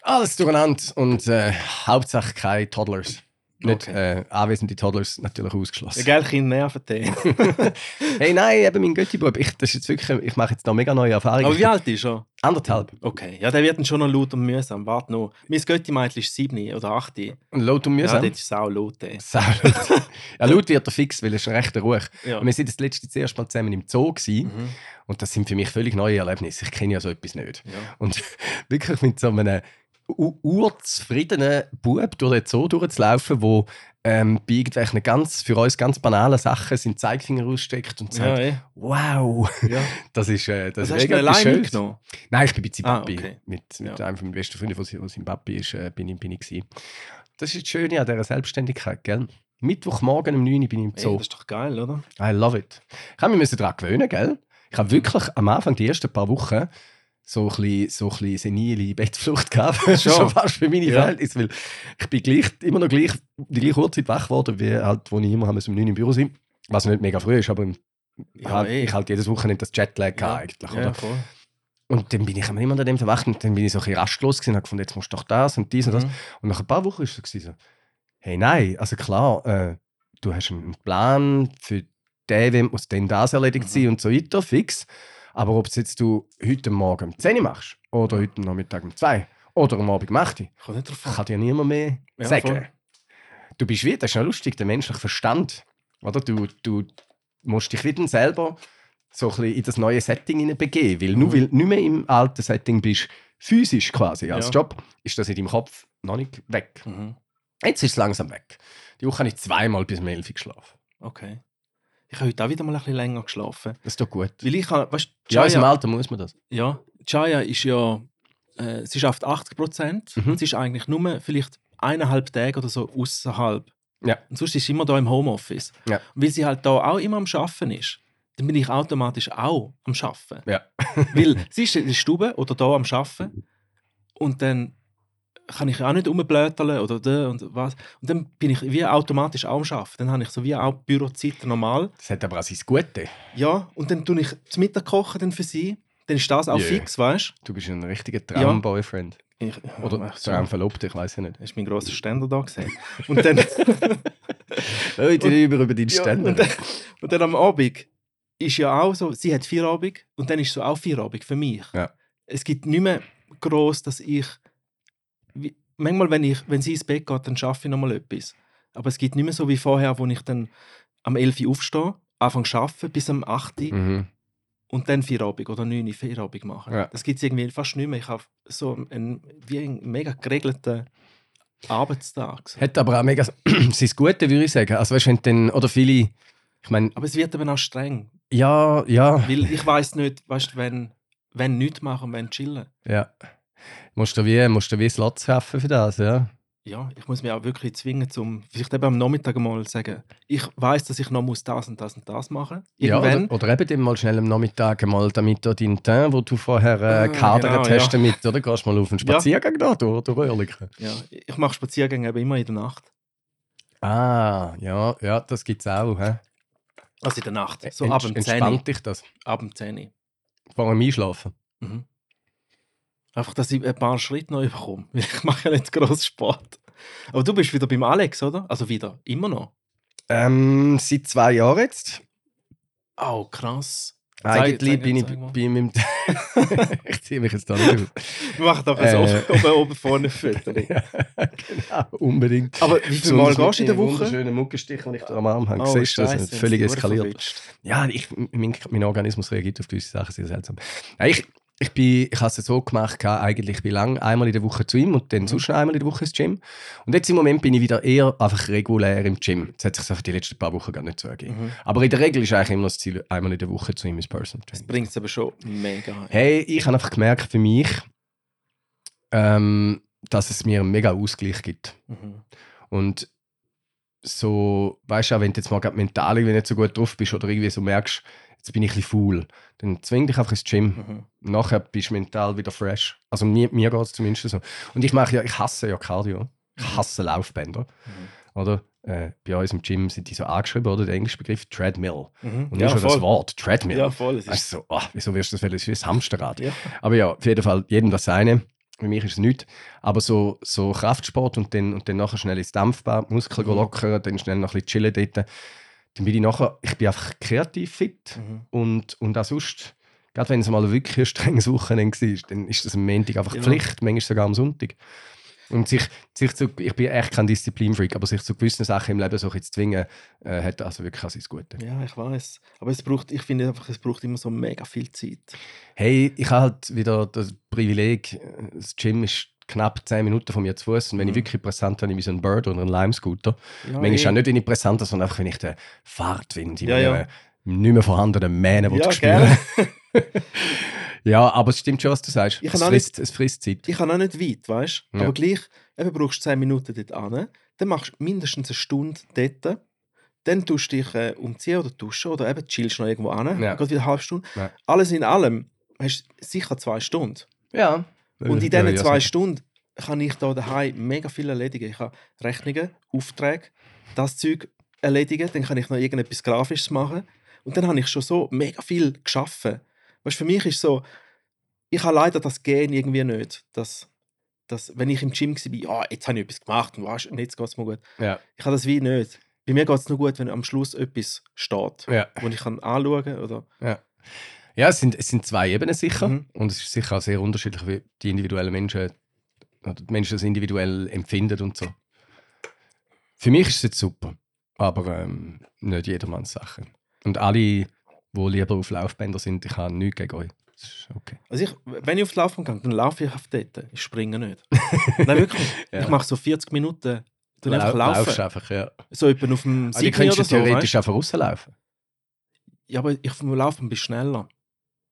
Speaker 2: Alles durcheinander und äh, Hauptsache keine Toddlers. Nicht
Speaker 1: Okay.
Speaker 2: äh, anwesende Toddlers natürlich
Speaker 1: Ja,
Speaker 2: ausgeschlossen.
Speaker 1: gell, Kinder nerven die. *laughs*
Speaker 2: hey, nein, eben mein Götti-Bub. Ich, das ist jetzt wirklich, ich mache jetzt noch mega neue Erfahrungen.
Speaker 1: Aber wie alt ist er?
Speaker 2: Anderthalb.
Speaker 1: Okay, ja, der wird dann schon noch laut und mühsam. Warte noch. Mein Götti-Mädchen ist 7 oder 8. Ja,
Speaker 2: Und laut und mühsam.
Speaker 1: dort ist es auch laut. ey.
Speaker 2: Sau laut. *laughs* ja, laut wird er fix, weil er ist recht ruhig.
Speaker 1: Ja.
Speaker 2: Und wir sind das letzte das erste Mal zusammen im Zoo gewesen.
Speaker 1: Mhm.
Speaker 2: und das sind für mich völlig neue Erlebnisse. Ich kenne ja so etwas nicht.
Speaker 1: Ja.
Speaker 2: Und *laughs* wirklich mit so einem urzufriedenen Bub durch den Zoo durchzulaufen, wo ähm, bei irgendwelchen ganz, für uns ganz banalen Sachen seinen Zeigefinger aussteckt und
Speaker 1: Ja,
Speaker 2: sagt,
Speaker 1: eh.
Speaker 2: wow,
Speaker 1: ja. *laughs*
Speaker 2: das ist, äh, das
Speaker 1: Das
Speaker 2: ist
Speaker 1: hast
Speaker 2: Schönes.
Speaker 1: mitgenommen?
Speaker 2: Nein, ich bin bei Zimbabwe.
Speaker 1: Ah, okay.
Speaker 2: Mit, mit
Speaker 1: Ja.
Speaker 2: einem von meinen besten Freunden, der Papi ist, äh, bin ich, bin ich gewesen. Das ist das Schöne an dieser Selbstständigkeit, gell? Mittwochmorgen um 9 Uhr bin ich im
Speaker 1: Ey,
Speaker 2: Zoo.
Speaker 1: das ist doch geil, oder?
Speaker 2: I love it. Ich habe mich daran gewöhnen, gell? Ich habe wirklich am Anfang, die ersten paar Wochen, so ein bisschen, so ein bisschen senile Bettflucht gehabt.
Speaker 1: Schon. *laughs*
Speaker 2: Schon fast für meine
Speaker 1: Ja.
Speaker 2: Verhältnisse. Weil ich bin gleich, immer noch gleich, die gleiche Uhrzeit wach geworden, wie halt, wo ich immer haben, um 9 Uhr im Büro sein Was nicht mega früh ist, aber ich,
Speaker 1: Ja,
Speaker 2: halt, ich halt jedes Wochenende das Jetlag
Speaker 1: Ja.
Speaker 2: ja. eigentlich.
Speaker 1: Ja,
Speaker 2: Oder?
Speaker 1: voll.
Speaker 2: Und dann bin ich immer an dem verwacht und dann bin ich so ein bisschen rastlos gewesen und habe gefunden, jetzt musst du doch das und dies und das.
Speaker 1: Mhm.
Speaker 2: Und nach ein paar Wochen war es so, hey, nein, also klar, äh, du hast einen Plan für den muss dann das erledigt
Speaker 1: Mhm.
Speaker 2: sein und so weiter, fix. Aber ob es jetzt du heute Morgen um 10 Uhr machst oder heute Nachmittag um 2 oder am Abend um 8 Uhr, kann dir niemand mehr
Speaker 1: Ja,
Speaker 2: sagen.
Speaker 1: voll.
Speaker 2: Du bist wie, das ist ja lustig, der menschliche Verstand. Oder? Du, du musst dich wieder selber so ein bisschen in das neue Setting hineinbegeben. Weil nur
Speaker 1: Mhm.
Speaker 2: weil du nicht mehr im alten Setting bist, physisch quasi als
Speaker 1: Ja.
Speaker 2: Job, ist das in deinem Kopf noch nicht weg.
Speaker 1: Mhm.
Speaker 2: Jetzt ist es langsam weg. Die Woche habe ich zweimal bis um 11 Uhr geschlafen.
Speaker 1: Okay. Ich habe heute auch wieder mal ein bisschen länger geschlafen.
Speaker 2: Das ist doch gut.
Speaker 1: Weil ich habe, weißt du,
Speaker 2: Ja, in
Speaker 1: Chaya-
Speaker 2: Alter muss man das.
Speaker 1: Ja, Chaya ist ja, äh, sie schafft 80 Prozent
Speaker 2: Mhm.
Speaker 1: und sie ist eigentlich nur vielleicht eineinhalb Tage oder so außerhalb.
Speaker 2: Ja.
Speaker 1: Und sonst ist sie immer da im Homeoffice.
Speaker 2: Ja.
Speaker 1: Und weil sie halt da auch immer am Schaffen ist, dann bin ich automatisch auch am Schaffen.
Speaker 2: Ja.
Speaker 1: weil *laughs* sie ist in der Stube oder da am Schaffen und dann kann ich auch nicht rumblöteln oder da und was. Und dann bin ich wie automatisch auch am Schaffen. Dann habe ich so wie auch Bürozeiten normal.
Speaker 2: Das hat aber auch sein Gute.
Speaker 1: Ja, und dann tue ich zum Mittag kochen dann für sie. Dann ist das auch
Speaker 2: Yeah.
Speaker 1: fix, weißt
Speaker 2: Du bist ein richtiger Traum-Boyfriend.
Speaker 1: du? Ich-
Speaker 2: Oder
Speaker 1: so.
Speaker 2: Traum-Verlobter, ich weiß ja nicht.
Speaker 1: Hast du meinen grossen Ständer da gesehen? Und dann, *laughs*
Speaker 2: Heute über, über deinen
Speaker 1: ja,
Speaker 2: Ständer.
Speaker 1: und, dann, und dann am Abend ist ja auch so, sie hat vier Abend und dann ist so auch vier Abend für mich.
Speaker 2: Ja.
Speaker 1: Es gibt nicht mehr groß, dass ich, manchmal wenn, ich, wenn sie ins Bett geht, dann schaffe ich nochmal etwas. Aber es gibt nicht mehr so wie vorher, wo ich dann am 11 Uhr aufstehe, anfange zu arbeiten bis am 8 Uhr
Speaker 2: Mhm.
Speaker 1: und dann vier Abend oder neun Uhr vier Abend machen.
Speaker 2: Ja.
Speaker 1: Das gibt es irgendwie fast nicht mehr. Ich habe so einen, wie einen mega geregelten Arbeitstag. So.
Speaker 2: Hat aber auch mega *clears throat* sein Gute, würde ich sagen. Also, weißt, wenn dann, oder viele, ich meine,
Speaker 1: Aber es wird eben auch streng.
Speaker 2: ja, ja,
Speaker 1: Weil ich weiß nicht, weißt wenn, wenn nichts machen, wenn chillen.
Speaker 2: ja. Musst du wie, musst du wie Slots schaffen für das, ja?
Speaker 1: Ja, ich muss mich auch wirklich zwingen, zum vielleicht eben am Nachmittag mal zu sagen, ich weiß, dass ich noch muss das und das und das machen.
Speaker 2: ja
Speaker 1: Irgendwann.
Speaker 2: oder, oder eben dann mal schnell am Nachmittag mal, damit du deinen Teint, wo du vorher äh,
Speaker 1: Ah,
Speaker 2: kadert
Speaker 1: genau,
Speaker 2: hast,
Speaker 1: ja.
Speaker 2: damit, oder? Gehst mal auf einen Spaziergang da, durch, durch Oerlikon.
Speaker 1: Ja, ich mache Spaziergänge eben immer in der Nacht.
Speaker 2: Ah, ja, ja, das gibt es auch. Hä?
Speaker 1: Also in der Nacht. So
Speaker 2: Ents-
Speaker 1: ab dem 10 Uhr.
Speaker 2: Entspannt dich das?
Speaker 1: Ab dem 10 Uhr.
Speaker 2: Vor dem Einschlafen?
Speaker 1: Mhm. Einfach, dass ich ein paar Schritte noch bekomme. *laughs* Ich mache ja nicht groß Sport. Aber du bist wieder beim Alex, oder? Also wieder, immer noch.
Speaker 2: Ähm, seit zwei Jahren jetzt.
Speaker 1: Oh, krass.
Speaker 2: Eigentlich
Speaker 1: zeig-
Speaker 2: bin ich
Speaker 1: zeig
Speaker 2: bei meinem. *laughs* ich ziehe mich jetzt da nicht aus. *laughs*
Speaker 1: Wir machen doch ein
Speaker 2: Äh.
Speaker 1: oben, oben, vorne Foto.
Speaker 2: ja, genau, unbedingt.
Speaker 1: Aber wie viele Mal gehst du in der Woche?
Speaker 2: schönen Muckenstich, den ich da am Arm habe.
Speaker 1: Oh,
Speaker 2: Siehst du das?
Speaker 1: Scheisse,
Speaker 2: Völlig eskaliert. Ja, ich, mein, mein Organismus reagiert auf gewisse Sachen sehr seltsam. Ja, ich, ich, bin, ich habe es so gemacht, eigentlich bin lang einmal in der Woche zu ihm und dann sonst noch einmal in der Woche ins Gym. Und jetzt im Moment bin ich wieder eher einfach regulär im Gym. Das hat sich einfach die letzten paar Wochen gar nicht so ergeben.
Speaker 1: Mhm.
Speaker 2: Aber in der Regel ist eigentlich immer das Ziel, einmal in der Woche zu ihm ins Personal Training.
Speaker 1: Bringt es aber schon mega.
Speaker 2: Hey, ich habe einfach gemerkt für mich, ähm, dass es mir einen mega Ausgleich gibt.
Speaker 1: Mhm.
Speaker 2: Und so, weißt du, auch wenn du jetzt mal mental irgendwie nicht so gut drauf bist oder irgendwie so merkst, jetzt bin ich ein bisschen faul, dann zwing dich einfach ins Gym.
Speaker 1: Mhm.
Speaker 2: Nachher bist du mental wieder fresh. Also mir, mir geht es zumindest so. Und ich mache ja, ich hasse ja Cardio. Ich hasse Laufbänder.
Speaker 1: Mhm.
Speaker 2: Oder? Äh, bei uns im Gym sind die so angeschrieben, oder? Der englische Begriff Treadmill.
Speaker 1: Mhm.
Speaker 2: Und nur schon das Wort Treadmill.
Speaker 1: Ja, voll. Es ist,
Speaker 2: so, ah, wieso wirst du das wollen? Das ist wie ein Hamsterrad.
Speaker 1: ja.
Speaker 2: Aber ja, auf jeden Fall, jedem das seine. Für mich ist es nichts. Aber so, so Kraftsport und dann, und dann nachher schnell ins Dampfbad, Muskeln
Speaker 1: Mhm.
Speaker 2: lockern, dann schnell noch ein bisschen chillen dort. Dann bin ich nachher, ich bin einfach kreativ fit.
Speaker 1: Mhm.
Speaker 2: Und, und auch sonst, gerade wenn es mal wirklich ein strenges Wochenende war, dann ist das am Montag einfach
Speaker 1: Ja.
Speaker 2: Pflicht, manchmal sogar am Sonntag. Und sich, sich zu, ich bin echt kein Disziplinfreak, aber sich zu gewissen Sachen im Leben so zu zwingen, äh, hat also wirklich auch sein Gute.
Speaker 1: ja, ich weiß. Aber es braucht, ich finde einfach, es braucht immer so mega viel Zeit.
Speaker 2: Hey, ich habe halt wieder das Privileg, äh, das Gym ist knapp 10 Minuten von mir zu Fuß und wenn ich
Speaker 1: Mhm.
Speaker 2: wirklich präsent habe, ich wie so ein Bird oder ein Lime-Scooter.
Speaker 1: Ja,
Speaker 2: Manchmal
Speaker 1: eh.
Speaker 2: auch nicht, ich präsent habe, sondern einfach, wenn ich den Fahrtwind in
Speaker 1: Ja, ja.
Speaker 2: nicht mehr vorhandenen Mähnen
Speaker 1: Ja,
Speaker 2: spüren? *laughs* Ja, aber es stimmt schon, was du sagst.
Speaker 1: Ich
Speaker 2: es, frisst, es frisst Zeit.
Speaker 1: Ich kann auch nicht weit, weißt du?
Speaker 2: Ja.
Speaker 1: Aber gleich, eben brauchst du 10 Minuten dort an. Dann machst du mindestens eine Stunde dort. Dann tust du dich äh, umziehen oder duschen oder eben chillst noch irgendwo an.
Speaker 2: Ja.
Speaker 1: Geht wieder eine halbe Stunde.
Speaker 2: Ja.
Speaker 1: Alles in allem hast du sicher zwei Stunden.
Speaker 2: Ja.
Speaker 1: Und in diesen
Speaker 2: ja,
Speaker 1: zwei. Stunden kann ich da daheim mega viel erledigen. Ich habe Rechnungen, Aufträge, das Zeug erledigen, dann kann ich noch irgendetwas Grafisches machen. Und dann habe ich schon so mega viel geschaffen. Weißt, für mich ist so, ich habe leider das Gen irgendwie nicht. Dass, dass, wenn ich im Gym war, ja, jetzt habe ich etwas gemacht und weißt, und jetzt geht es mir gut.
Speaker 2: Ja.
Speaker 1: Ich habe das wie nicht. Bei mir geht es nur gut, wenn am Schluss etwas steht,
Speaker 2: Ja.
Speaker 1: wo ich kann anschauen kann. Oder
Speaker 2: Ja, es sind, es sind zwei Ebenen sicher.
Speaker 1: Mhm.
Speaker 2: Und es ist sicher auch sehr unterschiedlich, wie die individuellen Menschen, oder die Menschen das individuell empfinden und so. Für mich ist es jetzt super, aber ähm, nicht jedermanns Sache. Und alle, die lieber auf Laufbänder sind, ich habe nichts gegen euch. Okay.
Speaker 1: Also ich, wenn ich aufs Laufen gehe, dann laufe ich auf dort. Ich springe nicht. *laughs* Nein, wirklich.
Speaker 2: Ja.
Speaker 1: Ich mache so 40 Minuten dann einfach
Speaker 2: Lau-
Speaker 1: laufen.
Speaker 2: Laufst einfach, ja.
Speaker 1: So etwa auf dem
Speaker 2: Aber die
Speaker 1: Sydney
Speaker 2: könntest du
Speaker 1: so.
Speaker 2: theoretisch
Speaker 1: weißt?
Speaker 2: einfach rauslaufen.
Speaker 1: Ja, aber ich vom Laufen bin schneller.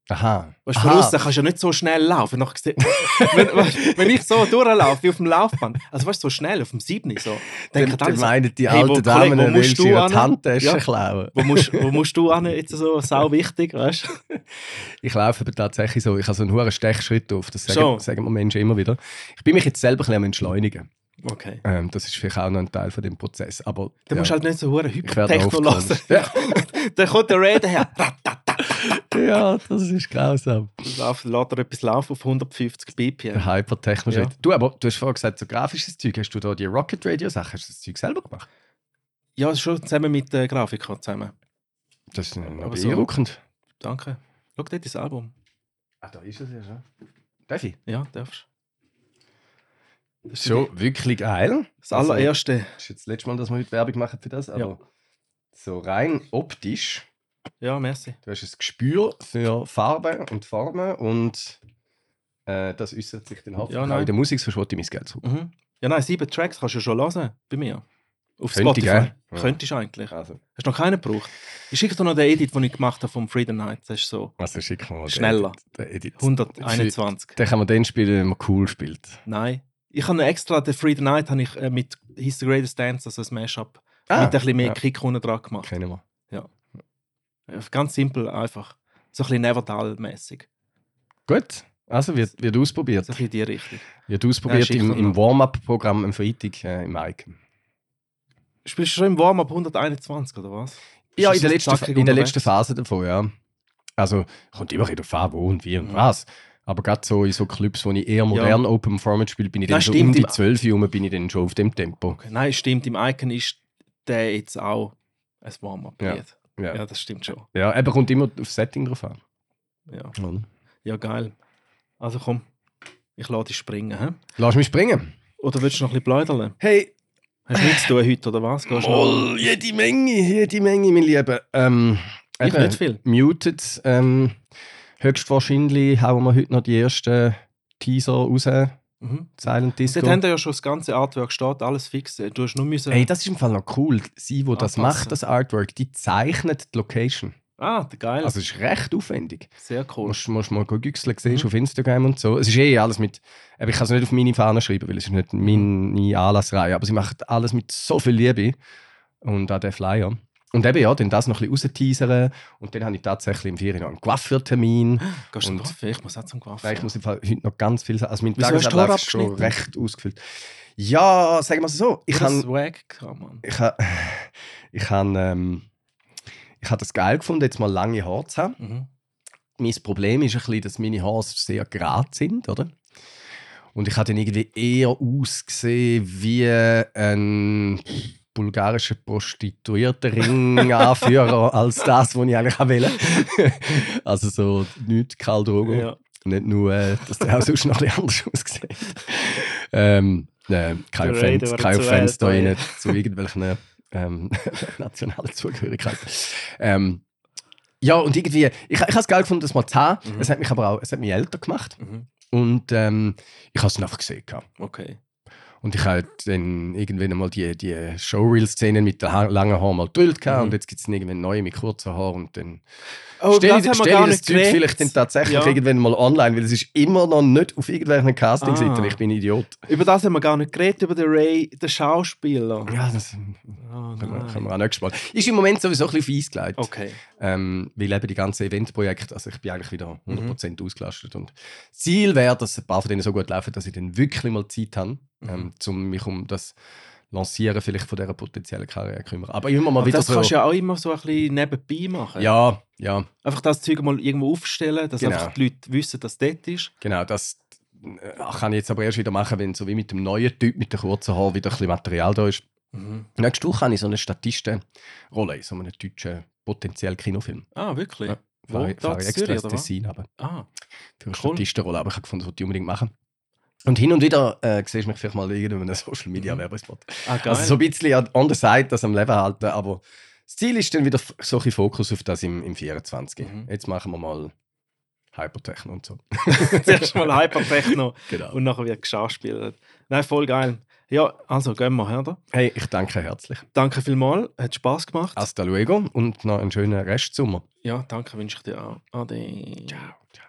Speaker 2: Aha.
Speaker 1: Weißt du, von
Speaker 2: Aha.
Speaker 1: außen kannst du ja nicht so schnell laufen. Seh- *laughs* wenn, weißt, wenn ich so durchlaufe wie auf dem Laufband, also weißt du, so schnell auf dem Sydney, so,
Speaker 2: Dann,
Speaker 1: denken
Speaker 2: dann
Speaker 1: so,
Speaker 2: meinen die
Speaker 1: hey, wo-
Speaker 2: alten
Speaker 1: Kollege,
Speaker 2: Damen,
Speaker 1: wo
Speaker 2: sie
Speaker 1: du
Speaker 2: ihre
Speaker 1: hin?
Speaker 2: Handtaschen
Speaker 1: Ja.
Speaker 2: klauen.
Speaker 1: wo musst, wo musst du hin, jetzt so sau wichtig, weißt du? *laughs*
Speaker 2: Ich laufe aber tatsächlich so. Ich habe so einen hohen Stechschritt auf. Das sagen,
Speaker 1: Schon.
Speaker 2: sagen mir Menschen immer wieder. Ich bin mich jetzt selber ein bisschen am entschleunigen.
Speaker 1: Okay.
Speaker 2: Ähm, das ist vielleicht auch noch ein Teil von dem Prozess. Aber
Speaker 1: Dann
Speaker 2: ja.
Speaker 1: musst du halt nicht so hure Hypertechno lassen.
Speaker 2: komisch.
Speaker 1: Dann kommt der Ray daher. *laughs*
Speaker 2: ja, das ist grausam.
Speaker 1: Lauf, lässt er etwas laufen auf 150 BPM.
Speaker 2: Der hypertechno
Speaker 1: Ja.
Speaker 2: Du, aber du hast vorhin gesagt, so grafisches Zeug. Hast du da die Rocket Radio Sachen? Hast du das Zeug selber gemacht?
Speaker 1: Ja, schon zusammen mit der Grafiker zusammen.
Speaker 2: Das ist noch
Speaker 1: Aber so-
Speaker 2: beeindruckend.
Speaker 1: Danke. Schau dort das Album.
Speaker 2: Ah, da ist es ja schon. Darf ich?
Speaker 1: Ja, darfst
Speaker 2: Das ist schon wirklich geil.
Speaker 1: Das allererste.
Speaker 2: Das ist jetzt das letzte Mal, dass wir heute Werbung machen für das. Aber so rein optisch.
Speaker 1: Ja, merci.
Speaker 2: Du hast ein Gespür für Farben und Formen und äh, das äußert sich dann hoffentlich
Speaker 1: Ja,
Speaker 2: auch in der Musik, sonst ich mein Geld zurück.
Speaker 1: Mhm. Ja, nein, sieben Tracks kannst du schon hören bei mir. Auf
Speaker 2: Könnte,
Speaker 1: Spotify.
Speaker 2: gell? Ja.
Speaker 1: Könntest du eigentlich.
Speaker 2: Also,
Speaker 1: Hast du noch keinen gebraucht? Ich schicke dir noch den Edit, den ich gemacht habe vom Freedom Night. Das ist so
Speaker 2: also schick mal den
Speaker 1: Schneller.
Speaker 2: Den Edit.
Speaker 1: 121.
Speaker 2: Den kann man dann spielen, wenn man cool spielt.
Speaker 1: Nein. Ich habe extra den Freedom Night habe ich, äh, mit He's the Greatest Dance, also ein Mashup,
Speaker 2: Ah,
Speaker 1: mit ein bisschen mehr
Speaker 2: ja.
Speaker 1: Kick unten dran gemacht.
Speaker 2: Kennen wir.
Speaker 1: Ja, Ganz simpel, einfach. So ein bisschen Nevertal-mäßig.
Speaker 2: Gut, also wird, wird ausprobiert.
Speaker 1: So in die Richtung.
Speaker 2: Wird ausprobiert
Speaker 1: schick
Speaker 2: im, im. Warm-Up-Programm am Freitag äh, im Icon.
Speaker 1: Spielst du schon im Warm-Up 121 oder was?
Speaker 2: Ja, in der, letzten, in der letzten Phase davon, ja. Also, kommt immer wieder darauf an, wo und wie und
Speaker 1: Mhm.
Speaker 2: was. Aber gerade so in so Clubs, wo ich eher modern Open Format spiele, bin ich dann
Speaker 1: Nein, stimmt,
Speaker 2: um die
Speaker 1: im-
Speaker 2: 12 Uhr bin ich dann schon auf dem Tempo.
Speaker 1: Nein, stimmt. Im Icon ist der jetzt auch ein Warm-Up-Lied.
Speaker 2: Ja.
Speaker 1: Ja. das stimmt schon.
Speaker 2: Ja, eben kommt immer auf Setting drauf an.
Speaker 1: Ja.
Speaker 2: Oder?
Speaker 1: ja, geil. Also komm, ich lade dich springen. Hä?
Speaker 2: Lass mich springen.
Speaker 1: Oder willst du noch ein bisschen pläudern?
Speaker 2: Hey,
Speaker 1: Hast du nichts zu tun heute, oder was? Gehst?
Speaker 2: Moll, jede Menge, jede Menge, mein Lieber. Ähm,
Speaker 1: Ich
Speaker 2: eben,
Speaker 1: nicht viel.
Speaker 2: Muted. Ähm, höchstwahrscheinlich hauen wir heute noch die ersten Teaser raus.
Speaker 1: Mhm.
Speaker 2: Silent Disco.
Speaker 1: Dort haben ja schon das ganze Artwork steht, alles fix. Du hast nur müssen...
Speaker 2: Ey, das ist im Fall noch cool. Sie, wo das macht, das Artwork, die zeichnet die Location.
Speaker 1: ah, geil.
Speaker 2: Also es ist recht aufwendig.
Speaker 1: Sehr cool.
Speaker 2: musst, musst mal güchseln, siehst
Speaker 1: Mhm.
Speaker 2: auf Instagram und so. Es ist eh alles mit. Aber ich kann es nicht auf meine Fahne schreiben, weil es ist nicht meine Anlassreihe. Aber sie macht alles mit so viel Liebe. Und auch der Flyer. Und eben ja, dann das noch ein bisschen rausteasern. Und dann habe ich tatsächlich im Ferien noch einen Coiffeur-Termin.
Speaker 1: Gehst du Kaffee? Ich muss auch zum.
Speaker 2: Nein, ich muss im Fall heute noch ganz viel sagen. Also mein Tagesablauf ist schon recht ausgefüllt. Ja, sagen wir es so. Ich
Speaker 1: habe
Speaker 2: habe
Speaker 1: Swag gehabt, Mann.
Speaker 2: ich habe *laughs* ich hab, ähm, ich hab das geil gefunden, jetzt mal lange Haare zu haben.
Speaker 1: Mhm.
Speaker 2: Mein Problem ist ein bisschen, dass meine Haare sehr gerade sind, oder? Und ich hatte dann irgendwie eher ausgesehen wie ein bulgarischer Prostituierter-Ring-Anführer *laughs* als das, was ich eigentlich will. *laughs* also so nicht Karl Drogo.
Speaker 1: Ja.
Speaker 2: Nicht nur, äh, dass der auch sonst noch ein bisschen anders aussieht. ähm, äh, kein
Speaker 1: Der Ray,
Speaker 2: Offense, da rein zu irgendwelchen ähm, *laughs* nationalen Zugehörigkeiten. Ähm, ja, und irgendwie, ich, ich habe es geil gefunden, das mal zu haben.
Speaker 1: Mhm.
Speaker 2: Es hat mich aber auch, es hat mich älter gemacht.
Speaker 1: Mhm.
Speaker 2: Und ähm, ich habe es einfach gesehen. gehabt.
Speaker 1: Okay.
Speaker 2: Und ich habe dann irgendwann einmal die, die Showreel-Szenen mit den langen Haaren mal gehabt.
Speaker 1: Mhm.
Speaker 2: Und jetzt gibt es irgendwann neue mit kurzen Haaren. Und dann
Speaker 1: Oh,
Speaker 2: stelle ich,
Speaker 1: das
Speaker 2: stell das
Speaker 1: nicht
Speaker 2: Zeug
Speaker 1: geredet.
Speaker 2: vielleicht dann tatsächlich
Speaker 1: Ja.
Speaker 2: irgendwann mal online, weil es ist immer noch nicht auf irgendwelchen Casting-Seiten.
Speaker 1: Ah.
Speaker 2: Ich bin ein Idiot.
Speaker 1: Über das haben wir gar nicht geredet, über den Ray, den Schauspieler.
Speaker 2: Ja, das
Speaker 1: Oh,
Speaker 2: können wir, können wir auch nächstes Mal. Ist im Moment sowieso ein bisschen auf gelegt.
Speaker 1: Okay.
Speaker 2: Ähm, weil eben die ganzen Eventprojekte, also ich bin eigentlich wieder
Speaker 1: Mhm.
Speaker 2: 100% ausgelastet. Und Ziel wäre, dass ein paar von denen so gut laufen, dass ich dann wirklich mal Zeit habe,
Speaker 1: Mhm.
Speaker 2: ähm, um mich um das Lancieren vielleicht von dieser potenziellen Karriere kümmern. Aber immer mal
Speaker 1: Aber
Speaker 2: wieder
Speaker 1: das
Speaker 2: so...
Speaker 1: kannst du ja auch immer so ein bisschen nebenbei machen.
Speaker 2: ja, ja,
Speaker 1: Einfach das Zeug mal irgendwo aufstellen, dass
Speaker 2: Genau.
Speaker 1: einfach die Leute wissen, dass das dort ist.
Speaker 2: genau. Das äh, kann ich jetzt aber erst wieder machen, wenn so wie mit dem neuen Typ mit den kurzen Haaren wieder ein bisschen Material da ist.
Speaker 1: Mhm.
Speaker 2: Nächste Woche habe ich so eine Statistenrolle in so einem deutschen potenziellen Kinofilm.
Speaker 1: Ah, wirklich?
Speaker 2: Ja.
Speaker 1: Wo?
Speaker 2: Fahre,
Speaker 1: Da
Speaker 2: fahre extra
Speaker 1: Zürich?
Speaker 2: Tessin aber
Speaker 1: Ah,
Speaker 2: für eine
Speaker 1: Cool.
Speaker 2: Statistenrolle. Aber ich habe gefunden, das wollte ich unbedingt machen. Und hin und wieder äh, siehst du mich vielleicht mal in irgendeinem Social Media
Speaker 1: Mhm.
Speaker 2: Werbespot.
Speaker 1: ah.
Speaker 2: Also so ein bisschen an- on the side, das am Leben halten, aber das Ziel ist dann wieder so ein Fokus auf das im, im 24.
Speaker 1: Mhm.
Speaker 2: Jetzt machen wir mal Hypertechno und so. *laughs*
Speaker 1: Zuerst mal Hypertechno *laughs*
Speaker 2: Genau.
Speaker 1: und nachher wird geschauspielt. Nein, voll geil. Ja, also gehen wir, oder?
Speaker 2: Hey, ich danke herzlich.
Speaker 1: Danke vielmals, hat Spaß gemacht.
Speaker 2: Hasta luego und noch einen schönen Restsommer.
Speaker 1: Ja, danke wünsche ich dir auch. Ade.
Speaker 2: Ciao. Ciao.